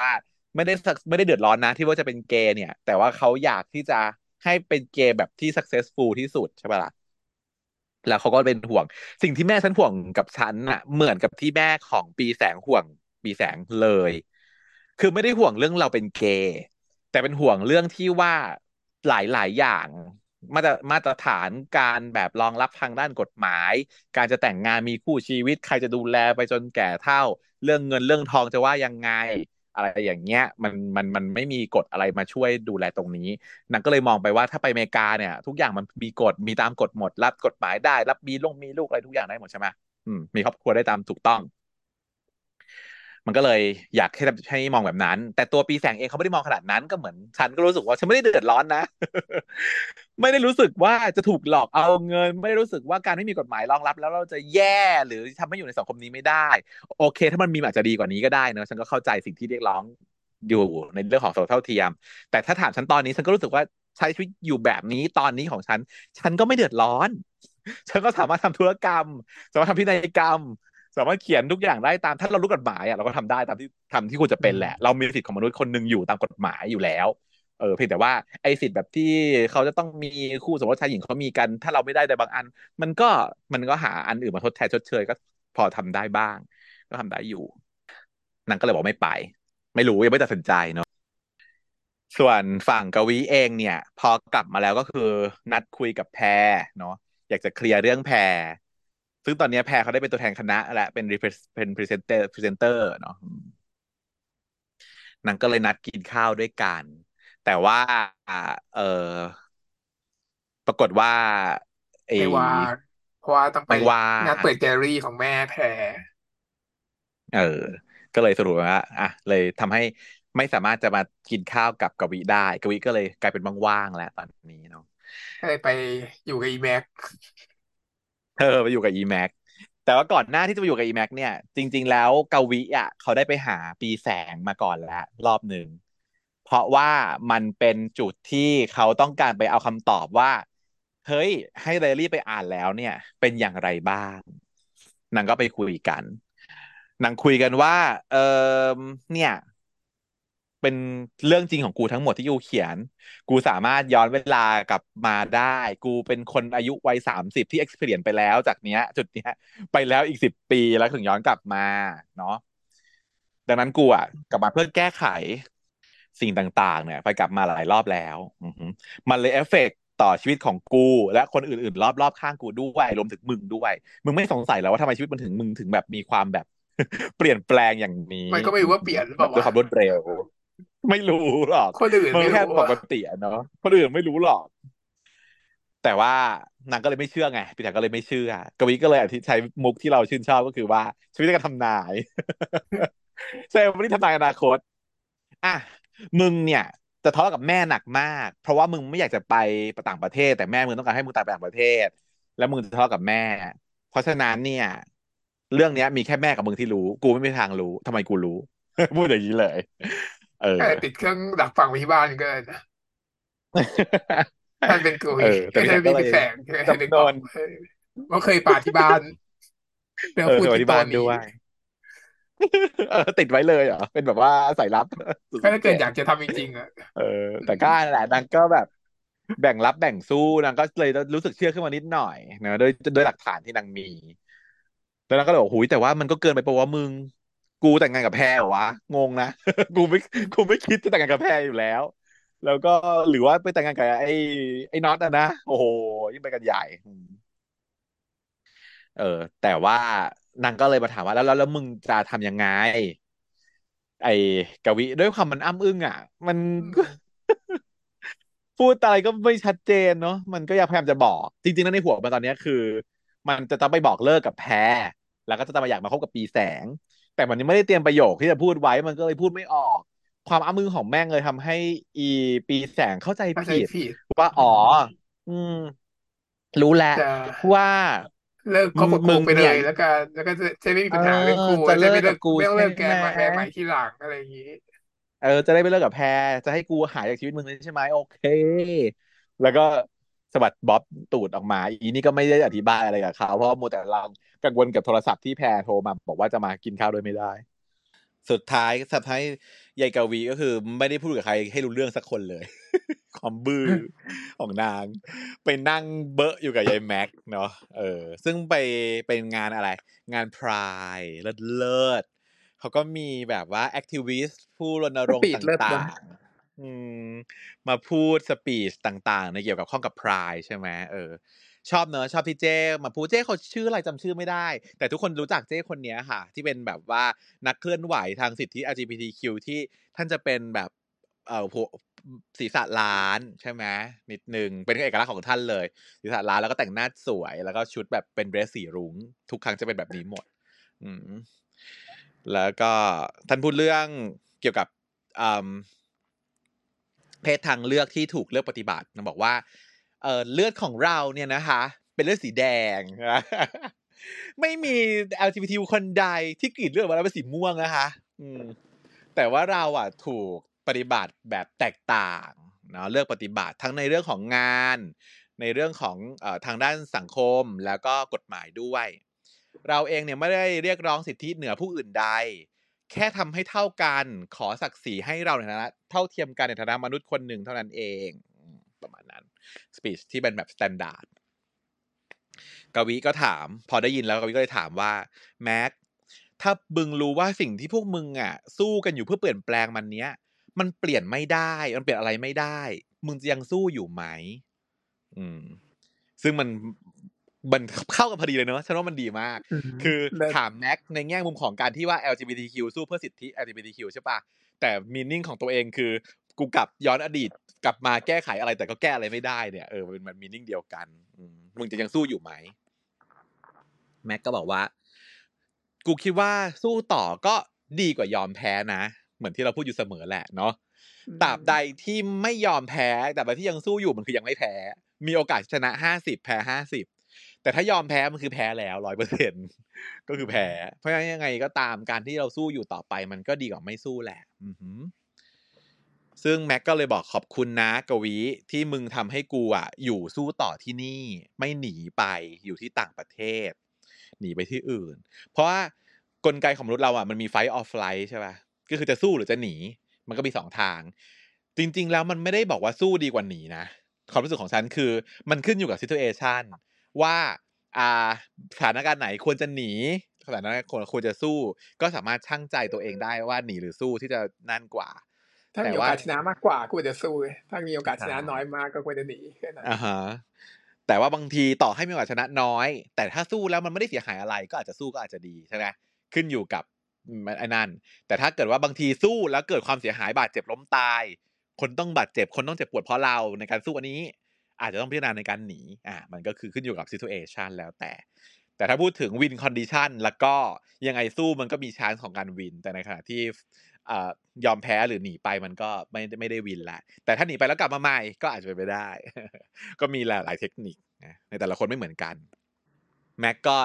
ไม่ได้สักไม่ได้เดือดร้อนนะ ที่ว่าจะเป็นเกย์เนี่ย แต่ว่าเขาอยากที่จะให้เป็นเกย์แบบที่ successful ที่สุดใช่ปะล่ะแล้วเขาก็เป็นห่วง สิ่งที่แม่ฉันห่วงกับฉันน่ะเหมือนกับที่แม่ของปีแสงห่วงปีแสงเลย คือไม่ได้ห่วงเรื่องเราเป็นเกย์แต่เป็นห่วงเรื่องที่ว่า หลายๆอย่าง มาตรมาตรฐานการแบบรองรับทางด้านกฎหมาย การจะแต่งงานมีคู่ชีวิต ใครจะดูแลไปจนแก่เฒ่า เรื่องเงินเรื่องทองจะว่ายังไงอะไรอย่างเงี้ยมันมันมันไม่มีกฎอะไรมาช่วยดูแลตรงนี้นางก็เลยมองไปว่าถ้าไปอเมริกาเนี่ย ทุกอย่างมันมีกฎมีตามกฎหมด รับกฎหมายได้ รับมีลูกมีลูกอะไรทุกอย่างได้หมดใช่ไหมอืมมีครอบครัวได้ตามถูกต้อง มันก็เลยอยากให้ให้มองแบบนั้น แต่ตัวปีแสงเองเขาไม่ได้มองขนาดนั้นก็เหมือน ฉันก็รู้สึกว่าฉันไม่ได้เดือดร้อนนะ ไม่ได้รู้สึกว่าจะถูกหลอกเอาเงิน ไม่ได้รู้สึกว่าการไม่มีกฎหมายรองรับ แล้วเราจะแย่หรือทำให้อยู่ในสังคมนี้ไม่ได้ โอเค ถ้ามันมีอาจจะดีกว่านี้ก็ได้เนอะฉันก็เข้าใจสิ่งที่เรียกร้องอยู่ในเรื่องของสังคมเท่าเทียม แต่ถ้าถามฉันตอนนี้ฉันก็รู้สึกว่าใช้ชีวิตอยู่แบบนี้ตอนนี้ของฉัน ฉันก็ไม่เดือดร้อน ฉันก็สามารถทำธุรกรรม สามารถทำพินัยกรรม สามารถเขียนทุกอย่างได้ตามถ้าเรารู้กฎหมายอะเราก็ทำได้ตามที่ทำที่ควรจะเป็นแหละ เรามีสิทธิ์ของมนุษย์คนหนึ่งอยู่ตามกฎหมายอยู่แล้วเออเพียงแต่ว่าไอ้สิทธิ์แบบที่เขาจะต้องมีคู่สมรสชายหญิงเขามีกัน ถ้าเราไม่ได้ในบางอัน มันก็มันก็หาอันอื่นมาทดแทนชดเชยก็พอทำได้บ้าง ก็ทำได้อยู่นางก็เลยบอกไม่ไป ไม่รู้ยังไม่ตัดสินใจเนาะส่วนฝั่งกวีเองเนี่ย พอกลับมาแล้วก็คือนัดคุยกับแพรเนาะอยากจะเคลียร์เรื่องแพร ซึ่งตอนนี้แพรเขาได้เป็นตัวแทนคณะและเป็น repres- เป็นพรีเซนเตอร์พรีเซนเตอร์เนาะอืมนางก็เลยนัดกินข้าวด้วยกัน แต่ว่า เออปรากฏว่าไอ้ไม่ว่าเพราะว่าต้องไปไม่ว่างานเปิดแกลเลอรี่ของแม่แพรเออ ก็เลยสรุปว่าอะเลยทำให้ไม่สามารถจะมากินข้าวกับกวีได้ กวีก็เลยกลายเป็นว่างๆแล้วตอนนี้เนาะก็เลยไปอยู่กับอีแม็ก เออไปอยู่กับ EMAX แต่ว่าก่อนหน้าที่จะไปอยู่กับ EMAX เนี่ย จริง ๆ แล้วกวีอะเขาได้ไปหาปีแสงมาก่อนแล้วรอบหนึ่งเพราะว่ามันเป็นจุดที่เขาต้องการไปเอาคำตอบว่า เฮ้ย ให้เรลลี่ไปอ่านแล้วเนี่ย เป็นอย่างไรบ้างนางก็ไปคุยกันนางคุยกันว่า เออเนี่ย เป็นเรื่องจริงของกูทั้งหมดที่กูเขียน กูสามารถย้อนเวลากลับมาได้ กูเป็นคนอายุวัยสามสิบที่ experience ไปแล้วจากเนี้ย จุดเนี้ย ไปแล้วอีกสิบปีแล้วถึงย้อนกลับมาเนาะดังนั้นกูอะกลับมาเพื่อแก้ไขสิ่งต่าง ๆ เนี่ย ไปกลับมาหลายรอบแล้วอือหือมันเลยเอฟเฟกต์ต่อชีวิตของกู และคนอื่น ๆ รอบ ๆ ข้างกูด้วยรวมถึงมึงด้วย มึงไม่สงสัยแล้วว่าทำไมชีวิตมันถึงมึงถึงแบบมีความแบบ เปลี่ยนแปลงอย่างนี้ มันก็ไม่รู้ว่าเปลี่ยนหรือเปแบล่าบด้วยความวะรวดเร็ว ไม่รู้หรอกคนอื่นมันไม่แค่รู้ปอะกติอะเนาะคนอื่นไม่รู้หรอก แต่ว่านางก็เลยไม่เชื่อไงพี่แต่ก็เลยไม่เชื่อกวีก็เลยอธิใช้มุกที่เราชื่นชอบก็คือว่าชีวิตการทำนายเซลล์ไม่ได้ทำนายอนาคตอะมึงเนี่ยจจะทะเลาะกับแม่หนักมาก เพราะว่ามึงไม่อยากจะไปต่างประเทศ แต่แม่มึงต้องการให้มึงตายไปต่างประเทศ แล้วมึงจะทะเลาะกับแม่ เพราะฉะนั้นเนี่ย เรื่องเนี้ย มีแค่แม่กับมึงที่รู้ กูไม่มีทางรู้ทำไมกูรู้ พูดอย่างนี้เลย เออแค่ติดเครื่องดักฟังไว้ที่บ้านก็ได้นะท่านเป็นกุยเออแต่ไม่พี่ใช่แจ็คก็มีเลยเป็นแสงใช่ไหมจำนวนว่าเคยป่าที่บ้านเรื่องเออพูดสวัสที่ดีตอบ้านนนี้ด้วยเออติดไว้เลยเหรอเป็นแบบว่าสายลับสุดก็ถ้าเกิดๆอยากจะทำจริงๆอะเออ แต่ก็นั่นแหละนางก็แบบ แบ่งรับแบ่งสู้นางก็เลยรู้สึกเชื่อขึ้นมานิดหน่อยนะด้วยด้วยหลักฐานที่นางมี แล้วนางก็เลยบอกหุยแต่ว่ามันก็เกินไปปะวะมึง กูแต่งงานกับแพรเหรอวะงงนะกูไม่กูไม่คิดจะแต่งงานกับแพรอยู่แล้ว แล้วก็หรือว่าไปแต่งงานกับไอ้ไอ้น็อตอะนะโอ้โหยิ่งไปกันใหญ่อืมเออ แต่ว่านางก็เลยมาถามว่าแล้วแล้วแล้วมึงจะทำยังไง ไอ้กวิด้วยความมันอ้ำอึ้งอะ มันอืมพูดอะไรก็ไม่ชัดเจนเนาะมันก็ยังพยายามจะบอก จริงๆแล้วในหัวมันตอนเนี้ยคือ มันจะต้องไปบอกเลิกกับแพรแล้วก็จะมาอยากมาคบกับปีแสง แต่มันยังไม่ได้เตรียมประโยคที่จะพูดไว้มันก็เลยพูดไม่ออก ความอ้ำอึ้งของแม่งเลยทำให้ อีปีแสงเข้าใจเข้าใจผิดผิดว่าอ๋อ อืม รู้แล้วจะว่าเลิกคบกับมึกูงไปเลเนี่ยยแล้วก็แล้วก็จะจะไม่มีเอปัญหาเรื่องกูอจะจะเลิไม่กเลิกับกกูไม่ต้องใช่เลิกแกไหมมาแกใหม่ที่หลังอะไรอย่างนี้เออจะได้ไปเลิกกับแพรจะให้กูหายจากชีวิตมึงเลยใช่ไหมโอเค แล้วก็ สะบัดบ๊อบตูดออกมา อีนี่ก็ไม่ได้อธิบายอะไรกับเขาเพราะว่ามัวแต่ลังกังวลกับโทรศัพท์ที่แพรโทรมา บอกว่าจะมากินข้าวด้วยไม่ได้ สุดท้ายสุดท้ายยายกาวีก็คือ ไม่ได้พูดกับใครให้รู้เรื่องสักคนเลย ความบื้อของนาง ไปนั่งเบอะอยู่กับยายแม็กเนาะเออ ซึ่งไปเป็นงานอะไร งาน Pride เลิศเลิศเขาก็มีแบบว่า activist ผู้รณรงค์ speech เลิศต่านะงๆ อืมมาพูดสปีชต่างๆ ในเกี่ยวกับข้องกับพรายใช่ไหมเออ ชอบเนอะชอบที่เจ้มาพูดเจ้เขาชื่ออะไรจำชื่อไม่ได้ แต่ทุกคนรู้จักเจ้คนเนี้ยค่ะ ที่เป็นแบบว่านักเคลื่อนไหวทางสิทธิ LGBTQ ที่ท่านจะเป็นแบบเออผศีรษะล้านใช่ไหมนิดนึงเป็นเอกลักษณ์ของท่านเลย ศีรษะล้านแล้วก็แต่งหน้าสวย แล้วก็ชุดแบบเป็นเดรสสีรุ้ง ทุกครั้งจะเป็นแบบนี้หมด อืมแล้วก็ท่านพูดเรื่องเกี่ยวกับอืม เพศทางเลือกที่ถูกเลือกปฏิบัตินะบอกว่าเออเลือดของเราเนี่ยนะคะ เป็นเลือดสีแดง ไม่มี LGBT คนใดที่กรีดเลือดออกมาแล้วเป็นสีม่วงนะคะอืมแต่ว่าเราอะถูกปฏิบัติแบบแตกต่างเนาะเลือกปฏิบัติทั้งในเรื่องของงาน ในเรื่องของอทางด้านสังคมแล้วก็กฎหมายด้วย เราเองเนี่ยไม่ได้เรียกร้องสิทธิเหนือผู้อื่นใด แค่ทำให้เท่ากันขอศักดิ์ศรีให้เราในฐานะ เท่าเทียมกันในฐานะมนุษย์คนหนึ่งเท่านั้นเองอืมประมาณนั้น speech ที่เป็นแบบ standard กวีก็ถาม พอได้ยินแล้วกวีก็เลยถามว่าแม็กถ้ามึงรู้ว่าสิ่งที่พวกมึงอะ สู้กันอยู่เพื่อเปลี่ยนแปลงมันเนี้ย มันเปลี่ยนไม่ได้ มันเปลี่ยนอะไรไม่ได้ มึงจะยังสู้อยู่ไหม อืม ซึ่งมันมันเข้ากันพอดีเลยเนอะฉันว่ามันดีมากอืมคือเลิศถามแม็กในแง่มุมของการที่ว่า LGBTQ สู้เพื่อสิทธิ LGBTQ ใช่ปะ แต่มีนิ่งของตัวเองคือ กูกลับย้อนอดีตกลับมาแก้ไขอะไรแต่ก็แก้อะไรไม่ได้เนี่ยเออมันมันมีนิ่งเดียวกันอืมมึงจะยังสู้อยู่ไหมแม็กก็บอกว่า กูคิดว่าสู้ต่อก็ดีกว่ายอมแพ้นะเหมือนที่เราพูดอยู่เสมอแหละเนาะตราบใดที่ไม่ยอมแพ้แต่ใดที่ยังสู้อยู่มันคือยังไม่แพ้ มีโอกาสชนะห้าสิบแพ้ห้าสิบแต่ถ้ายอมแพ้มันคือแพ้แล้วร้อยเปอร์เซ็น ก็คือแพ้เพราะฉะนั้นยังไงก็ตามการที่เราสู้อยู่ต่อไป มันก็ดีกว่าไม่สู้แหละซึ่งแม็กก็เลยบอกขอบคุณนะกวีที่มึงทำให้กูอะ อยู่สู้ต่อที่นี่ ไม่หนีไปอยู่ที่ต่างประเทศ หนีไปที่อื่น เพราะว่ากลไกของมนุษย์เราอะมันมีไฟออฟไลท์ใช่ป่ะก็คือจะสู้หรือจะหนี มันก็มีสองทาง จริง ๆ แล้วมันไม่ได้บอกว่าสู้ดีกว่าหนีนะความรู้สึกของฉันคือ มันขึ้นอยู่กับ situation ว่า อ่าสถานการณ์ไหนควรจะหนีสถานการณ์ควรควรจะสู้ ก็สามารถชั่งใจตัวเองได้ว่าหนีหรือสู้ที่จะนั่นกว่าถ้าแต่มีโอว่ากาสชนะมากกว่าก็ควรจะสู้ ถ้ามีโอกาสชนะน้อยมากก็ควรจะหนีแค่นั้นอ่าฮะแต่ว่าบางทีต่อให้มีโอกาสชนะน้อย แต่ถ้าสู้แล้วมันไม่ได้เสียหายอะไร ก็อาจจะสู้ก็อาจจะดีใช่ไหมขึ้นอยู่กับไอ้นั่น แต่ถ้าเกิดว่าบางทีสู้แล้วเกิดความเสียหายบาดเจ็บล้มตาย คนต้องบาดเจ็บคนต้องเจ็บปวดเพราะเราในการสู้อันนี้ อาจจะต้องพิจารณาในการหนีอ่ามันก็คือขึ้นอยู่กับ situation แล้วแต่ แต่ถ้าพูดถึง win condition แล้วก็ยังไงสู้มันก็มีชานของการวิน แต่ในขณะที่อยอมแพ้หรือหนีไปมันก็ไม่ไม่ได้วินละแต่ถ้าหนีไปแล้วกลับมาใหม่ก็อาจจะเป็นไปได้ ก็มีหลายเทคนิคนะในแต่ละคนไม่เหมือนกัน แม็กก็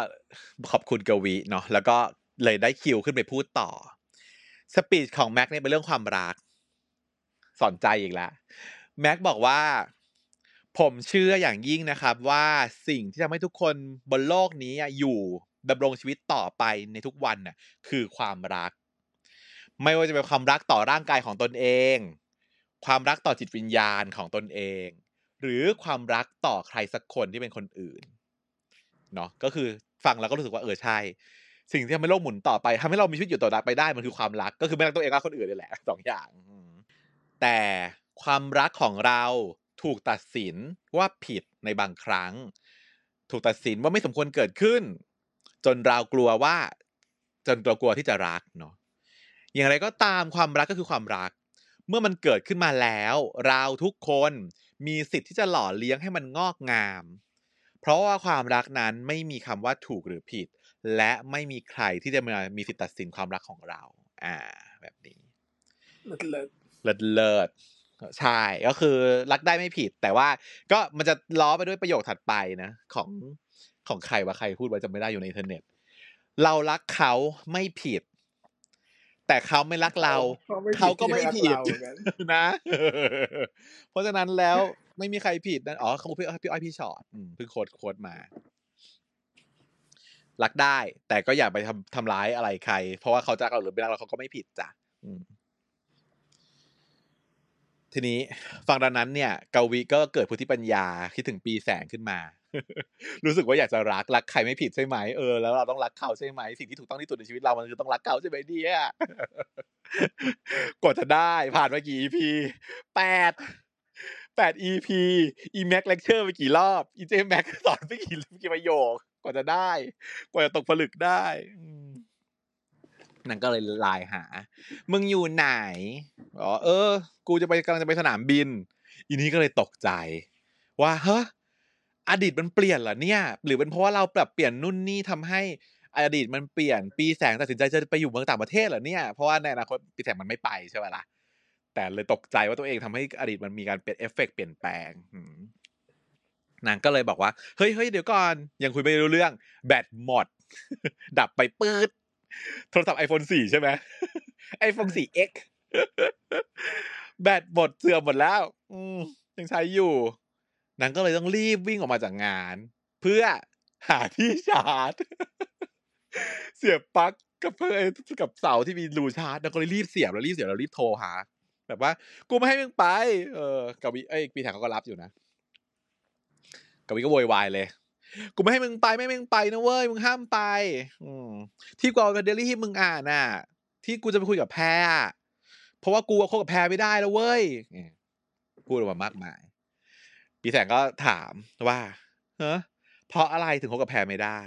ขอบคุณกวีเนาะแล้วก็เลยได้คิวขึ้นไปพูดต่อ สปีชของแม็กเนี่ยเป็นเรื่องความรัก สอนใจอีกแล้วแม็กบอกว่า ผมเชื่ออย่างยิ่งนะครับว่าสิ่งที่ทำให้ทุกคนบนโลกนี้อยู่ดำรงชีวิตต่อไปในทุกวันน่ะคือความรัก ไม่ว่าจะเป็นความรักต่อร่างกายของตนเอง ความรักต่อจิตวิญญาณของตนเอง หรือความรักต่อใครสักคนที่เป็นคนอื่นเนาะก็คือฟังแล้วก็รู้สึกว่าเออใช่ สิ่งที่ทำให้โลกหมุนต่อไปทำให้เรามีชีวิตอยู่ต่อไปได้มันคือความรักก็คือไม่รักตัวเองรักคนอื่นนี่แหละสองอย่าง แต่ความรักของเรา ถูกตัดสินว่าผิดในบางครั้ง ถูกตัดสินว่าไม่สมควรเกิดขึ้น จนเรากลัวว่า จนเรากลัวที่จะรักเนาะอย่างไรก็ตามความรักก็คือความรัก เมื่อมันเกิดขึ้นมาแล้ว เราทุกคนมีสิทธิ์ที่จะหล่อเลี้ยงให้มันงอกงาม เพราะว่าความรักนั้นไม่มีคำว่าถูกหรือผิด และไม่มีใครที่จะมามีสิทธิ์ตัดสินความรักของเรา อ่า แบบนี้ เลิศเลิศเลิศเลิศ ใช่ก็คือรักได้ไม่ผิด แต่ว่าก็มันจะล้อไปด้วยประโยคถัดไปนะ ของของใครว่าใครพูดไว้จำไม่ได้อยู่ในอินเทอร์เน็ต เรารักเขาไม่ผิด แต่เขาไม่รักเรา เขาก็ไม่ผิดที่รักเราเหมือนกันนะ เพราะฉะนั้นแล้วไม่มีใครผิดนะอ๋อเขาพี่อ้อยพี่อ้อยพี่ชอตอืมเพิ่งโค้ดโค้ดมา รักได้ แต่ก็อย่าไปทำทำร้ายอะไรใคร เพราะว่าเขาจะรักเราหรือไม่รักเราเขาก็ไม่ผิดจ้ะอืม ทีนี้ฟังดังนั้นเนี่ยกวิก็เกิดพุทธิปัญญาคิดถึงปีแสงขึ้นมา รู้สึกว่าอยากจะรักรักใครไม่ผิดใช่ไหมเออแล้วเราต้องรักเขาใช่ไหมสิ่งที่ถูกต้องที่สุดในชีวิตเรามันคือต้องรักเขาใช่ไหมเนี่ยกว่าจะได้ผ่านมากี่ EP แปดแปด EP อีแม็กเลคเชอร์ไปกี่รอบอีเจแม็กสอนไปกี่กี่ประโยคกว่าจะได้ กว่าจะตกผลึกได้อื นั่นก็เลยไลน์หา มึงอยู่ไหนอ๋อเออ กูจะไปกำลังจะไปสนามบิน อีนี้ก็เลยตกใจ ว่าเฮ้ออดีตมันเปลี่ยนเหรอเนี่ย หรือเป็นเพราะว่าเราปรับเปลี่ยนนู่นนี่ทำให้อดีตมันเปลี่ยน ปีแสงตัดสินใจจะไปอยู่เมืองต่างประเทศเหรอเนี่ย เพราะว่าในอนาคตปีแสงมันไม่ไปใช่ไหมล่ะ แต่เลยตกใจว่าตัวเองทำให้อดีตมันมีการเป็นเอฟเฟกต์เปลี่ยนแปลงนางก็เลยบอกว่า เฮ้ยเฮ้ยเดี๋ยวก่อน ยังคุยไม่รู้เรื่อง แบตหมด ดับไปปืด โทรศัพท์ iPhone 4 ใช่ไหม iPhone 4X แบตหมดเสื่อมหมดแล้ว อืมยังใช้อยู่นางก็เลยต้องรีบวิ่งออกมาจากงาน เพื่อหาที่ชาร์จ เสียบปลั๊กกับเพื่อกับเสาที่มีรูชาร์จแล้วก็เลยรีบเสียบแล้วรีบเสียบแล้วรีบโทรหา แบบว่า กูไม่ให้มึงไป เออกับวิเอ้ปีแถงเขาก็รับอยู่นะกับวิก็โวยวายเลย กูไม่ให้มึงไปไม่ให้มึงไปนะเว้ยมึงห้ามไป อืมที่กูเอาเดลี่ที่มึงอ่านน่ะ ที่กูจะไปคุยกับแพรอะเพราะว่ากูคบกับแพรไม่ได้แล้วเว้ยพูดออกมามากมาย ปีแสงก็ถามว่าเฮ้เพราะอะไรถึงคบกับแพรไม่ได้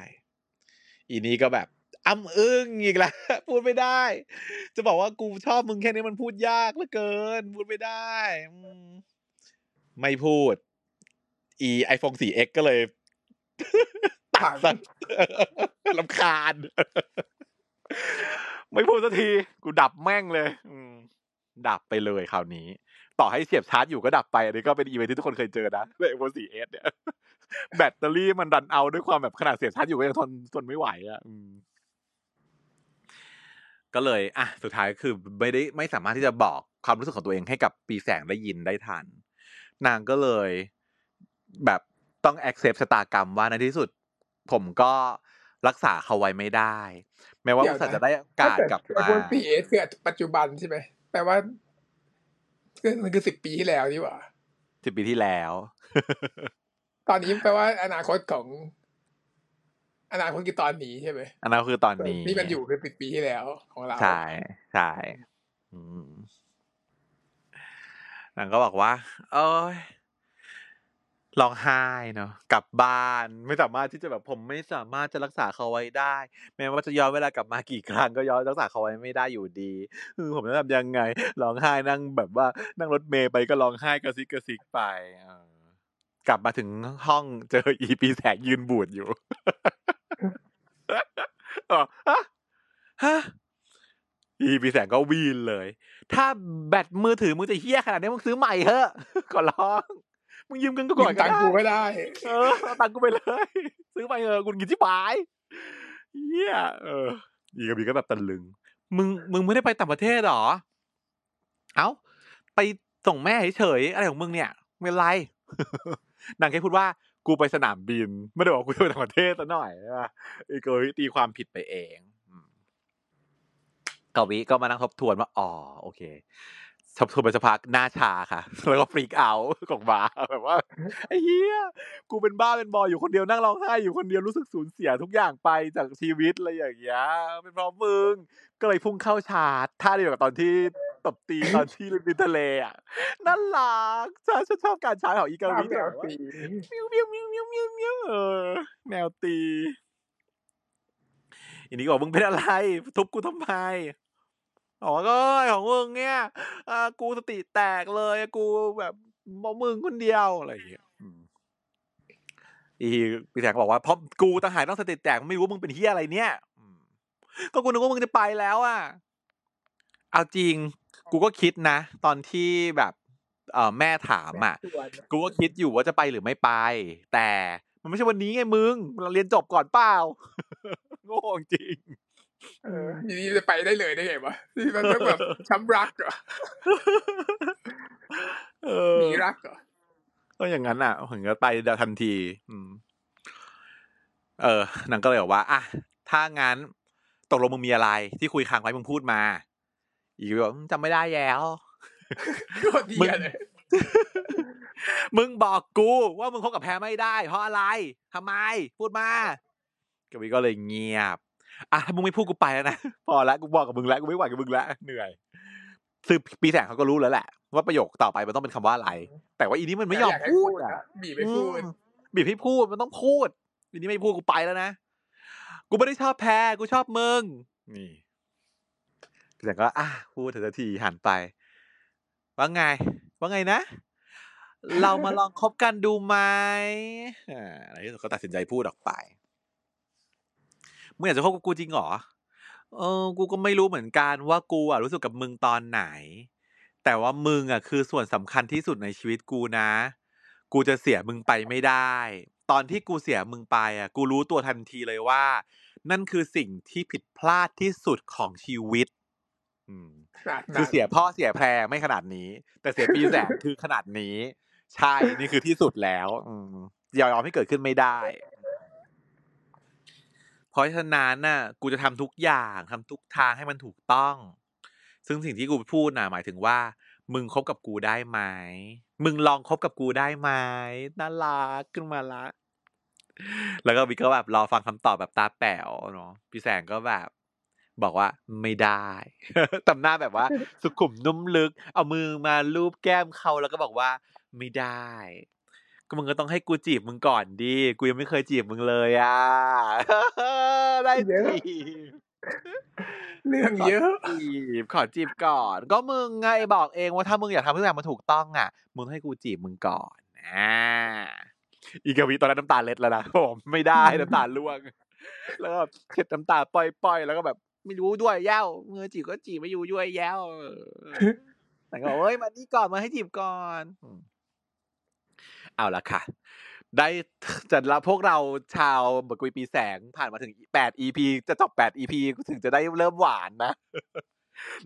อีนี้ก็แบบอ้ำอึ้งอีกแล้วพูดไม่ได้ จะบอกว่ากูชอบมึงแค่นี้มันพูดยากเหลือเกิน พูดไม่ได้ ไม่พูด อี iPhone 4S ก็เลย ตัดสัตว์ลำคาญ ไม่พูดสักที กูดับแม่งเลยอืมดับไปเลยคราวนี้ ต่อให้เสียบชาร์จอยู่ก็ดับไป อันนี้ก็เป็นอีเวนท์ที่ทุกคนเคยเจอนะใน iPhone 4S เนี่ย แบตเตอรี่มันดันเอาด้วยความแบบขนาดเสียบชาร์จอยู่ก็ยังทนทนไม่ไหวอะอืมก็เลย อะ สุดท้ายคือไม่ได้ไม่สามารถที่จะบอกความรู้สึกของตัวเองให้กับปีแสงได้ยินได้ทัน นางก็เลยแบบ ต้อง accept ชะตากรรมว่าในที่สุด ผมก็รักษาเขาไว้ไม่ได้ แม้ว่าเดี๋อุยวตส่าห์นะจะได้โอกาสกลับไอมาโฟน 4S คือปัจจุบันใช่ไหมแปลว่าคือมันคือสิบปีที่แล้วนี่หว่าสิบปีที่แล้ว ตอนนี้แปลว่าอนาคตของ อนาคตคือตอนนี้ใช่ไหมอันนั้นคือตอนนี้ที่มันอยู่คือสิบปีที่แล้วของเราใช่ใช่อืมนางก็บอกว่า เอ้ย ร้องไห้เนาะกลับบ้านไม่สามารถที่จะแบบผมไม่สามารถจะรักษาเขาไว้ได้ แม้ว่าจะย้อนเวลากลับมากี่ครั้งก็ย้อนรักษาเขาไว้ไม่ได้อยู่ดีเออผมจะทำยังไงร้องไห้นั่งแบบว่านั่งรถเมย์ไปก็ร้องไห้กระซิกกระซิกไปกลับมาถึงห้องเจออีปีแสกยืนบูดอยู่อ๋อฮะฮะอีปีแสงก็วีนเลย ถ้าแบตมือถือมึงจะเฮี้ยขนาดนี้มึงซื้อใหม่เถอะก่อนร้อง มึงยืมเงินกูก่อนยืมตังค์กูไม่ได้ เออเอาตังค์กูไปเลย ซื้อไปเออกูกินที่ปลายเฮียเอออีกบีก็แบบตะลึง มึงมึงไม่ได้ไปต่างประเทศหรอ เอ้า ไปส่งแม่เฉยๆอะไรของมึงเนี่ยไม่เป็นไรนางแค่พูดว่ากูไปสนามบิน ไม่ได้บอกกูจะไปต่างประเทศซะหน่อยใช่ปะอีกเกยตีความผิดไปเองอืมกวิก็มานั่งทบทวนว่าอ๋อโอเค ทบทวนไปสักพักหน้าชาค่ะ แล้วก็ฟรีกเอาของบาแบบว่าไอ้เหี้ยกูเป็นบ้าเป็นบอยอยู่คนเดียวนั่งร้องไห้อยู่คนเดียวรู้สึกสูญเสียทุกอย่างไปจากชีวิตอะไรอย่างเงี้ยเป็นเพราะมึงก็เลยพุ่งเข้าชาร์จท่าเดียวกับตอนที่ตบตีตอนที่ริมทะเลอะน่ารักฉันฉันชอบการชาร์จของอีกวีตามแนวแบบว่าตีมิวมิวมิวมิวมิวมิวเออแนวตีอันนี้ก็บอกมึงเป็นอะไร ทุบกูทำไม อ๋อก็ของมึงเนี่ยอ่ากูสติแตกเลยกูแบบมองมึงคนเดียวอะไรอย่างเงี้ยอืมอีปีแสงก็บอกว่าเพราะกูต่างหากต้องสติแตกไม่รู้มึงเป็นเหี้ยอะไรเนี่ยอืมก็กูนึกว่ามึงจะไปแล้วอะเอาจริง กูก็คิดนะ ตอนที่แบบเออแม่ถามอะชวนกูก็คิดอยู่ว่าจะไปหรือไม่ไป แต่มันไม่ใช่วันนี้ไงมึง เราเรียนจบก่อนเปล่าโง่จริง เออทีนี้จะไปได้เลยได้ไงวะนี่มันต้องแบบช้ำรักเหรอเอหอนีรักเหรอก็อย่างนั้นอะถึงจะไปเดี๋ยวทันที อืม เออนางก็เลยบอกว่าอะถ้างั้นตกลงมึงมีอะไร ที่คุยค้างไว้มึงพูดมา อีกก็บอกอืมจำไม่ได้แล้วโคตรเดียเลยมึงบอกกูว่ามึงคบกับแพรไม่ได้ เพราะอะไรทำไม พูดมากวีก็เลยเงียบ อะถ้ามึงไม่พูดกูไปแล้วนะพอแล้วกูบอกกับมึงแล้วกูไม่ไหวกับมึงแล้วเหนื่อยคือปีแสงเขาก็รู้แล้วแหละ ว่าประโยคต่อไปมันต้องเป็นคำว่าอะไร แต่ว่าอีนี้มันไม่ยอมากให้พูดอะนะบีบไปพูดอืมบีบให้พูดมันต้องพูดอีนี้ไม่พูดกูไปแล้วนะกูไม่ได้ชอบแพรกูชอบมึงนี่ปีแสงก็อะพูดถึงนาทีหันไป ว่าไง ว่าไงนะ เรามาลองคบกันดูไหมอ่าในที่สุดก็ตัดสินใจพูดออกไป มึงอยากจะคบกับกูจริงเหรอเออ กูก็ไม่รู้เหมือนกันว่ากูอะรู้สึกกับมึงตอนไหน แต่ว่ามึงอะคือส่วนสำคัญที่สุดในชีวิตกูนะ กูจะเสียมึงไปไม่ได้ ตอนที่กูเสียมึงไปอะ กูรู้ตัวทันทีเลยว่า นั่นคือสิ่งที่ผิดพลาดที่สุดของชีวิต อืมขนาดนั้นคือเสียพ่อเสียแพรไม่ขนาดนี้ แต่เสียปีแสงคือขนาดนี้ ใช่ นี่คือที่สุดแล้ว อืมยอมให้เกิดขึ้นไม่ได้ เพราะฉะนั้นน่ะกูจะทำทุกอย่างทำทุกทางให้มันถูกต้อง ซึ่งสิ่งที่กูพูดน่ะหมายถึงว่า มึงคบกับกูได้ไหมมึงลองคบกับกูได้ไหมน่ารักขึ้นมาละแล้วก็บิ๊กก็แบบรอฟังคำตอบแบบตาแป๋วเนาะพี่แสงก็แบบ บอกว่าไม่ได้ทำหน้าแบบว่า สุขุมนุ่มลึก เอามือมาลูบแก้มเขาแล้วก็บอกว่า ไม่ได้ ก็มึงก็ต้องให้กูจีบมึงก่อนดิกูยังไม่เคยจีบมึงเลยอะได้จีบเรื่องขอเยอะจีบขอจีบก่อน ก็มึงไงบอกเองว่าถ้ามึงอยากทำทุกอย่างมันถูกต้องอะ มึงต้องให้กูจีบมึงก่อนอ่าอีกาวิตอนนั้นน้ำตาเล็ดแล้วนะผมไม่ได้น้ำตาล่วง แล้วก็เช็ดน้ำตาปล่อยๆแล้วก็แบบไม่รู้ด้วยแย้วมือจีบก็จีบไม่อยู่ด้วยแย้วเออแต่ก็บอกเอ้ยมานี่ก่อนมาให้จีบก่อนอืม เอาละค่ะ ได้จัดละพวกเราชาวบกุยปีแสงผ่านมาถึงแปด EP จะจบแปด EP ถึงจะได้เริ่มหวานนะ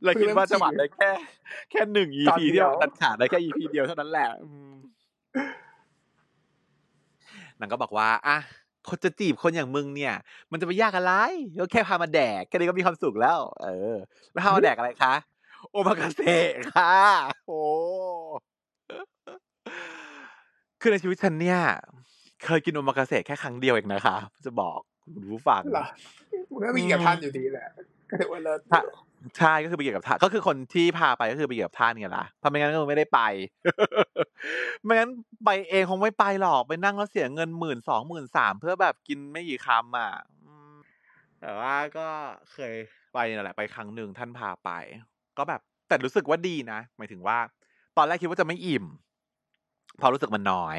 แล้วคิดว่าจะหวานได้แค่ แค่หนึ่งตอน EP เดีที่ยวเราตัดขาดได้แค่ EP เดียวเท่านั้นแหละอืมนางก็บอกว่าอะคนจะจีบคนอย่างมึงเนี่ย มันจะไปยากอะไรก็แค่พามาแดกแค่นี้ก็มีความสุขแล้ว เออ แล้วพามาแดกอะไรคะ โอมากาเสะค่ะ โอ้ คือในชีวิตฉันเนี่ย เคยกินโอมากาเสะแค่ครั้งเดียวเองนะคะ จะบอกคุณผู้ฟังเหรอมันก็มีกับท่านอยู่ดีแหละก็ถือว่าเลิศถ้าใช่ก็คือไปเกี่ยวกับท่าก็คือคนที่พาไปก็คือไปเกี่ยวกับท่านเนี่ยละเพราะไม่งั้นก็ไม่ได้ไป ไม่งั้นไปเองคงไม่ไปหรอกไปนั่งแล้วเสียเงินหมื่นสองหมื่นสามเพื่อแบบกินไม่กี่คำอะอืมแต่ว่าก็เคยไปนั่นแหละไปครั้งหนึ่งท่านพาไป ก็แบบแต่รู้สึกว่าดีนะหมายถึงว่า ตอนแรกคิดว่าจะไม่อิ่ม พอรู้สึกมันน้อย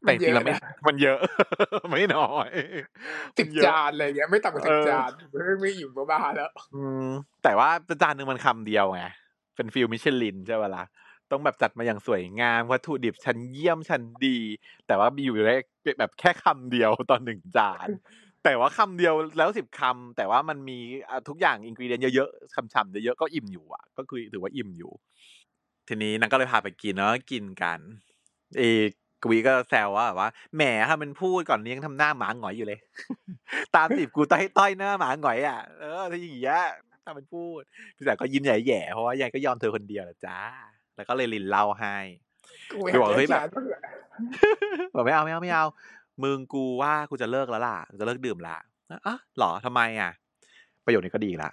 แต่จริงๆแล้วไม่มันเยอะ ไม่น้อยสิบจานอะไรเงี้ยไม่ต่ำกว่าสิบจานไม่ไม่อิ่มบ้าแล้ว อืมแต่ว่าจานหนึ่งมันคำเดียวไงเป็นฟิลมิชลินใช่ไหมล่ะต้องแบบจัดมาอย่างสวยงามวัตถุดิบชั้นเยี่ยมชั้นดี แต่ว่ามีอยู่ได้แบบแค่คำเดียวตอนหนึ่งจาน แต่ว่าคำเดียวแล้วสิบคำแต่ว่ามันมีทุกอย่างอินกรีเดียนเยอะๆคำๆเยอะๆก็อิ่มอยู่อะ ก็คือถือว่าอิ่มอยู่ ทีนี้นางก็เลยพาไปกินเนาะกินกัน เอกวีก็แซวว่าแบบว่าแหมถ้ามันพูดก่อนนี้ยังทำหน้าหมาหงอยอยู่เลย ตามจีบกูต้อยต้อยหน้าหมาหงอยอะเออถ้าอย่างเงี้ยถ้ามันพูดพี่สาวก็ยิ้มแย่ๆเพราะว่ายายก็ยอมเธอคนเดียวแหละจ้าแล้วก็เลยลินเล่าให้กูบอกเฮ้ยแบบบอกไม่เอาไม่เอาไม่เอามึงกูว่ากูจะเลิกแล้วล่ะจะเลิกดื่มละอะหรอทำไมอะ ประโยชน์นี้ก็ดีละ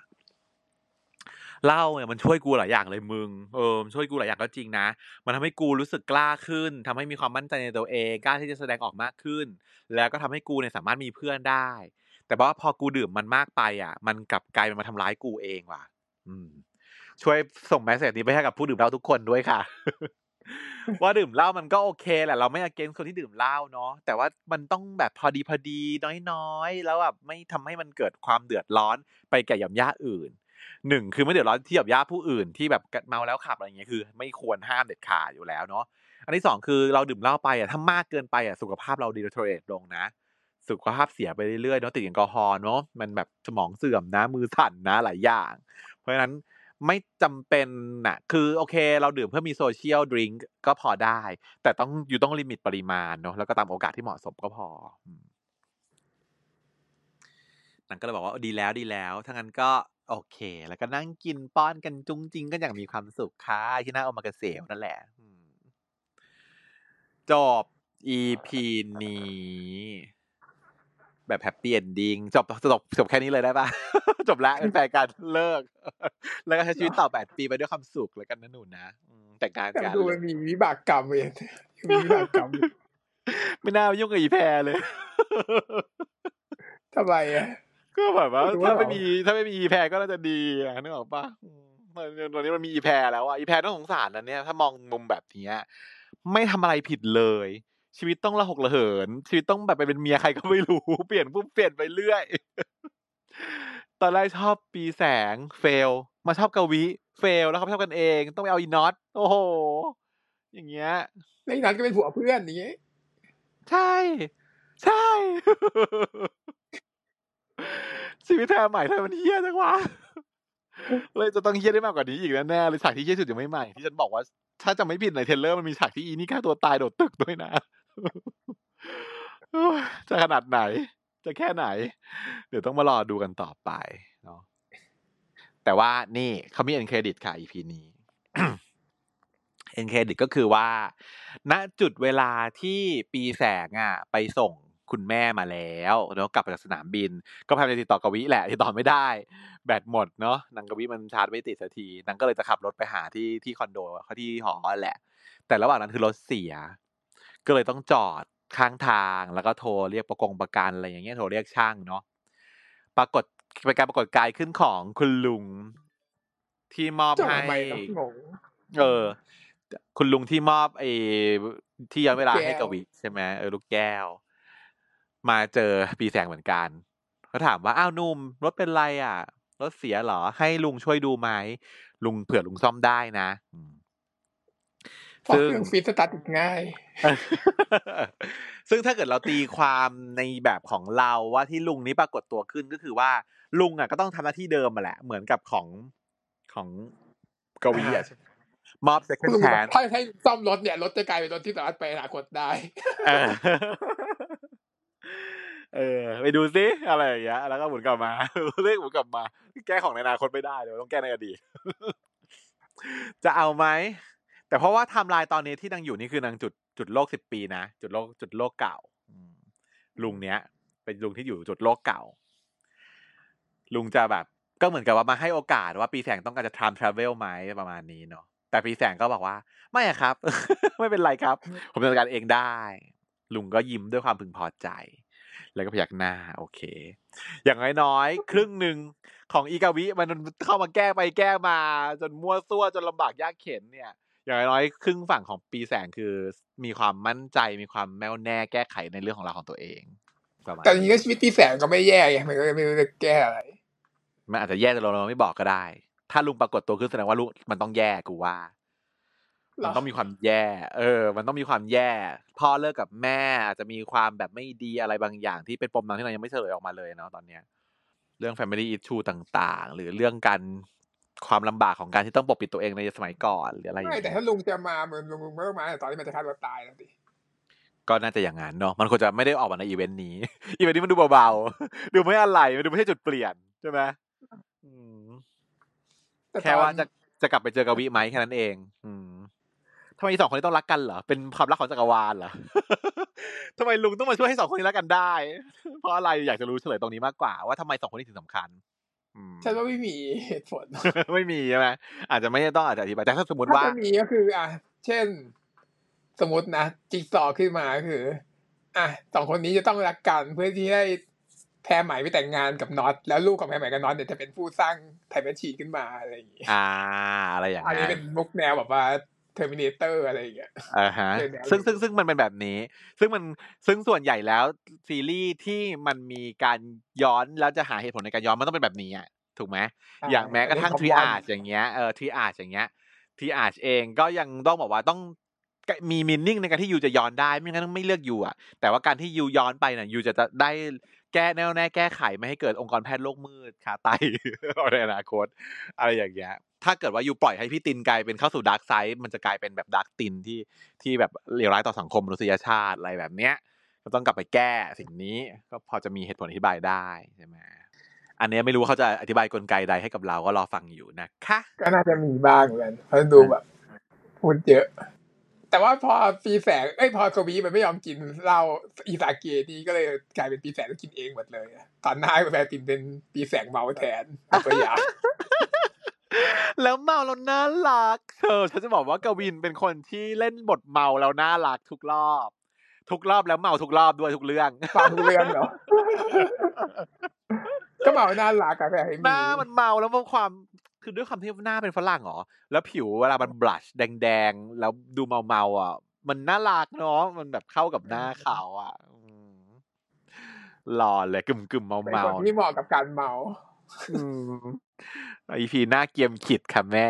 เล่าเนี่ยมันช่วยกูหลายอย่างเลยมึงเออช่วยกูหลายอย่างก็จริงนะ มันทำให้กูรู้สึกกล้าขึ้นทำให้มีความมั่นใจในตัวเองกล้าที่จะแสดงออกมากขึ้น แล้วก็ทำให้กูเนี่ยสามารถมีเพื่อนได้ แต่ว่าพอกูดื่มมันมากไปอะ มันกลับกลายเป็นมาทำร้ายกูเองว่ะ อืม ช่วยส่งแมสเซจนี้ไปให้กับผู้ดื่มเหล้าทุกคนด้วยค่ะว่าดื่มเหล้ามันก็โอเคแหละเราไม่อเกนคนที่ดื่มเหล้าเนาะแต่ว่ามันต้องแบบพอดีพอดีน้อยๆ แล้วแบบไม่ทำให้มันเกิดความเดือดร้อนไปแก่ยำย่าอื่น หนึ่งคือไม่เดือดร้อนที่แบบญาติผู้อื่นที่แบบเมาแล้วขับอะไรเงี้ยคือ ไม่ควรห้ามเด็ดขาดอยู่แล้วเนาะอันที่สองคือเราดื่มเหล้าไปอะถ้ามากเกินไปอะสุขภาพเราดีเทอเรตลงนะ สุขภาพเสียไปเรื่อยๆเนาะติดแอลกอฮอล์เนาะมันแบบสมองเสื่อมนะมือสั่นนะหลายอย่าง เพราะฉะนั้นไม่จำเป็นนะคือโอเค เราดื่มเพื่อมีโซเชียลดริงก์ก็พอได้ แต่ต้องอยู่ต้องลิมิตปริมาณเนาะแล้วก็ตามโอกาสที่เหมาะสมก็พอ นั่นก็เลยบอกว่าดีแล้วดีแล้วถ้างั้นก็โอเค แล้วก็นั่งกินป้อนกันจุ้งจริงก็อย่างมีความสุขค่ะที่หน้าโอมากาเสวนั่นแหละจบ EP นี้ แบบ happy ending จบจบจบแค่นี้เลยได้ปะจบแล้วเป็นแฟนกันเลิก แล้วก็ใช้ชีวิตต่อแปดปีไปด้วยความสุขแล้วกันนะหนูนะแต่งงานกันดูมันมีวิบากกรรมเลยมีวิบากกรรมไม่น่ายุ่งกับอีแพรเลยทำไมอะ ก็แบบว่าถ้าไม่มีถ้าไม่มีอีแพรก็น่าจะดีอะนึกออกปะตอนนี้มันมีอีแพรแล้วอะอีแพรต้องสงสารนะเนี่ยถ้ามองมุมแบบนี้ไม่ทำอะไรผิดเลย ชีวิตต้องระหกระเหิน ชีวิตต้องแบบไปเป็นเมียใครก็ไม่รู้เปลี่ยนปุ๊บเปลี่ยนไปเรื่อย ตอนแรกชอบปีแสงเฟล มาชอบกวีเฟลแล้วเขาชอบกันเอง ต้องไปเอาอีน็อตโอ้โหอย่างเงี้ยแล้วอีน็อตก็เป็นผัวเพื่อนนี้ใช่ ใช่ ชีวิตแทนใหม่ทำไมมันเฮี้ยจังวะเลยจะต้องเฮี้ยได้มากกว่านี้อีกแน่ๆเลยฉากที่เฮี้ยสุดยังไม่ใหม่ที่ฉันบอกว่า ถ้าจำไม่ผิดใน trailer มันมีฉากที่อีนี่ฆ่าตัวตายโดดตึกด้วยนะจะขนาดไหน จะแค่ไหน เดี๋ยวต้องมารอดูกันต่อไปเนาะแต่ว่านี่เขามี end credit ค่ะ EP นี้ end credit ก็คือว่า ณจุดเวลาที่ปีแสงอะ ไปส่ง คุณแม่มาแล้วแล้วกลับจากสนามบิน ก็พยายามจะติดต่อกวีแหละติดต่อไม่ได้ แบตหมดเนาะนางกวีมันชาร์จไม่ติดสักทีนางก็เลยจะขับรถไปหาที่ที่คอนโดเขาที่หอแหละ แต่ระหว่างนั้นคือรถเสีย ก็เลยต้องจอดข้างทางแล้วก็โทรเรียกประกงประกันอะไรอย่างเงี้ยโทรเรียกช่างเนาะปรากฏเป็นการปรากฏกายขึ้นของคุณลุงที่มอบให้เออ คุณลุงที่มอบไอ้ที่ย้อนเวลาให้กวีใช่ไหมเออลูกแก้ว มาเจอปีแสงเหมือนกันเขาถามว่าอ้าวนุ่มรถเป็นไรอะ รถเสียเหรอ ให้ลุงช่วยดูไหมลุงเผื่อลุงซ่อมได้นะซึ่งฟีสตาร์ทง่าย ซึ่งถ้าเกิดเราตีความในแบบของเราว่าที่ลุงนี้ปรากฏตัวขึ้นก็คือว่า ลุงอะก็ต้องทำหน้าที่เดิมมาแหละ เหมือนกับของของกวีอะมอบเซ็กซ์แทนถ้าให้ซ่อมรถเนี่ย รถจะกลายเป็นรถที่สามารถไปอนาคตได้ เออไปดูซิอะไรอย่างเงี้ยแล้วก็หมุนกลับมาเรียกหมุนกลับมา แก้ของในอนาคตไม่ได้เดี๋ยวต้องแก้ในอดีตจะเอาไหมแต่เพราะว่าไทม์ไลน์ตอนนี้ที่นางอยู่นี่คือนางจุดจุดโลกสิบปีนะจุดโลกจุดโลกเก่าลุงเนี้ย เป็นลุงที่อยู่จุดโลกเก่า ลุงจะแบบ ก็เหมือนกับว่ามาให้โอกาสว่าปีแสงต้องการจะ time travel ไหมประมาณนี้เนาะแต่ปีแสงก็บอกว่า ไม่อะครับ ไม่เป็นไรครับ ผมจัดการเองได้ ลุงก็ยิ้มด้วยความพึงพอใจ แล้วก็พยักหน้า โอเค อย่างน้อยๆครึ่งหนึ่งของอีกาวิมันเข้ามาแก้ไปแก้มา จนมั่วซั่วจนลำบากยากเข็นเนี่ย อย่างน้อยครึ่งฝั่งของปีแสงคือมีความมั่นใจมีความแน่วแน่แก้ไขในเรื่องของเราของตัวเองประมาณแต่จริงๆก็ชีวิตปีแสงก็ไม่แย่ไงมันก็ไม่รู้จะแก้อะไรมันอาจจะแย่แต่เราเราไม่บอกก็ได้ ถ้าลุงปรากฏตัวขึ้นแสดงว่าลุงมันต้องแย่กูว่าหรอ มันต้องมีความแย่ เออ มันต้องมีความแย่ พ่อเลิกกับแม่อาจจะมีความแบบไม่ดีอะไรบางอย่างที่เป็นปมนั้นที่เรายังไม่เฉลยออกมาเลยเนาะตอนเนี้ย เรื่อง family issue ต่างๆ หรือเรื่องการความลำบากของการที่ต้องปกปิดตัวเองในสมัยก่อนหรืออะไรอย่างไม่เงี้ยแต่ถ้าลุงจะมาเหมือนลุงลุงไม่ต้องมาแต่ตอนที่มันจะฆ่าตัวตายแล้วดิก็น่าจะอย่างนั้นเนาะมันควรจะไม่ได้ออกมาในอีเวนต์นี้ อีเวนต์นี้มันดูเบาๆดูไม่อะไรมันดูไม่ใช่จุดเปลี่ยนใช่ไหมอืมแต่แค่ตอนว่าจะจะกลับไปเจอกบวิไหมแค่นั้นเอง อืม ทำไมสองคนนี้ต้องรักกันเหรอ เป็นความรักของจักรวาลเหรอทำไมลุงต้องมาช่วยให้สองคนนี้รักกันได้ เพราะอะไรอยากจะรู้เฉลยตรงนี้มากกว่าว่าทำไมสองคนนี้ถึงสำคัญอืมฉันว่าไม่มีเหตุผล ไม่มีใช่ไหมอาจจะไม่ต้องอาจจะอธิบายแต่ถ้าสมมติถ้าว่าจะมีก็คือ อะ เช่น สมมตินะจิ๊กซอว์ขึ้นมาก็คือ อะสองคนนี้จะต้องรักกันเพื่อที่ให้แพรไหมไปแต่งงานกับน็อตแล้วลูกของแพรไหมกับน็อตเนี่ยจะเป็นผู้สร้าง time machine ขึ้นมาอะไรอย่างเงี้ยอ่า อะไรอย่างอันนี้นั้นเป็นมุกแนวแบบว่า Terminator อะไรอย่างเงี้ยอ่าฮะเดี๋ยวเดี๋ยวซึ่งซึ่งซึ่งมันเป็นแบบนี้ ซึ่งมันซึ่งส่วนใหญ่แล้วซีรีส์ที่มันมีการย้อนแล้วจะหาเหตุผลในการย้อนมันต้องเป็นแบบนี้อะถูกไหมอย่างแม้กระทั่ง Triage อย่างเงี้ยเออ Triage อย่างเงี้ยTriage เองก็ยังต้องบอกว่าต้องมี meaning ในการที่ you จะย้อนได้ไม่งั้นไม่เลือก you อะแต่ว่าการที่ you ย้อนไปน่ะ you จะจะได้แก้แน่วแน่แก้ไขไม่ให้เกิดองค์กรแพทย์โลกมืดค้าไตในอนาคต อะไรอย่างเงี้ย ถ้าเกิดว่า you ปล่อยให้พี่ตินกลายเป็นเข้าสู่ dark side มันจะกลายเป็นแบบ dark ตินที่ที่แบบเลวร้ายต่อสังคมมนุษยชาติอะไรแบบเนี้ยก็ต้องกลับไปแก้สิ่งนี้ก็พอจะมีเหตุผลอธิบายได้ใช่ไหมอันเนี้ยไม่รู้เขาจะอธิบายกลไกใดให้กับเราก็รอฟังอยู่นะคะก็น่าจะมีบ้างเหมือนกันเพราะดูแบบพูดเยอะ แต่ว่าพอปีแสงเอ้ยพอโคบีมันไม่ยอมกินเหล้าอีสาเกนี่ก็เลยกลายเป็นปีแสงต้องกินเองหมดเลยตอนหน้าแฟนตินเป็นปีแสงเมาแทนตัวอย่าง แล้วเมาแล้วน่ารักเธอฉันจะบอกว่ากวินเป็นคนที่เล่นบทเมาแล้วน่ารักทุกรอบ ทุกรอบแล้วเมาทุกรอบด้วยทุกเรื่องฟังทุกเรื่องเหรอก็เมาน่ารักอะแต่ให้หมีน้ามันเมาแล้วมันความคือด้วยความที่หน้าเป็นฝรั่งเหรอ แล้วผิวเวลามันบลัชแดงๆ แล้วดูเมาเมาๆอะ มันน่ารักเนาะ มันแบบเข้ากับหน้าเขาอะอืมหล่อเลยกึ่มกึ่มๆเมาเป็นเมาคนที่เหมาะกับการเมา อีพีหน้าเกียมขิดค่ะแม่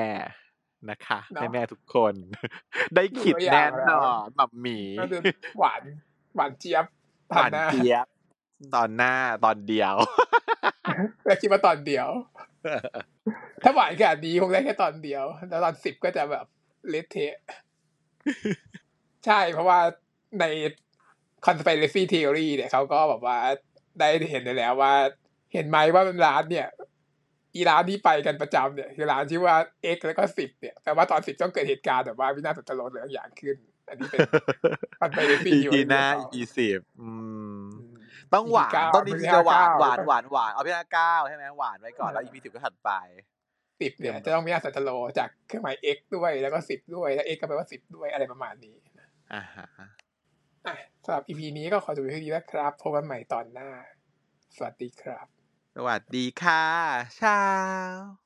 นะคะเนอะแม่แม่ๆทุกคน ได้ขิดดูตัวอแน่ย่างแล้วนอนหมับหมีก็คือหวานหวานเจี๊ยบหวานเจี๊ยบ ตอนหน้าตอนเดียวแล้วคิดว่าตอนเดียว ถ้าหวานขนาดนี้คงได้แค่ตอนเดียว แล้วตอนสิบก็จะแบบเละเทะใช่เพราะว่าใน conspiracy theory เนี่ยเขาก็แบบว่าได้เห็นได้แล้วว่า เห็นไหมว่าร้านเนี่ย อีร้านที่ไปกันประจำเนี่ยคือร้านชื่อว่า X แล้วก็สิบเนี่ยแต่ว่าตอนสิบต้องเกิดเหตุการณ์แบบว่าวินาศสันตโลดหรือบางอย่างขึ้น อันนี้เป็น conspiracy อี theory พีหน้าของอีเขาพีสิบอืมต้องหวานเก้าต้องนี่จะหวานเก้าหวานหวานหวานเอาพี่หน้าเก้าใช่ไหมหวานไว้ก่อนแล้วอีพีสิบก็ถัดไปสิบเนี่ยจะต้องมีวินาศสันตโลจากเครื่องหมาย X ด้วยแล้วก็สิบด้วยแล้ว X ก็แปลว่าสิบด้วยอะไรประมาณนี้อ่าฮะอะสำหรับ EP นี้ก็ขอจบเพียงเท่านี้นะครับพบกันใหม่ตอนหน้า สวัสดีครับ สวัสดีค่ะเช้า